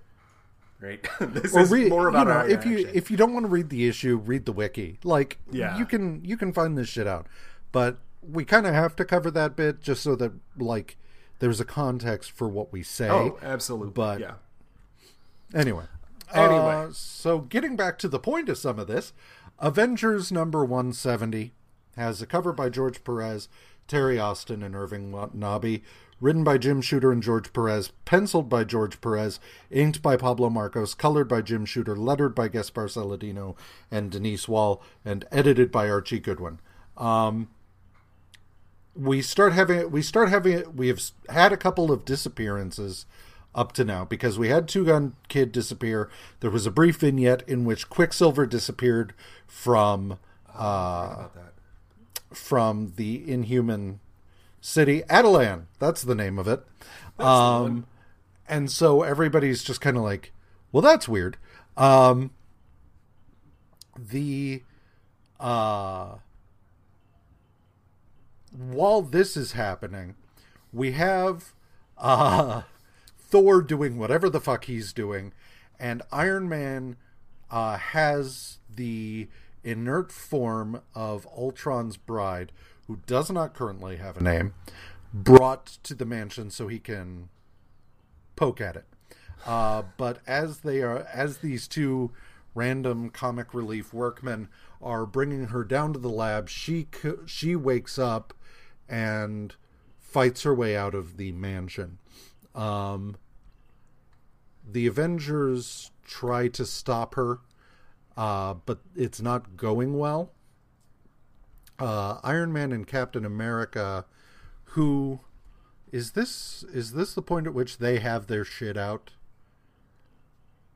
Right. [laughs] this Or is read, more about you know, our if you if you don't want to read the issue, read the wiki. Like, Yeah. you can you can find this shit out, but we kind of have to cover that bit just so that like there's a context for what we say. oh, absolutely. but- yeah. Anyway. Anyway. Uh, so getting back to the point of some of this, Avengers number 170 has a cover by George Perez, Terry Austin, and Irving Nobby, written by Jim Shooter and George Perez, penciled by George Perez, inked by Pablo Marcos, colored by Jim Shooter, lettered by Gaspar Saladino and Denise Wohl, and edited by Archie Goodwin. Um, we start having we start having we have had a couple of disappearances up to now because we had Two Gun Kid disappear. There was a brief vignette in which Quicksilver disappeared from uh, from the Inhuman city, Attilan. That's the name of it. Um, and so everybody's just kind of like, well, that's weird. Um, the uh, while this is happening, we have uh, [laughs] Thor doing whatever the fuck he's doing, and Iron Man uh, has the inert form of Ultron's bride, who does not currently have a name, brought to the mansion so he can poke at it. Uh, but as they are, as these two random comic relief workmen are bringing her down to the lab, she she wakes up and fights her way out of the mansion. Um, the Avengers try to stop her, uh, but it's not going well. Uh, Iron Man and Captain America, who is this? Is this the point at which they have their shit out?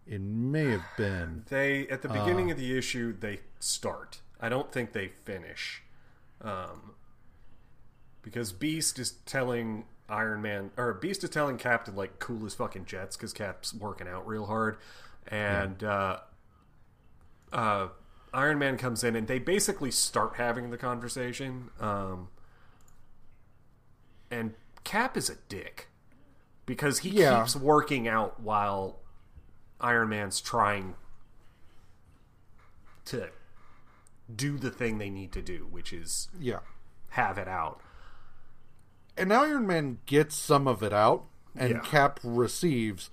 It may have been. They at the beginning of the issue they start. I don't think they finish, um, because Beast is telling Iron Man or Beast is telling Cap to like cool his fucking jets because Cap's working out real hard, and uh, uh, Iron Man comes in and they basically start having the conversation. Um, and Cap is a dick because he Yeah. keeps working out while Iron Man's trying to do the thing they need to do, which is Yeah. have it out. and Iron Man gets some of it out, and Yeah. Cap receives,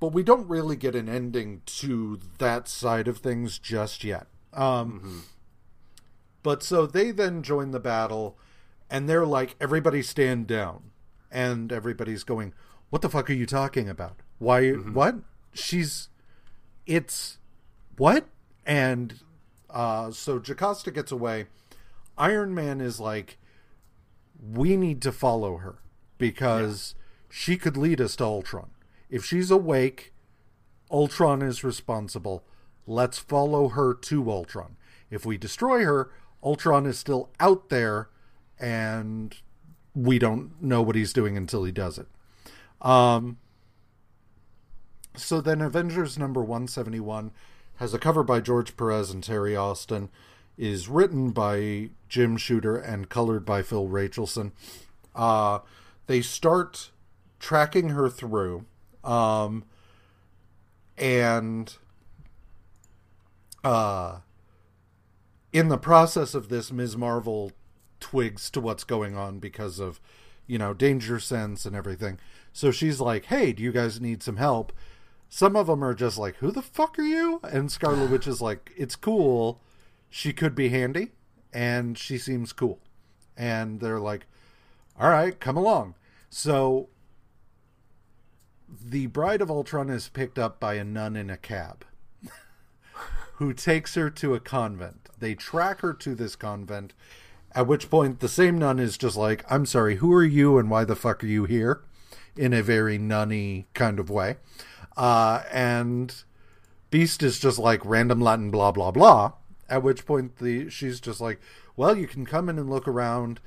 but we don't really get an ending to that side of things just yet. Um, But so they then join the battle, and they're like, "Everybody stand down," and everybody's going, "What the fuck are you talking about? Why? What? She's, it's, what?" And uh, so Jocasta gets away. Iron Man is like, we need to follow her because she could lead us to Ultron. If she's awake, Ultron is responsible. Let's follow her to Ultron. If we destroy her, Ultron is still out there and we don't know what he's doing until he does it. Um so then Avengers number 171 has a cover by George Perez and Terry Austin, is written by Jim Shooter and colored by Phil Rachelson. Uh, they start tracking her through, um, and uh, in the process of this, Ms. Marvel twigs to what's going on because of, you know, danger sense and everything. So she's like, "Hey, do you guys need some help?" Some of them are just like, "Who the fuck are you?" And Scarlet Witch is like, "It's cool. She could be handy, and she seems cool." And they're like, "All right, come along." So the Bride of Ultron is picked up by a nun in a cab who takes her to a convent. They track her to this convent, at which point the same nun is just like, I'm sorry, who are you and why the fuck are you here? In a very nunny kind of way. Uh, and Beast is just like random Latin blah blah blah. At which point the she's just like, Well, you can come in and look around,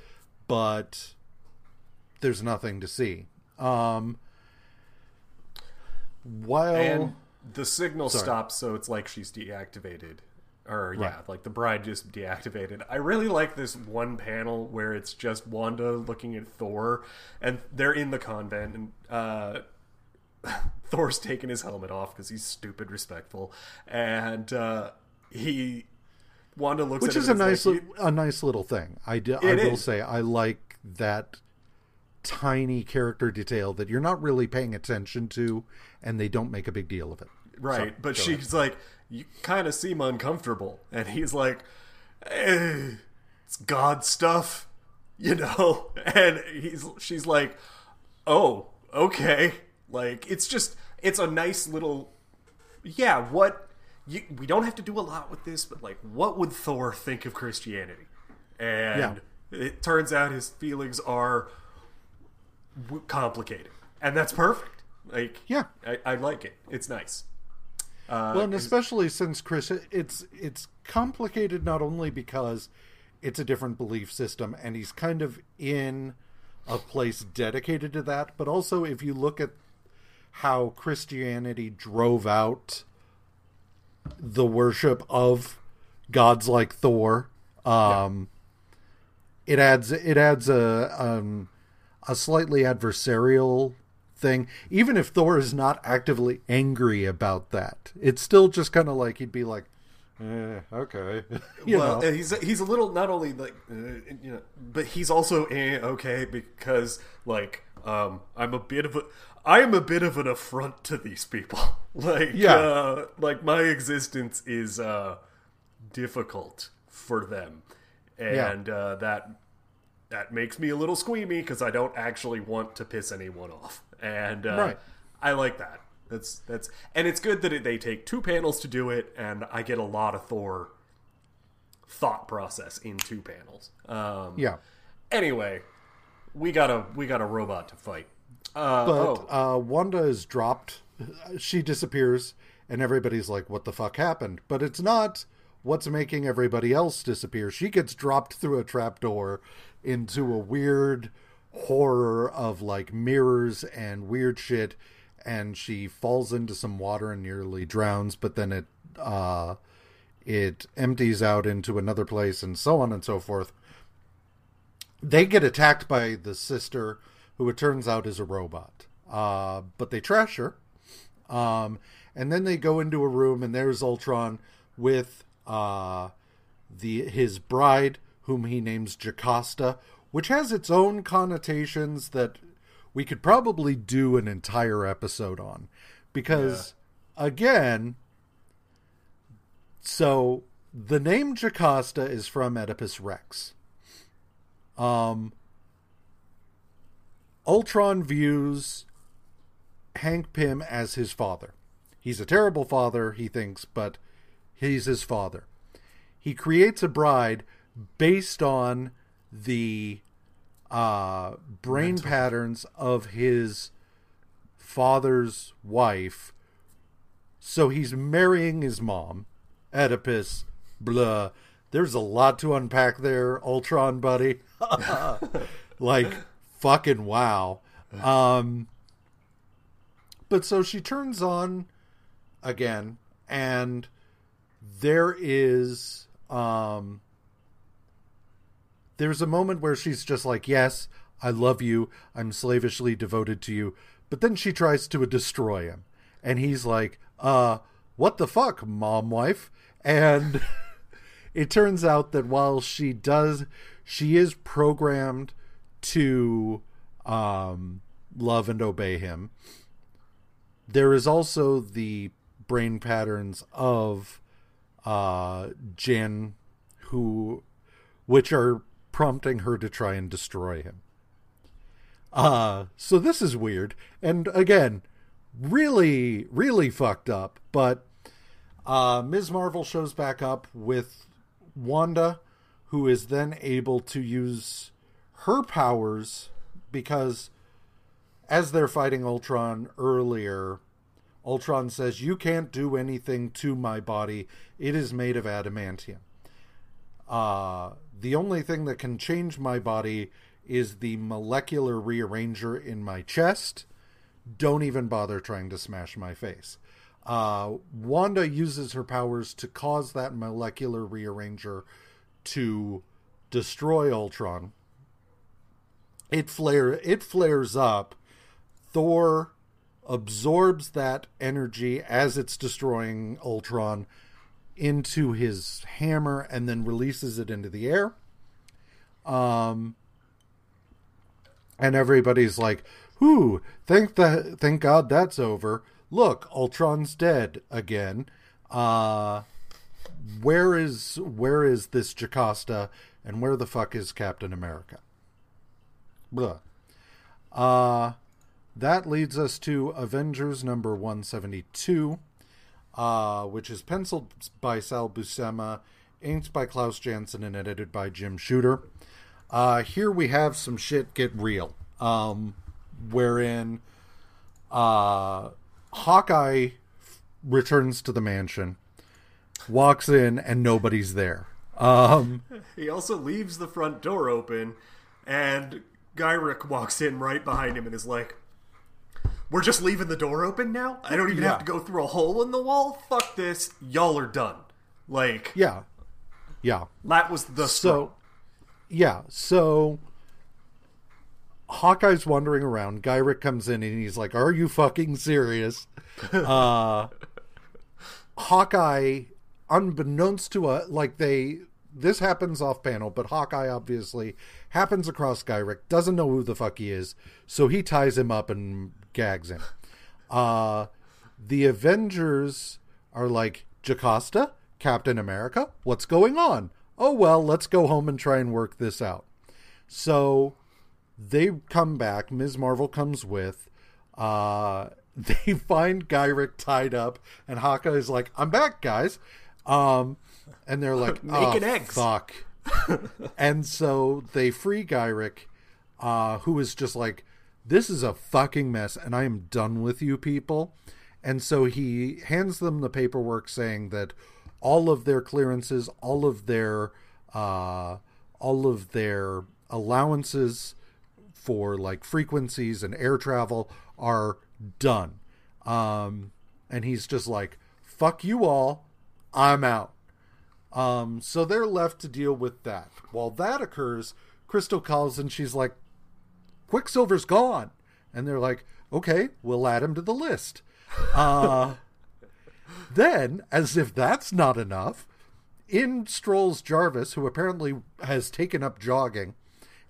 but there's nothing to see. Um while And the signal Sorry. stops, so it's like she's deactivated. or yeah, like the bride just deactivated. I really like this one panel where it's just Wanda looking at Thor, and they're in the convent, and uh, [laughs] Thor's taking his helmet off because he's stupid respectful, and uh, he Wanda looks which at is him a nice like, li- a nice little thing. I, do, I will is. say I like that tiny character detail that you're not really paying attention to, and they don't make a big deal of it. Right, So, but she's like, you kind of seem uncomfortable, and he's like, eh, it's God stuff, you know, [laughs] and he's she's like, oh, okay, like it's just it's a nice little, yeah. What you, we don't have to do a lot with this, but like, what would Thor think of Christianity? And it turns out his feelings are complicated, and that's perfect. Like, Yeah. I, I like it. It's nice. Uh, well, and especially since Chris, it's it's complicated not only because it's a different belief system, and he's kind of in a place dedicated to that, but also if you look at how Christianity drove out the worship of gods like Thor, um, it adds it adds a um, a slightly adversarial thing. Even if Thor is not actively angry about that, it's still just kind of like he'd be like, eh, "Okay," [laughs] well, know. he's he's a little not only like uh, you know, but he's also eh, okay because like um, I'm a bit of a I am a bit of an affront to these people. [laughs] like Yeah. uh, like my existence is uh, difficult for them, and uh, that that makes me a little squeamy because I don't actually want to piss anyone off, and uh, Right. I like that. That's that's and it's good that it, they take two panels to do it, and I get a lot of Thor thought process in two panels. Um, yeah. Anyway, we got a we got a robot to fight. Uh, But oh, uh, Wanda is dropped. She disappears, and everybody's like, "What the fuck happened?" But it's not what's making everybody else disappear. She gets dropped through a trapdoor into a weird horror of like mirrors and weird shit, and she falls into some water and nearly drowns. But then it uh, it empties out into another place, and so on and so forth they get attacked by the sister, who it turns out is a robot. Uh, but they trash her. Um, and then they go into a room, and there's Ultron with uh, the his bride, whom he names Jocasta, which has its own connotations that we could probably do an entire episode on. Because, again, so the name Jocasta is from Oedipus Rex. Um, Ultron views Hank Pym as his father. He's a terrible father, he thinks, but he's his father. He creates a bride based on the uh, brain patterns of his father's wife. So he's marrying his mom, Oedipus, blah. There's a lot to unpack there, Ultron buddy. [laughs] like fucking wow. Um but so she turns on again and there is um there's a moment where she's just like, "Yes, I love you. I'm slavishly devoted to you." But then she tries to destroy him. And he's like, "Uh, what the fuck, mom wife?" And [laughs] it turns out that while she does she is programmed to um love and obey him, there is also the brain patterns of uh Jen who which are prompting her to try and destroy him. Uh so this is weird and again really really fucked up but uh Ms. Marvel shows back up with Wanda who is then able to use her powers because as they're fighting Ultron earlier Ultron says you can't do anything to my body it is made of adamantium uh, the only thing that can change my body is the molecular rearranger in my chest. Don't even bother trying to smash my face. Uh, Wanda uses her powers to cause that molecular rearranger to destroy Ultron. It flare it flares up. Thor absorbs that energy as it's destroying Ultron into his hammer and then releases it into the air. Um and everybody's like, "Whoo, thank the thank God that's over. Look, Ultron's dead again. Uh where is where is this Jocasta and where the fuck is Captain America?" Blah. Uh that leads us to Avengers number 172, uh, which is penciled by Sal Buscema, inked by Klaus Janson, and edited by Jim Shooter. Uh, here we have some shit get real, um, wherein uh, Hawkeye returns to the mansion, walks in, and nobody's there. Um, He also leaves the front door open, and Gyrich walks in right behind him and is like, We're just leaving the door open now? I don't even Yeah. have to go through a hole in the wall? Fuck this. Y'all are done. Like, yeah, yeah. that was the. So, yeah, so Hawkeye's wandering around. Gyrich comes in and he's like, "Are you fucking serious?" [laughs] uh, Hawkeye, unbeknownst to a like they this happens off panel, but Hawkeye obviously happens across Gyrich, doesn't know who the fuck he is, so he ties him up and gags him. Uh, the Avengers are like, Jocasta, Captain America, what's going on? Oh well, let's go home and try and work this out. So they come back. Ms. Marvel comes with. Uh, [laughs] they find Gyrich tied up, and Haka is like, "I'm back, guys." Um, and they're like, [laughs] Making "Oh, eggs." Fuck. [laughs] and so they free Gyrich, uh, who is just like, "This is a fucking mess, and I am done with you people." And so he hands them the paperwork saying that all of their clearances, all of their, uh, all of their allowances for like frequencies and air travel are done. Um, and he's just like, "Fuck you all, I'm out." Um, so they're left to deal with that. While that occurs, Crystal calls and she's like, Quicksilver's gone. And they're like, okay, we'll add him to the list. Uh, [laughs] then, as if that's not enough, in strolls Jarvis, who apparently has taken up jogging,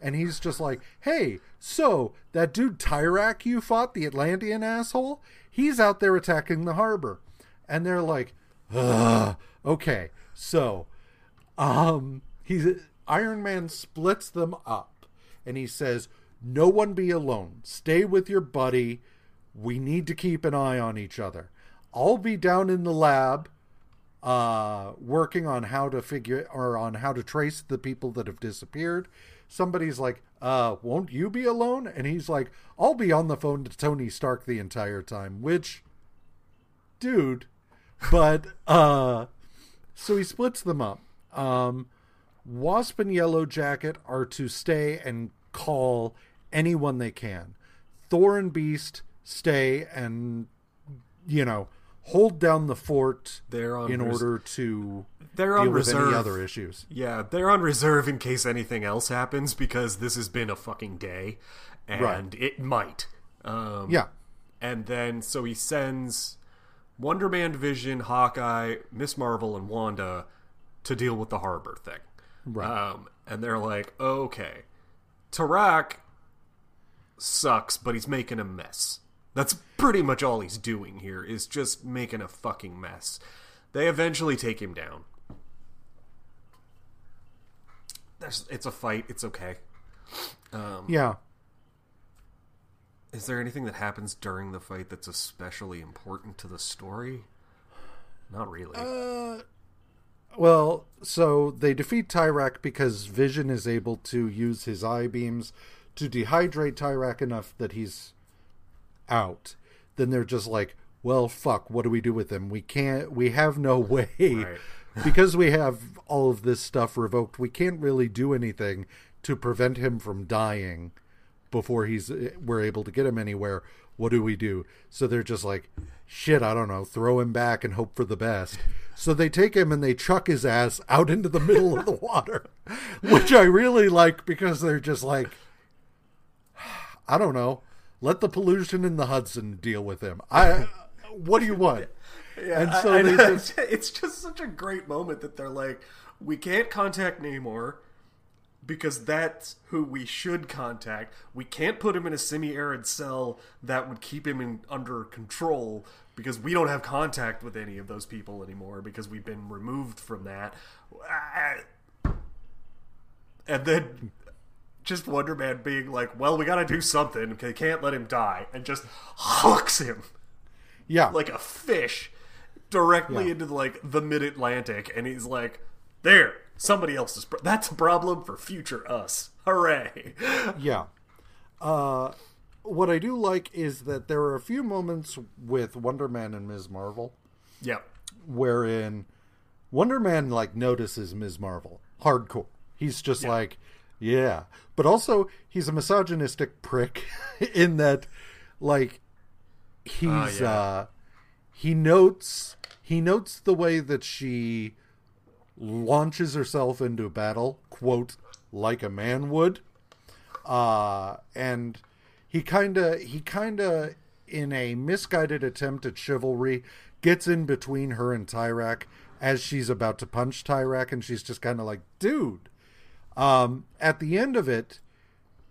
and he's just like, hey, so that dude Tyrak you fought, the Atlantean asshole, he's out there attacking the harbor. And they're like, Ugh, okay, so um he's Iron Man splits them up and he says, No one be alone. Stay with your buddy. We need to keep an eye on each other. I'll be down in the lab uh working on how to figure or on how to trace the people that have disappeared. Somebody's like, uh, won't you be alone? And he's like, I'll be on the phone to Tony Stark the entire time, which dude. But [laughs] uh so he splits them up. Um Wasp and Yellow Jacket are to stay and call anyone they can. Thor and Beast stay and you know hold down the fort They're on in res- order to They're deal on with reserve. any other issues. Yeah, they're on reserve in case anything else happens because this has been a fucking day, and Right. it might. Um, Yeah, and then so he sends Wonder Man, Vision, Hawkeye, Miss Marvel, and Wanda to deal with the harbor thing. Right. Um, and they're like, okay, Tarak sucks, but he's making a mess. That's pretty much all he's doing here is just making a fucking mess. They eventually take him down. There's, it's a fight. It's okay. Um, yeah. Is there anything that happens during the fight that's especially important to the story? Not really. Uh, well, so they defeat Tyrak because Vision is able to use his eye beams to dehydrate Tyrak enough that he's out. Then they're just like, well, fuck, what do we do with him? We can't, we have no [laughs] way. Right. because we have all of this stuff revoked, we can't really do anything to prevent him from dying before he's eh, we're able to get him anywhere. what do we do? So they're just like, shit, I don't know, throw him back and hope for the best. So they take him and they chuck his ass out into the middle of the [laughs] water, which I really like because they're just like, I don't know, let the pollution in the Hudson deal with him. I, what do you want? [laughs] Yeah, and so I, I, just, [laughs] it's just such a great moment that they're like, we can't contact Namor because that's who we should contact. We can't put him in a semi-arid cell that would keep him in, under control because we don't have contact with any of those people anymore because we've been removed from that. Uh, and then just Wonder Man being like, "Well, we got to do something. They can't let him die," and just hooks him, yeah, like a fish, directly yeah. into like the mid Atlantic, and he's like, "There, somebody else's. Pro- that's a problem for future us. Hooray!" Yeah. Uh, what I do like is that there are a few moments with Wonder Man and Ms. Marvel. Yeah. Wherein Wonder Man like notices Ms. Marvel hardcore. He's just like, yeah. But also he's a misogynistic prick [laughs] in that like he's uh, yeah. uh he notes he notes the way that she launches herself into battle, quote, like a man would. Uh, and he kind of he kind of in a misguided attempt at chivalry gets in between her and Tyrak as she's about to punch Tyrak and she's just kind of like, "Dude." Um, at the end of it,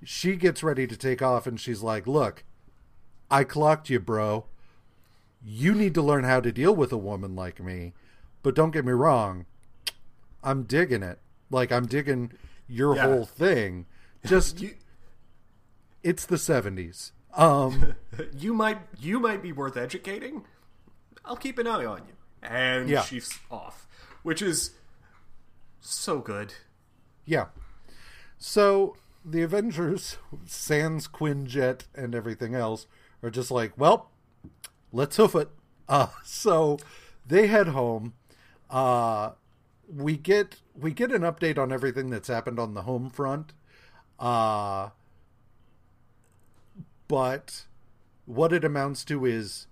she gets ready to take off and she's like, "Look, I clocked you, bro. You need to learn how to deal with a woman like me. But don't get me wrong, I'm digging it. Like I'm digging your yeah. whole thing. Just [laughs] you, it's the 70s. Um [laughs] you might you might be worth educating. I'll keep an eye on you. And yeah. she's off, which is so good. Yeah. So the Avengers, Sans Quinjet and everything else are just like, well, let's hoof it. Uh, [laughs] so they head home. Uh, we get we get an update on everything that's happened on the home front. Uh, but what it amounts to is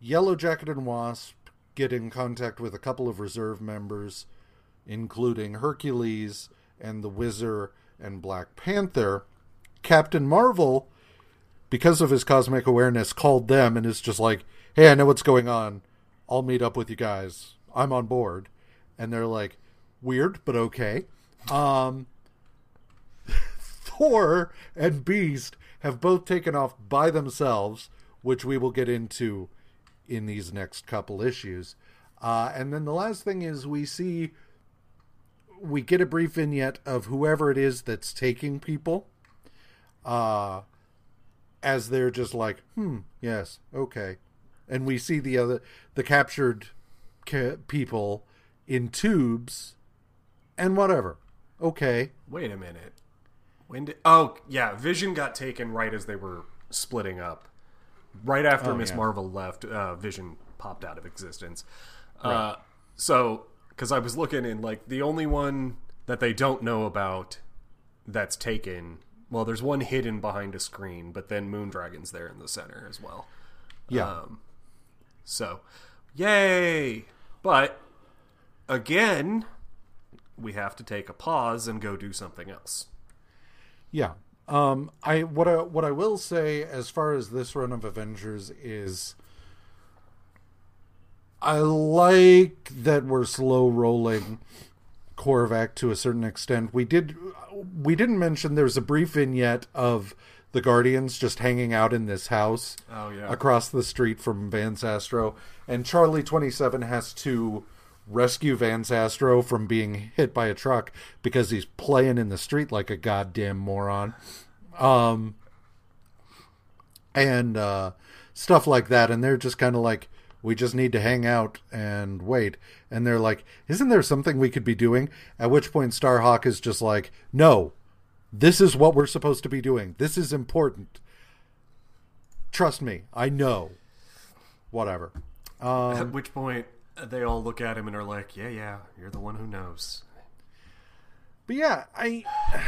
Yellow Jacket and Wasp get in contact with a couple of reserve members, including Hercules and the Wizard and Black Panther. Captain Marvel, because of his cosmic awareness, called them and is just like, hey, I know what's going on. I'll meet up with you guys. I'm on board. And they're like, weird, but okay. Um, [laughs] Thor and Beast have both taken off by themselves, which we will get into in these next couple issues. Uh, and then the last thing is we see we get a brief vignette of whoever it is that's taking people uh, as they're just like hmm yes okay and we see the other the captured ca- people in tubes and whatever okay wait a minute when did? Oh, yeah. Vision got taken right as they were splitting up. Right after oh, Miss yeah. Marvel left, uh, Vision popped out of existence. Right. Uh, so, because I was looking in, like the only one that they don't know about that's taken. Well, there's one hidden behind a screen, but then Moondragon's there in the center as well. Yeah. Um, so, yay! But again, we have to take a pause and go do something else. Yeah. Um, I what I what I will say as far as this run of Avengers is I like that we're slow rolling Korvac to a certain extent. We did we didn't mention there's a brief vignette of the Guardians just hanging out in this house oh, yeah. across the street from Vance Astro, and Charlie twenty seven has to rescue Vance Astro from being hit by a truck because he's playing in the street like a goddamn moron. Um, and uh, stuff like that. And they're just kind of like, we just need to hang out and wait. And they're like, isn't there something we could be doing? At which point, Starhawk is just like, no, this is what we're supposed to be doing. This is important. Trust me, I know. Whatever. Um, At which point, they all look at him and are like, "Yeah, yeah, you're the one who knows." But yeah, I [sighs]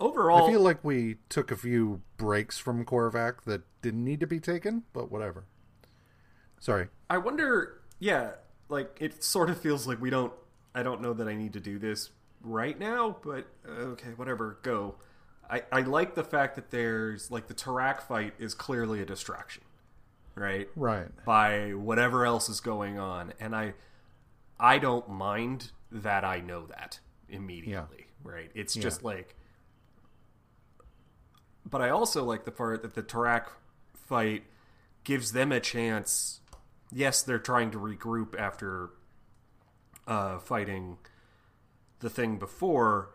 overall, I feel like we took a few breaks from Korvac that didn't need to be taken, but whatever. Sorry. I wonder. Yeah, like it sort of feels like we don't. I don't know that I need to do this right now, but uh, okay, whatever. Go. I, I like the fact that there's like the Tarak fight is clearly a distraction, right? Right. By whatever else is going on, and I I don't mind that I know that immediately, right? It's just like but I also like the part that the Tarak fight gives them a chance. Yes, they're trying to regroup after uh, fighting the thing before,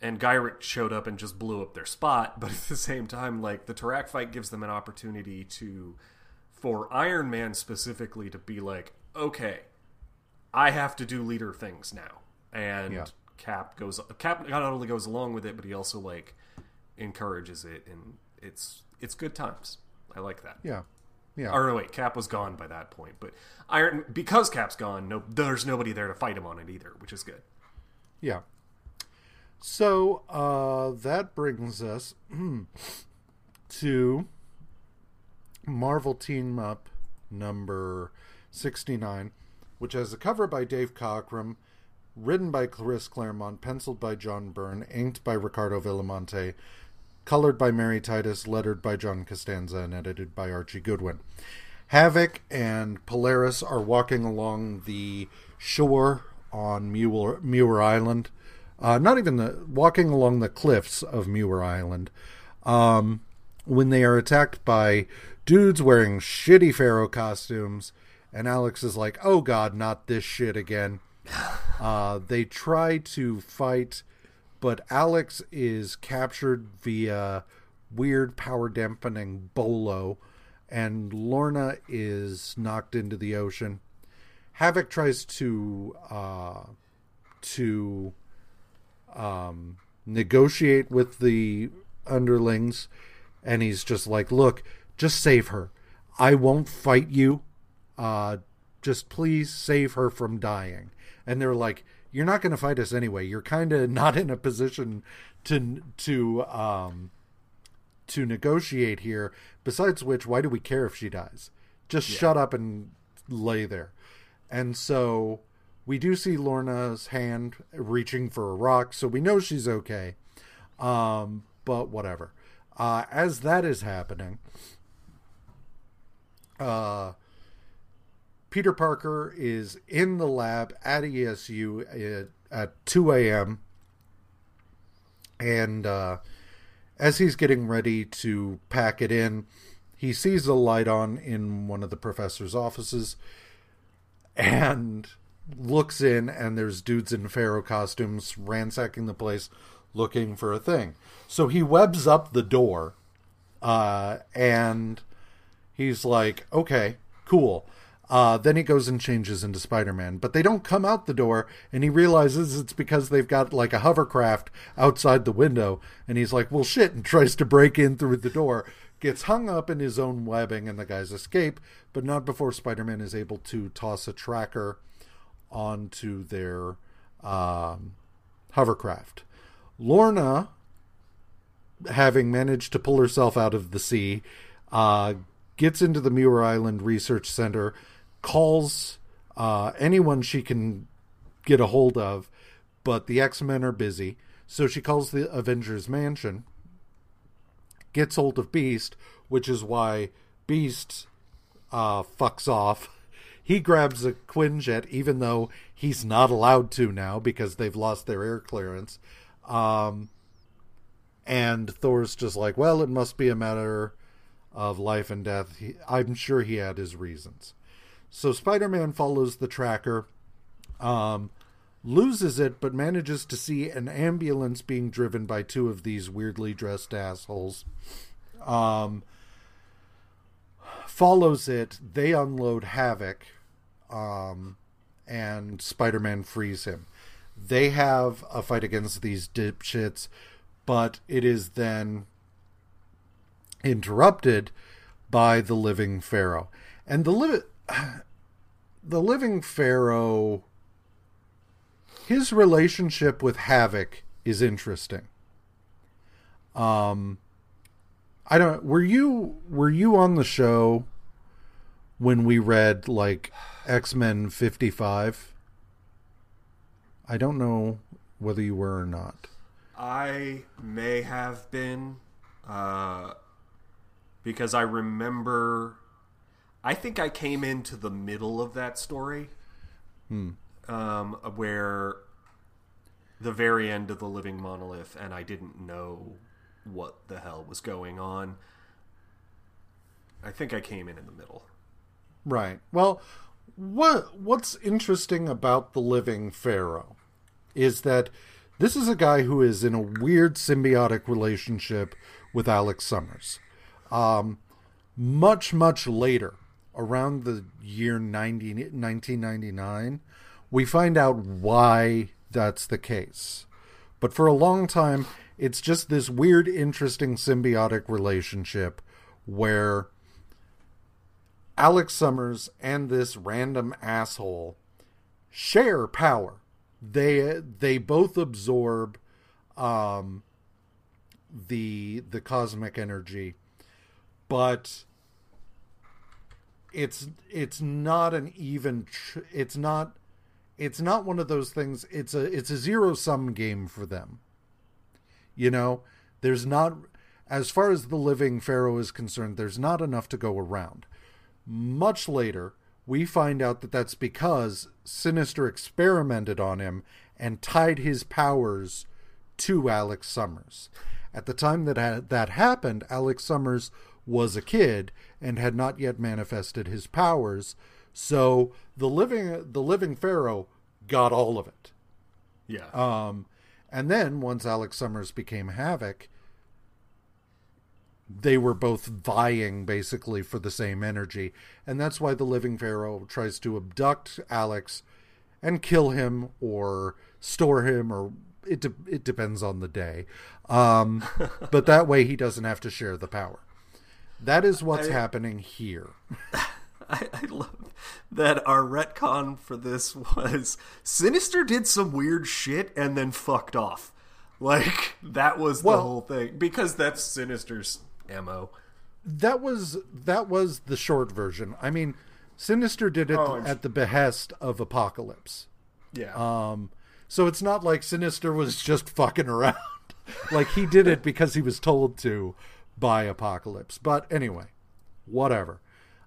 and Gyrich showed up and just blew up their spot. [laughs] But at the same time, like the Tarak fight gives them an opportunity to, for Iron Man specifically, to be like, okay, I have to do leader things now, and Yeah. Cap goes. Cap not only goes along with it, but he also like encourages it, and it's it's good times. I like that. Yeah. Yeah. Or no, wait, Cap was gone by that point, but Iron because Cap's gone, no, there's nobody there to fight him on it either, which is good. Yeah. So uh, that brings us [clears throat] to Marvel Team Up number 69, which has a cover by Dave Cockrum, written by Chris Claremont, penciled by John Byrne, inked by Ricardo Villamonte, colored by Mary Titus, lettered by John Costanza, and edited by Archie Goodwin. Havoc and Polaris are walking along the shore on Muir, Muir Island. Uh, not even the walking along the cliffs of Muir Island. Um, when they are attacked by dudes wearing shitty pharaoh costumes, and Alex is like, "Oh God, not this shit again." [laughs] Uh, they try to fight, but Alex is captured via weird power dampening bolo, and Lorna is knocked into the ocean. Havoc tries to uh, to um, negotiate with the underlings, and he's just like, "Look, just save her. I won't fight you. Uh, just please save her from dying." And they're like, "You're not going to fight us anyway. You're kind of [laughs] not in a position to to um, to negotiate here. Besides which, why do we care if she dies? Just shut up and lay there." And so we do see Lorna's hand reaching for a rock, so we know she's okay. Um, but whatever. Uh, as that is happening, uh, Peter Parker is in the lab at ESU at, at 2 a.m. And uh, as he's getting ready to pack it in, he sees a light on in one of the professor's offices and looks in, and there's dudes in pharaoh costumes ransacking the place looking for a thing. So he webs up the door, uh, and he's like, okay, cool. Uh, then he goes and changes into Spider Man, but they don't come out the door, and he realizes it's because they've got like a hovercraft outside the window, and he's like, well, shit, and tries to break in through the door, gets hung up in his own webbing, and the guys escape, but not before Spider Man is able to toss a tracker onto their um, hovercraft. Lorna, having managed to pull herself out of the sea, uh, gets into the Muir Island Research Center, calls uh, anyone she can get a hold of, but the X Men are busy. So she calls the Avengers Mansion, gets hold of Beast, which is why Beast uh, fucks off. [laughs] He grabs a Quinjet, even though he's not allowed to now because they've lost their air clearance. Um, and Thor's just like, well, it must be a matter of life and death. He, I'm sure he had his reasons. So Spider Man follows the tracker, um, loses it, but manages to see an ambulance being driven by two of these weirdly dressed assholes. Um, follows it. They unload Havoc, um, and Spider Man frees him. They have a fight against these dipshits, but it is then interrupted by the living pharaoh. And the li- [sighs] the living pharaoh his relationship with Havoc is interesting. Um, I don't. Were you were you on the show when we read like X Men fifty five? I don't know whether you were or not. I may have been, uh, because I remember. I think I came into the middle of that story, um, where the very end of the living monolith, and I didn't know what the hell was going on. I think I came in in the middle. Right. Well, what what's interesting about the living pharaoh is that this is a guy who is in a weird symbiotic relationship with Alex Summers. Um, much much later, around the year 90, 1999, we find out why that's the case. But for a long time, it's just this weird, interesting symbiotic relationship where Alex Summers and this random asshole share power. They they both absorb um, the the cosmic energy, but it's it's not an even. Tr- it's not it's not one of those things. It's a it's a zero sum game for them. You know, there's not as far as the living pharaoh is concerned. There's not enough to go around. Much later, we find out that that's because Sinister experimented on him and tied his powers to Alex Summers. At the time that ha- that happened, Alex Summers was a kid and had not yet manifested his powers. So the living the living pharaoh got all of it. Yeah. Um, and then once Alex Summers became Havoc, they were both vying basically for the same energy, and that's why the living pharaoh tries to abduct Alex and kill him or store him, or it de- it depends on the day. Um, [laughs] but that way he doesn't have to share the power. That is what's I- happening here. [laughs] I, I love that our retcon for this was Sinister did some weird shit and then fucked off. Like that was the Well- whole thing because that's Sinister's mo. that was that was the short version. I mean, Sinister did it Oh, at the behest of Apocalypse. Yeah. Um, so it's not like Sinister was just fucking around. [laughs] like he did it because he was told to by Apocalypse. But anyway, whatever.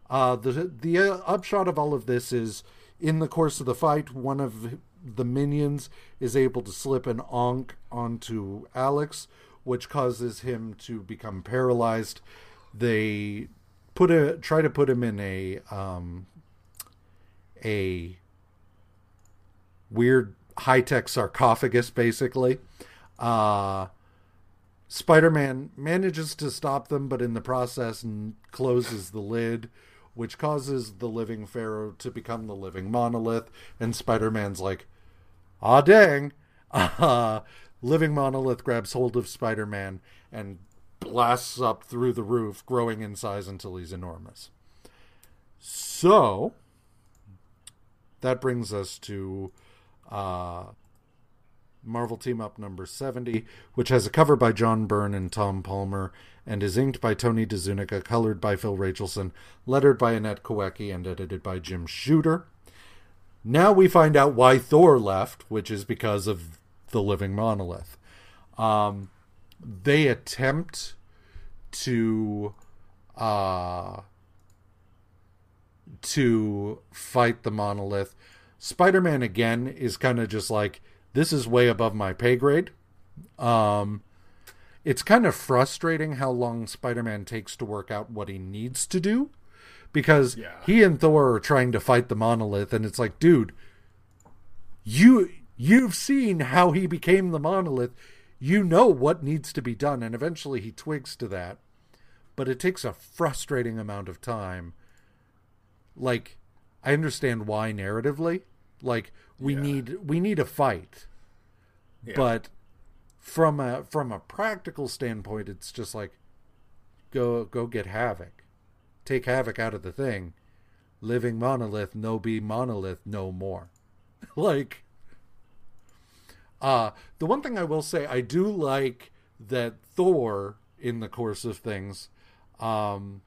Uh, the the uh, upshot of all of this is, in the course of the fight, one of the minions is able to slip an ankh onto Alex, which causes him to become paralyzed. They put a try to put him in a um, a weird high tech sarcophagus, basically. Uh, Spider Man manages to stop them, but in the process closes the lid, which causes the living Pharaoh to become the living monolith. And Spider Man's like, ah, dang. Uh, [laughs] living monolith grabs hold of Spider Man and blasts up through the roof, growing in size until he's enormous. So, that brings us to uh, Marvel Team Up number 70, which has a cover by John Byrne and Tom Palmer, and is inked by Tony DeZuniga, colored by Phil Rachelson, lettered by Annette Kawecki, and edited by Jim Shooter. Now we find out why Thor left, which is because of the living monolith. Um, they attempt to uh, to fight the monolith. Spider Man again is kind of just like, this is way above my pay grade. Um, it's kind of frustrating how long Spider Man takes to work out what he needs to do because Yeah. he and Thor are trying to fight the monolith, and it's like, dude, you you've seen how he became the monolith. You know what needs to be done, and eventually he twigs to that. But it takes a frustrating amount of time. Like, I understand why narratively. Like, we Yeah. need we need a fight. Yeah. But from a from a practical standpoint, it's just like go go get havoc. Take havoc out of the thing. Living monolith, no be monolith no more. [laughs] like uh the one thing I will say I do like that Thor, in the course of things, um,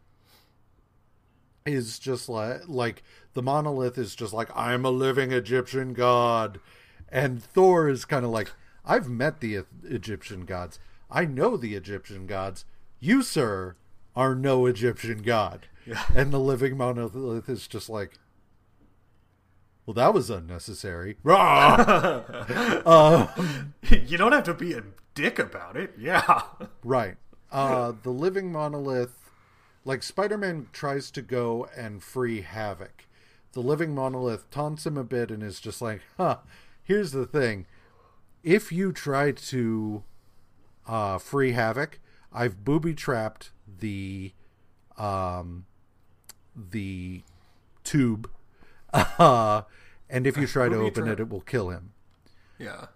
is just like like the monolith is just like I'm a living Egyptian god, and Thor is kind of like I've met the Egyptian gods. I know the Egyptian gods. You, sir, are no Egyptian god. Yeah. And the living monolith is just like, well, that was unnecessary. Rah! [laughs] [laughs] you don't have to be a dick about it. Yeah. [laughs] Right. Uh, the living monolith, like Spider Man tries to go and free Havoc. The living monolith taunts him a bit and is just like, huh, here's the thing. If you try to uh, free Havoc, I've booby trapped the um, the tube. [laughs] Uh, and if you try to open trap. it, it will kill him. Yeah.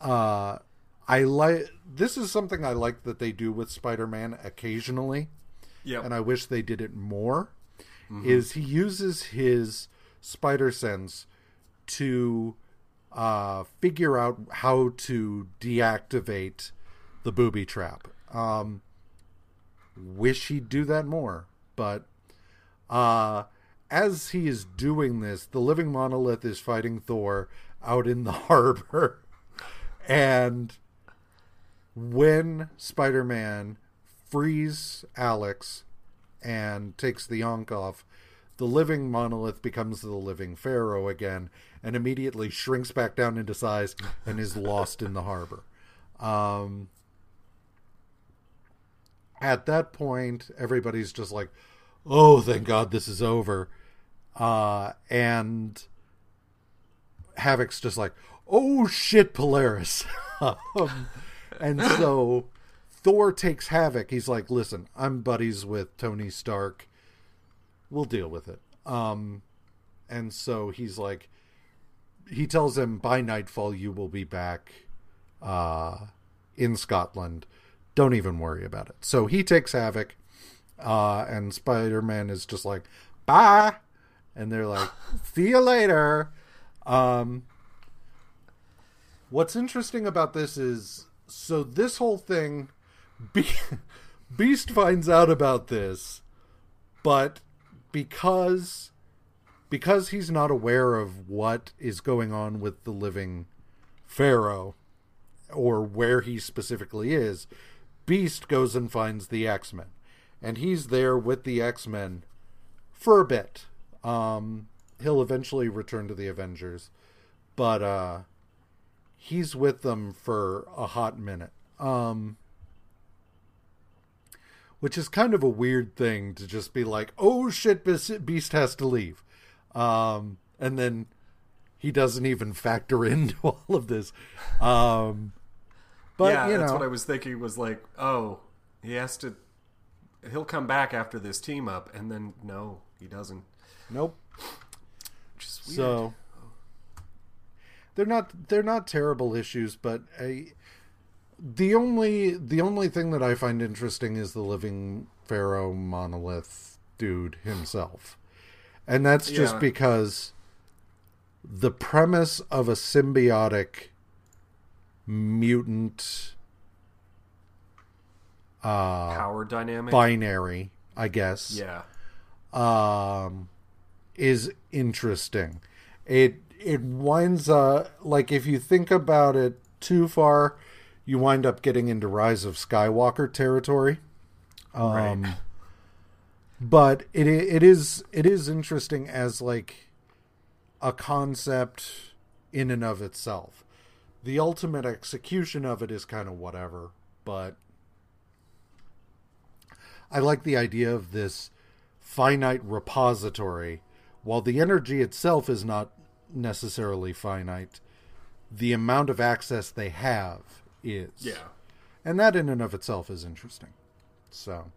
uh I like this is something I like that they do with Spider-Man occasionally Yeah. and I wish they did it more is he uses his spider sense to uh figure out how to deactivate the booby trap. Um wish he'd do that more, but uh as he is doing this, the living monolith is fighting Thor out in the [laughs] harbor. And when Spider Man frees Alex and takes the ankh off, the living monolith becomes the living pharaoh again and immediately shrinks back down into size and is lost in the harbor. Um, at that point, everybody's just like, oh, thank God this is over. Uh, and Havoc's just like, oh shit, Polaris. [laughs] um, and so Thor takes Havoc. He's like, listen, I'm buddies with Tony Stark. We'll deal with it. Um, and so he's like, he tells him by nightfall you will be back uh, in Scotland. Don't even worry about it. So he takes Havoc, uh, and Spider Man is just like, bye. And they're like, [laughs] see you later. Um, what's interesting about this is so this whole thing, [laughs] Be- Beast finds out about this, but because because he's not aware of what is going on with the living pharaoh or where he specifically is, Beast goes and finds the X Men, and he's there with the X Men for a bit. Um, he'll eventually return to the Avengers, but uh, he's with them for a hot minute. Um, which is kind of a weird thing to just be like, "Oh shit, Beast Beast has to leave," um, and then he doesn't even factor [laughs] into all of this. Um, but yeah, you that's know, what I was thinking was like, oh, he has to he'll come back after this team up and then no, he doesn't. nope. Which is. So they're not they're not terrible issues, but I, the only the only thing that I find interesting is the living pharaoh monolith dude himself, and that's just Yeah. because the premise of a symbiotic mutant uh power dynamic. binary, I guess Yeah. um, is interesting. It it winds up like if you think about it too far, you wind up getting into Rise of Skywalker territory. Um, Right. But it it is it is interesting as like a concept in and of itself. The ultimate execution of it is kind of whatever, but I like the idea of this finite repository. While the energy itself is not necessarily finite, the amount of access they have is. Yeah. And that in and of itself is interesting. So.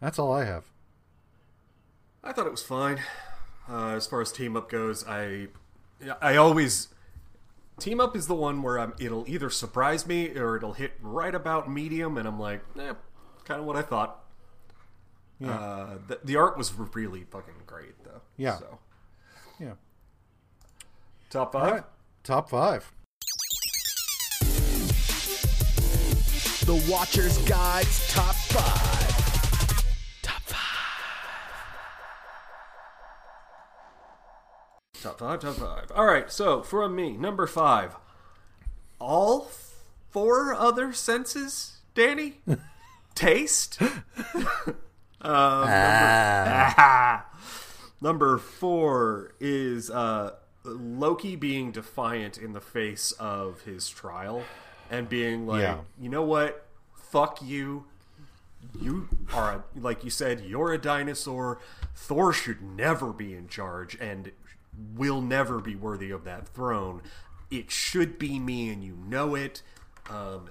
That's all I have. I thought it was fine. Uh, as far as team up goes, I I always team up is the one where I'm, it'll either surprise me or it'll hit right about medium, and I'm like, eh, kind of what I thought. Yeah. Uh, the, the art was really fucking great, though. Yeah. So, Yeah. top five. right. Top five. The Watcher's Guide's Top 5. Top 5. Top five, top five. All right, so from me, number five. All four other senses, Danny? [laughs] Taste? [laughs] um, number, [laughs] number four is uh, Loki being defiant in the face of his trial and being like, Yeah. you know what? Fuck you. You are, a, like you said, you're a dinosaur. Thor should never be in charge and will never be worthy of that throne. It should be me, and you know it. Um,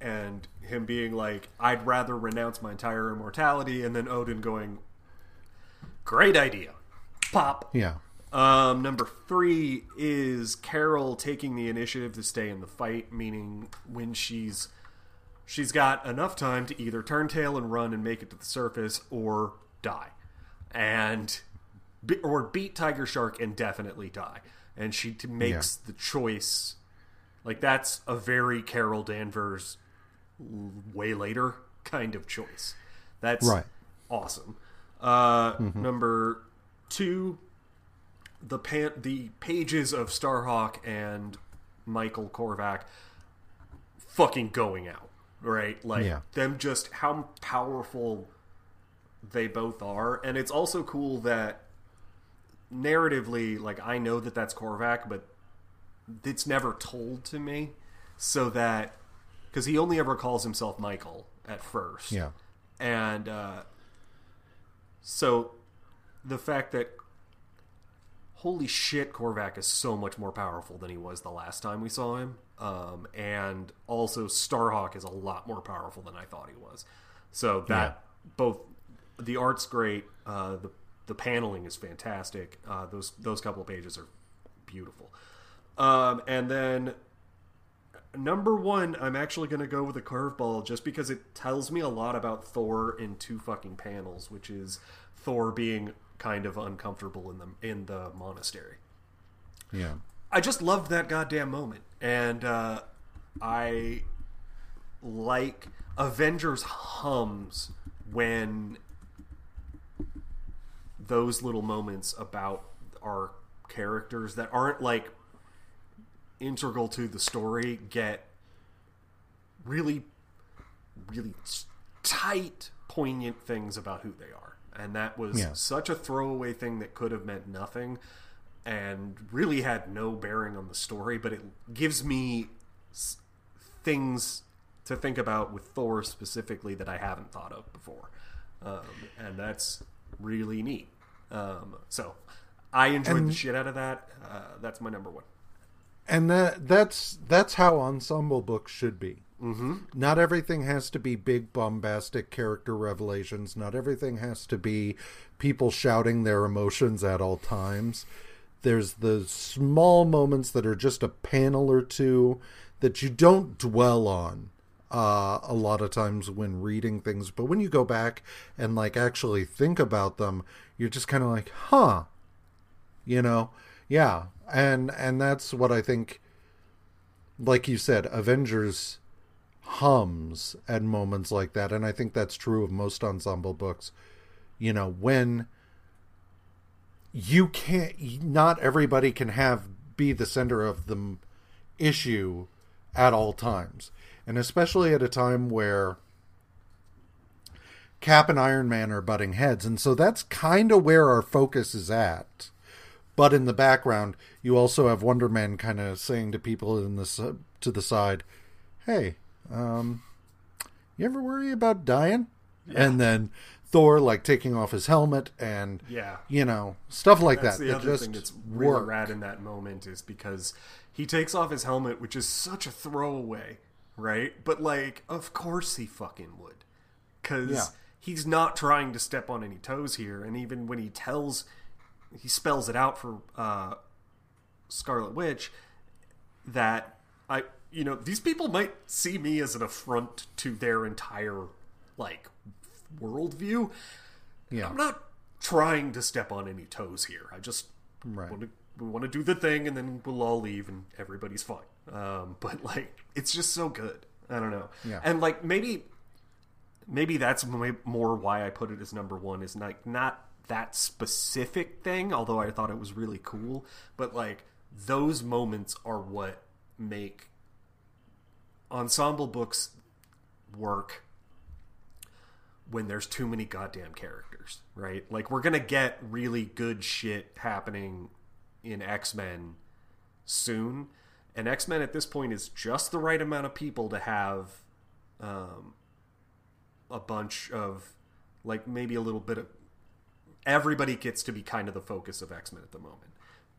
and him being like, I'd rather renounce my entire immortality, and then Odin going, Great idea. Pop. Yeah. Um, number three is Carol taking the initiative to stay in the fight, meaning when she's she's got enough time to either turn tail and run and make it to the surface, or die, and or beat Tiger Shark and definitely die. And she makes the choice. Like that's a very Carol Danvers way later kind of choice. That's Right. awesome. Uh, Number two, the pan- the pages of Starhawk and Michael Korvac fucking going out, right? Like Yeah. them just how powerful they both are, and it's also cool that narratively, like I know that that's Korvac, but it's never told to me, so that because he only ever calls himself Michael at first, Yeah. and uh, so the fact that holy shit, Korvac is so much more powerful than he was the last time we saw him. Um, and also, Starhawk is a lot more powerful than I thought he was. So that both the art's great, uh, the the paneling is fantastic. Uh, those those couple of pages are beautiful. Um, and then number one, I'm actually going to go with a curveball just because it tells me a lot about Thor in two fucking panels, which is Thor being kind of uncomfortable in the in the monastery. Yeah. I just loved that goddamn moment, and uh, I like Avengers hums when those little moments about our characters that aren't like integral to the story get really really tight poignant things about who they are and that was Yeah. such a throwaway thing that could have meant nothing and really had no bearing on the story but it gives me s- things to think about with thor specifically that i haven't thought of before um, and that's really neat um, so i enjoyed the shit out of that uh, that's my number one and that that's that's how ensemble books should be. Mm-hmm. Not everything has to be big bombastic character revelations. Not everything has to be people shouting their emotions at all times. There's the small moments that are just a panel or two that you don't dwell on uh, a lot of times when reading things, but when you go back and like actually think about them, you're just kind of like, huh, you know yeah and and that's what i think like you said avengers hums at moments like that. And i think that's true of most ensemble books. You know when you can't not everybody can have be the center of the issue at all times. And especially at a time where cap and iron man are butting heads. And so that's kind of where our focus is at. But in the background, you also have Wonder Man kind of saying to people in the s- to the side, "Hey, um, you ever worry about dying?" And then Thor like taking off his helmet and Yeah. you know stuff like That's that. the that other just thing that's really work. rad in that moment is because he takes off his helmet, which is such a throwaway, right? But like, of course he fucking would, because Yeah. he's not trying to step on any toes here. And even when he tells, he spells it out for uh, Scarlet Witch that I, you know, these people might see me as an affront to their entire like worldview. Yeah, I'm not trying to step on any toes here. I just Right. want to we want to do the thing, and then we'll all leave, and everybody's fine. Um, [laughs] but like, it's just so good. I don't know. Yeah. And like maybe maybe that's more why I put it as number 1 is like not that specific thing, although I thought it was really cool, but like those moments are what make ensemble books work when there's too many goddamn characters, right? Like we're gonna get really good shit happening in X Men soon, and X Men at this point is just the right amount of people to have um, a bunch of like maybe a little bit of everybody gets to be kind of the focus of X Men at the moment.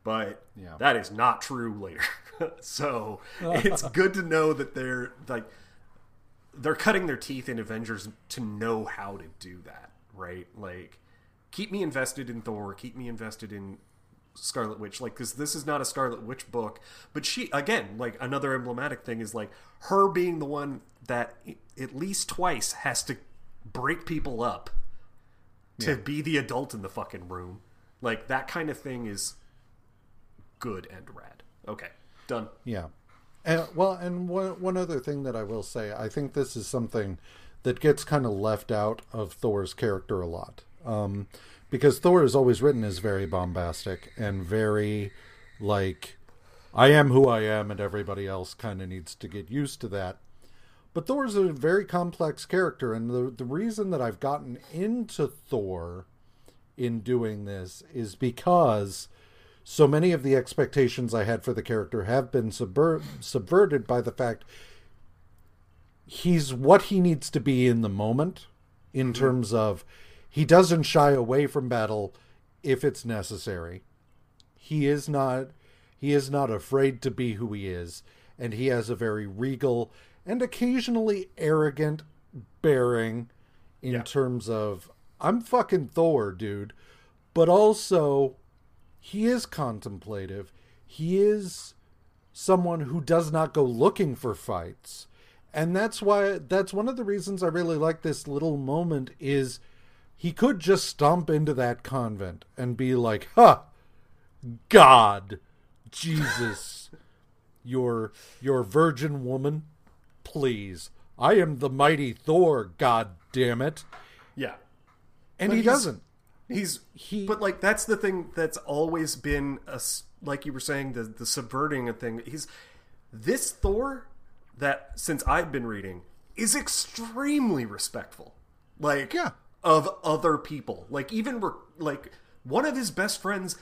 But Yeah. that is not true later. [laughs] so it's [laughs] good to know that they're like they're cutting their teeth in Avengers to know how to do that, right? Like, keep me invested in Thor, keep me invested in Scarlet Witch, like, because this is not a Scarlet Witch book, but she, again, like, another emblematic thing is like her being the one that at least twice has to break people up to be the adult in the fucking room. Like, that kind of thing is good and rad. Okay, done. Yeah. And, well, and one one other thing that I will say, I think this is something that gets kind of left out of Thor's character a lot, um, because Thor is always written as very bombastic and very like, I am who I am, and everybody else kind of needs to get used to that. But Thor is a very complex character, and the the reason that I've gotten into Thor in doing this is because so many of the expectations I had for the character have been subver- subverted by the fact he's what he needs to be in the moment in mm-hmm. terms of he doesn't shy away from battle if it's necessary. He is not he is not afraid to be who he is and he has a very regal and occasionally arrogant bearing in Yeah. terms of I'm fucking Thor, dude. But also he is contemplative. He is someone who does not go looking for fights. And that's why that's one of the reasons I really like this little moment is he could just stomp into that convent and be like, "Huh, God, Jesus, [laughs] your your virgin woman, please. I am the mighty Thor, god damn it." Yeah. And But he doesn't. He's He- but like that's the thing that's always been a like you were saying the the subverting a thing. He's this Thor that since I've been reading is extremely respectful, like Yeah. of other people. Like even re- like one of his best friends,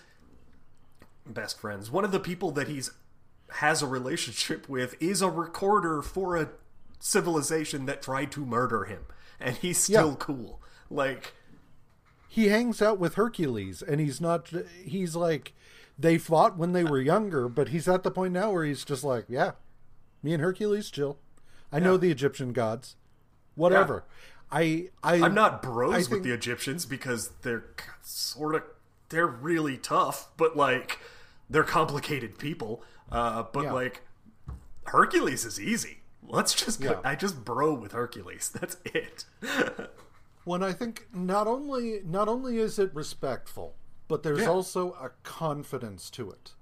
best friends, one of the people that he's has a relationship with is a recorder for a civilization that tried to murder him, and he's still Yeah. cool. Like. He hangs out with Hercules and he's not he's like they fought when they were younger but he's at the point now where he's just like yeah me and Hercules chill I know the Egyptian gods whatever I I I'm not bros I with think- the Egyptians because they're sort of they're really tough, but like they're complicated people. Uh, but Yeah. like Hercules is easy. Let's just go, Yeah. I just bro with Hercules. [laughs] That's it. [laughs] when I think not only not only is it respectful but there's Yeah. also a confidence to it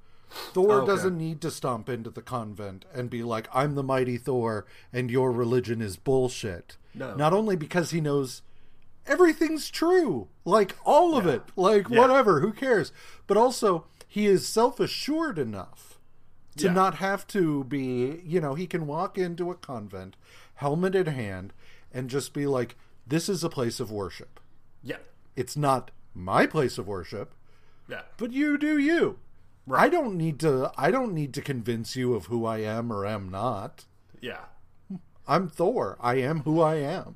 Thor Okay. doesn't need to stomp into the convent and be like, I'm the mighty Thor and your religion is bullshit. No. Not only because he knows everything's true, like all of it, like Yeah. whatever, who cares? But also, he is self assured enough to Yeah. not have to be, you know, he can walk into a convent, helmet in hand, and just be like, this is a place of worship. yeah. It's not my place of worship, Yeah. but you do you. I don't need to I don't need to convince you of who I am or am not. Yeah. I'm Thor. I am who I am.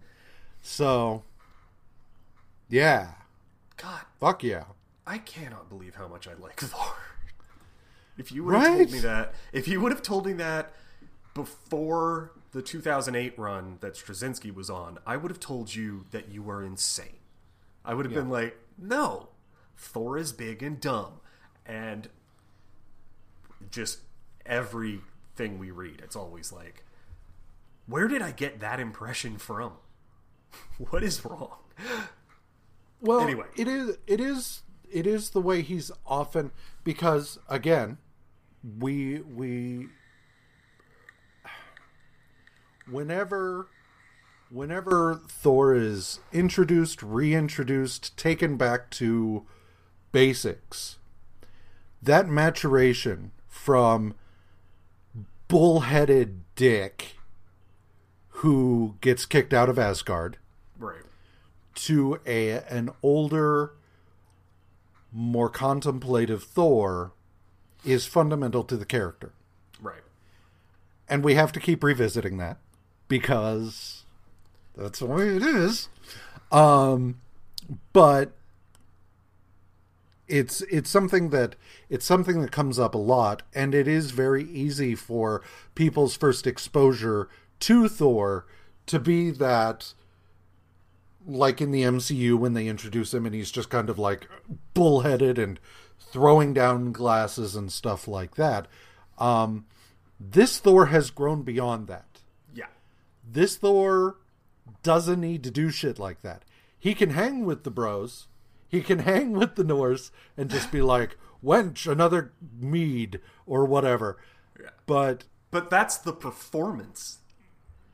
So yeah. God, Fuck yeah. I cannot believe how much I like [laughs] Thor. If you would have told me that, if you would have told me that before the 2008 run that Straczynski was on, I would have told you that you were insane. I would have been like, no, Thor is big and dumb. And just everything we read, it's always like, where did I get that impression from? [laughs] what is wrong? Well, Anyway. it is it is it is the way he's often because again, we we whenever whenever Thor is introduced, reintroduced, taken back to basics, that maturation from bullheaded dick who gets kicked out of Asgard Right. to a an older more contemplative Thor is fundamental to the character. Right. And we have to keep revisiting that because that's the way it is. Um, but it's it's something that it's something that comes up a lot, and it is very easy for people's first exposure to Thor to be that like in the MCU when they introduce him and he's just kind of like bullheaded and throwing down glasses and stuff like that. Um, this Thor has grown beyond that. Yeah. This Thor doesn't need to do shit like that. He can hang with the bros. He can [laughs] hang with the Norse and just be like, wench, another mead or whatever. Yeah. But But that's the performance.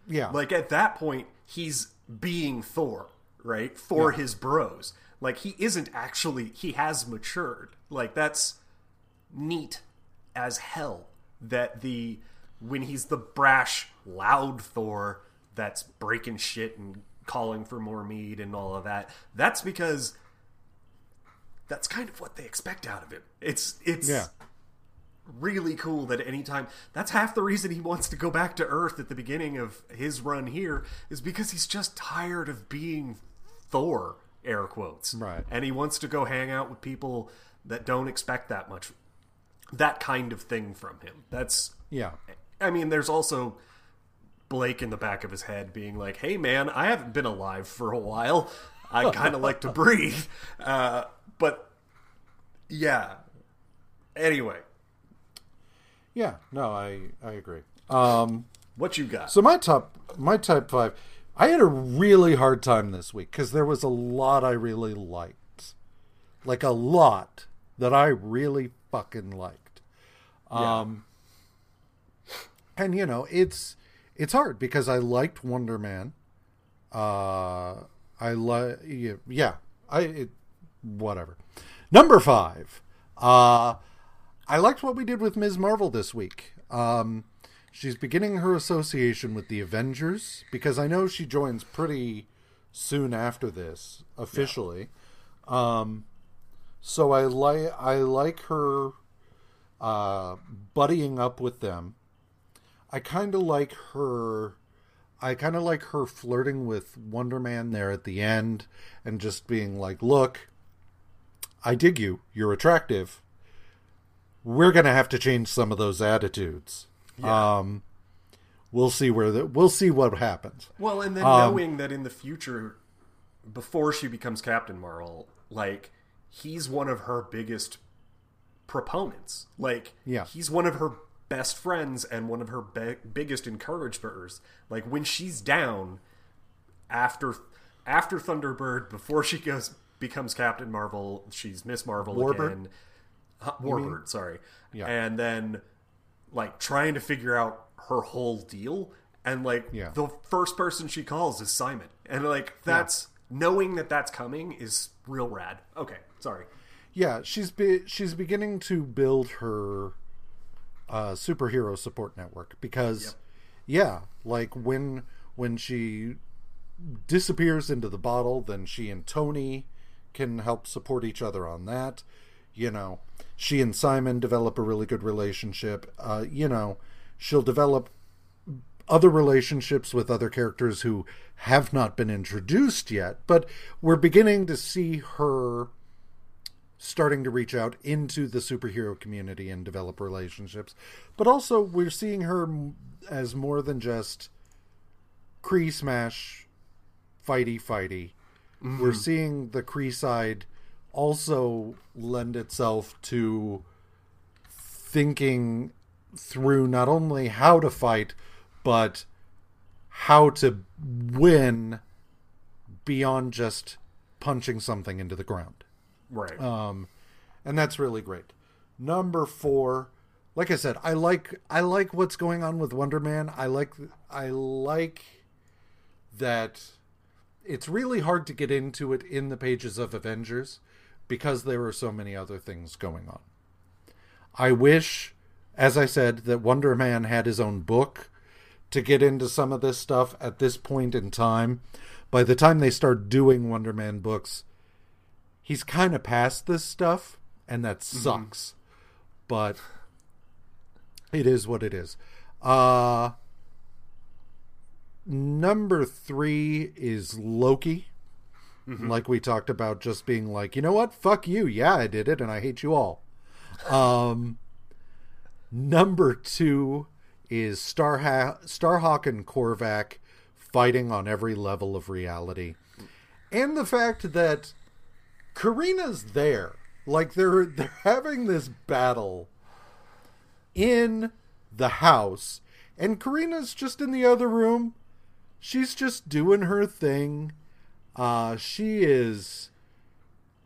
yeah, Like at that point, he's being Thor, right? For his bros. Like he isn't actually he has matured. Like that's neat as hell that the when he's the brash, loud Thor that's breaking shit and calling for more mead and all of that. That's because that's kind of what they expect out of him. It's it's yeah, really cool that anytime that's half the reason he wants to go back to earth at the beginning of his run here is because he's just tired of being thor air quotes Right. and he wants to go hang out with people that don't expect that much that kind of thing from him that's yeah, i mean there's also blake in the back of his head being like hey man i haven't been alive for a while i [laughs] kind of like to breathe uh, but yeah anyway yeah. No, I I agree. Um, what you got So my top, my top five, I had a really hard time this week because there was a lot I really liked, like a lot that I really fucking liked. Um, and you know it's it's hard because I liked Wonder Man. Uh, I like yeah, I it, whatever. Number five, uh, I liked what we did with Ms. Marvel this week. Um, she's beginning her association with the Avengers because I know she joins pretty soon after this officially. Um, so I like I like her uh, buddying up with them. I kind of like her. I kind of like her flirting with Wonder Man there at the end and just being like, "Look, I dig you. You're attractive. We're gonna have to change some of those attitudes. Um, we'll see where the, we'll see what happens. Well, and then Um, knowing that in the future, before she becomes Captain Marvel, like he's one of her biggest proponents. Like, Yeah. he's one of her best friends and one of her be- biggest encouragers. Like when she's down after after Thunderbird, before she goes becomes Captain Marvel, she's Miss Marvel Warbird? again. Huh, Warbird, sorry. Yeah. And then like trying to figure out her whole deal and like Yeah. the first person she calls is Simon. And like that's knowing that that's coming is real rad. Okay, sorry. Yeah, she's be, she's beginning to build her uh, superhero support network because, yeah, like when when she disappears into the bottle, then she and Tony can help support each other on that. You know, she and Simon develop a really good relationship. Uh, you know, she'll develop other relationships with other characters who have not been introduced yet, but we're beginning to see her starting to reach out into the superhero community and develop relationships. But also, we're seeing her as more than just Kree smash, fighty fighty. Mm-hmm. We're seeing the Kree side also lend itself to thinking through not only how to fight, but how to win beyond just punching something into the ground Right. um, and that's really great. Number four, like I said, I like I like what's going on with Wonder Man. I like I like that it's really hard to get into it in the pages of Avengers because there are so many other things going on. I wish, as I said, that Wonder Man had his own book to get into some of this stuff at this point in time. By the time they start doing Wonder Man books, he's kind of past this stuff, and that sucks. But it is what it is. Uh number three is Loki. Like we talked about, just being like, you know what? Fuck you. Yeah, I did it, and I hate you all. Um, number two is Starha- Starhawk and Korvac fighting on every level of reality, and the fact that Carina's there, like they're they're having this battle in the house, and Carina's just in the other room. She's just doing her thing. Uh, she is.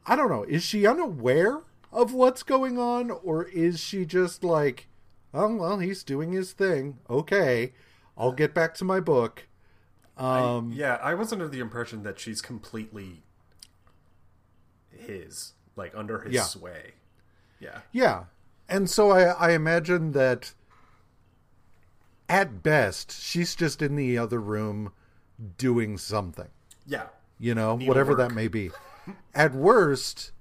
I don't know. Is she unaware of what's going on, or is she just like, oh well, he's doing his thing. Okay, I'll get back to my book. Um, yeah, I was under the impression that she's completely his, like under his Yeah. sway. Yeah. Yeah. And so I, I imagine that at best, she's just in the other room doing something, Yeah. you know, whatever that may be. At worst,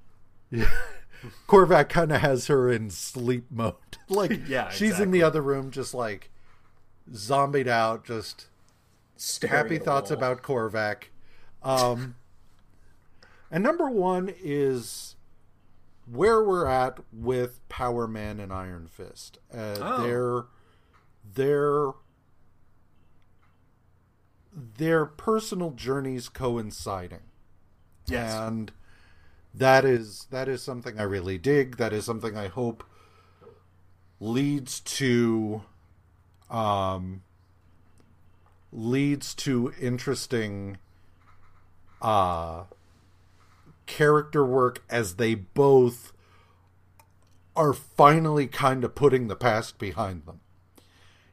[laughs] Korvac kind of has her in sleep mode. [laughs] like, [laughs] Yeah, she's in the other room, just like zombied out, just Staring happy thoughts wall. about Korvac. Um, and number one is where we're at with Power Man and Iron Fist. Uh, Oh. Their their their personal journeys coinciding, Yes. and that is that is something I really dig. That is something I hope leads to um leads to interesting uh character work as they both are finally kind of putting the past behind them.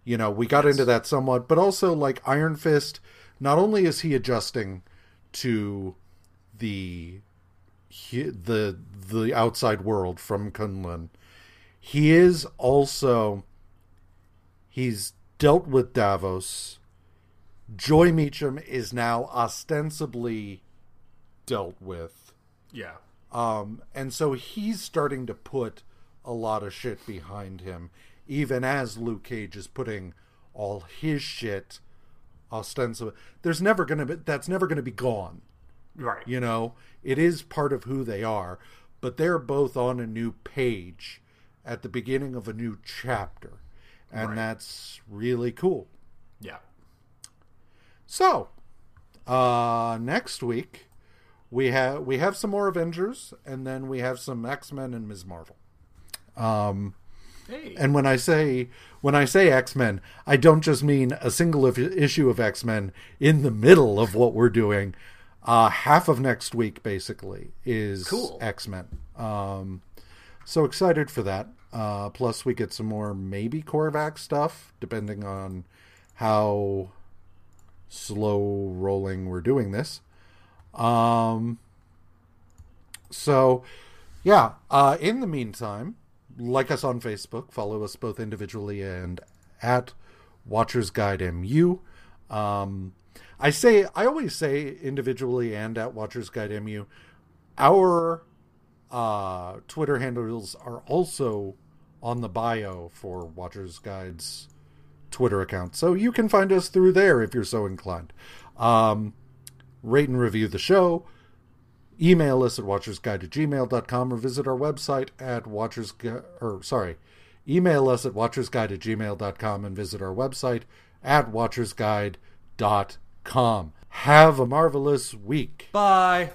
You know, we got into that somewhat, but also like Iron Fist, not only is he adjusting to the the the outside world from Kunlun, he is also he's dealt with Davos. Joy Meachum is now ostensibly dealt with. Yeah. Um, and so he's starting to put a lot of shit behind him, even as Luke Cage is putting all his shit ostensibly. There's never gonna be that's never gonna be gone. Right. You know, it is part of who they are, but they're both on a new page at the beginning of a new chapter, and Right. that's really cool. Yeah. So, uh, next week we have we have some more Avengers, and then we have some X Men and Ms. Marvel. Um, Hey. and when I say when I say X Men, I don't just mean a single issue of X Men in the middle of what we're doing. Uh, half of next week basically is Cool. X Men. Um, so excited for that. Uh, plus, we get some more maybe Korvac stuff, depending on how slow rolling we're doing this. Um, so, yeah. Uh, in the meantime, like us on Facebook, follow us both individually and at Watchers Guide MU. Um, I say I always say individually and at Watchers Guide MU. Our uh, Twitter handles are also on the bio for Watchers Guide's Twitter account, so you can find us through there if you're so inclined. Um, rate and review the show. Email us at watchersguide at gmail.com or visit our website at watchers or sorry, email us at watchersguide at gmail.com and visit our website at watchersguide.com. Have a marvelous week. Bye.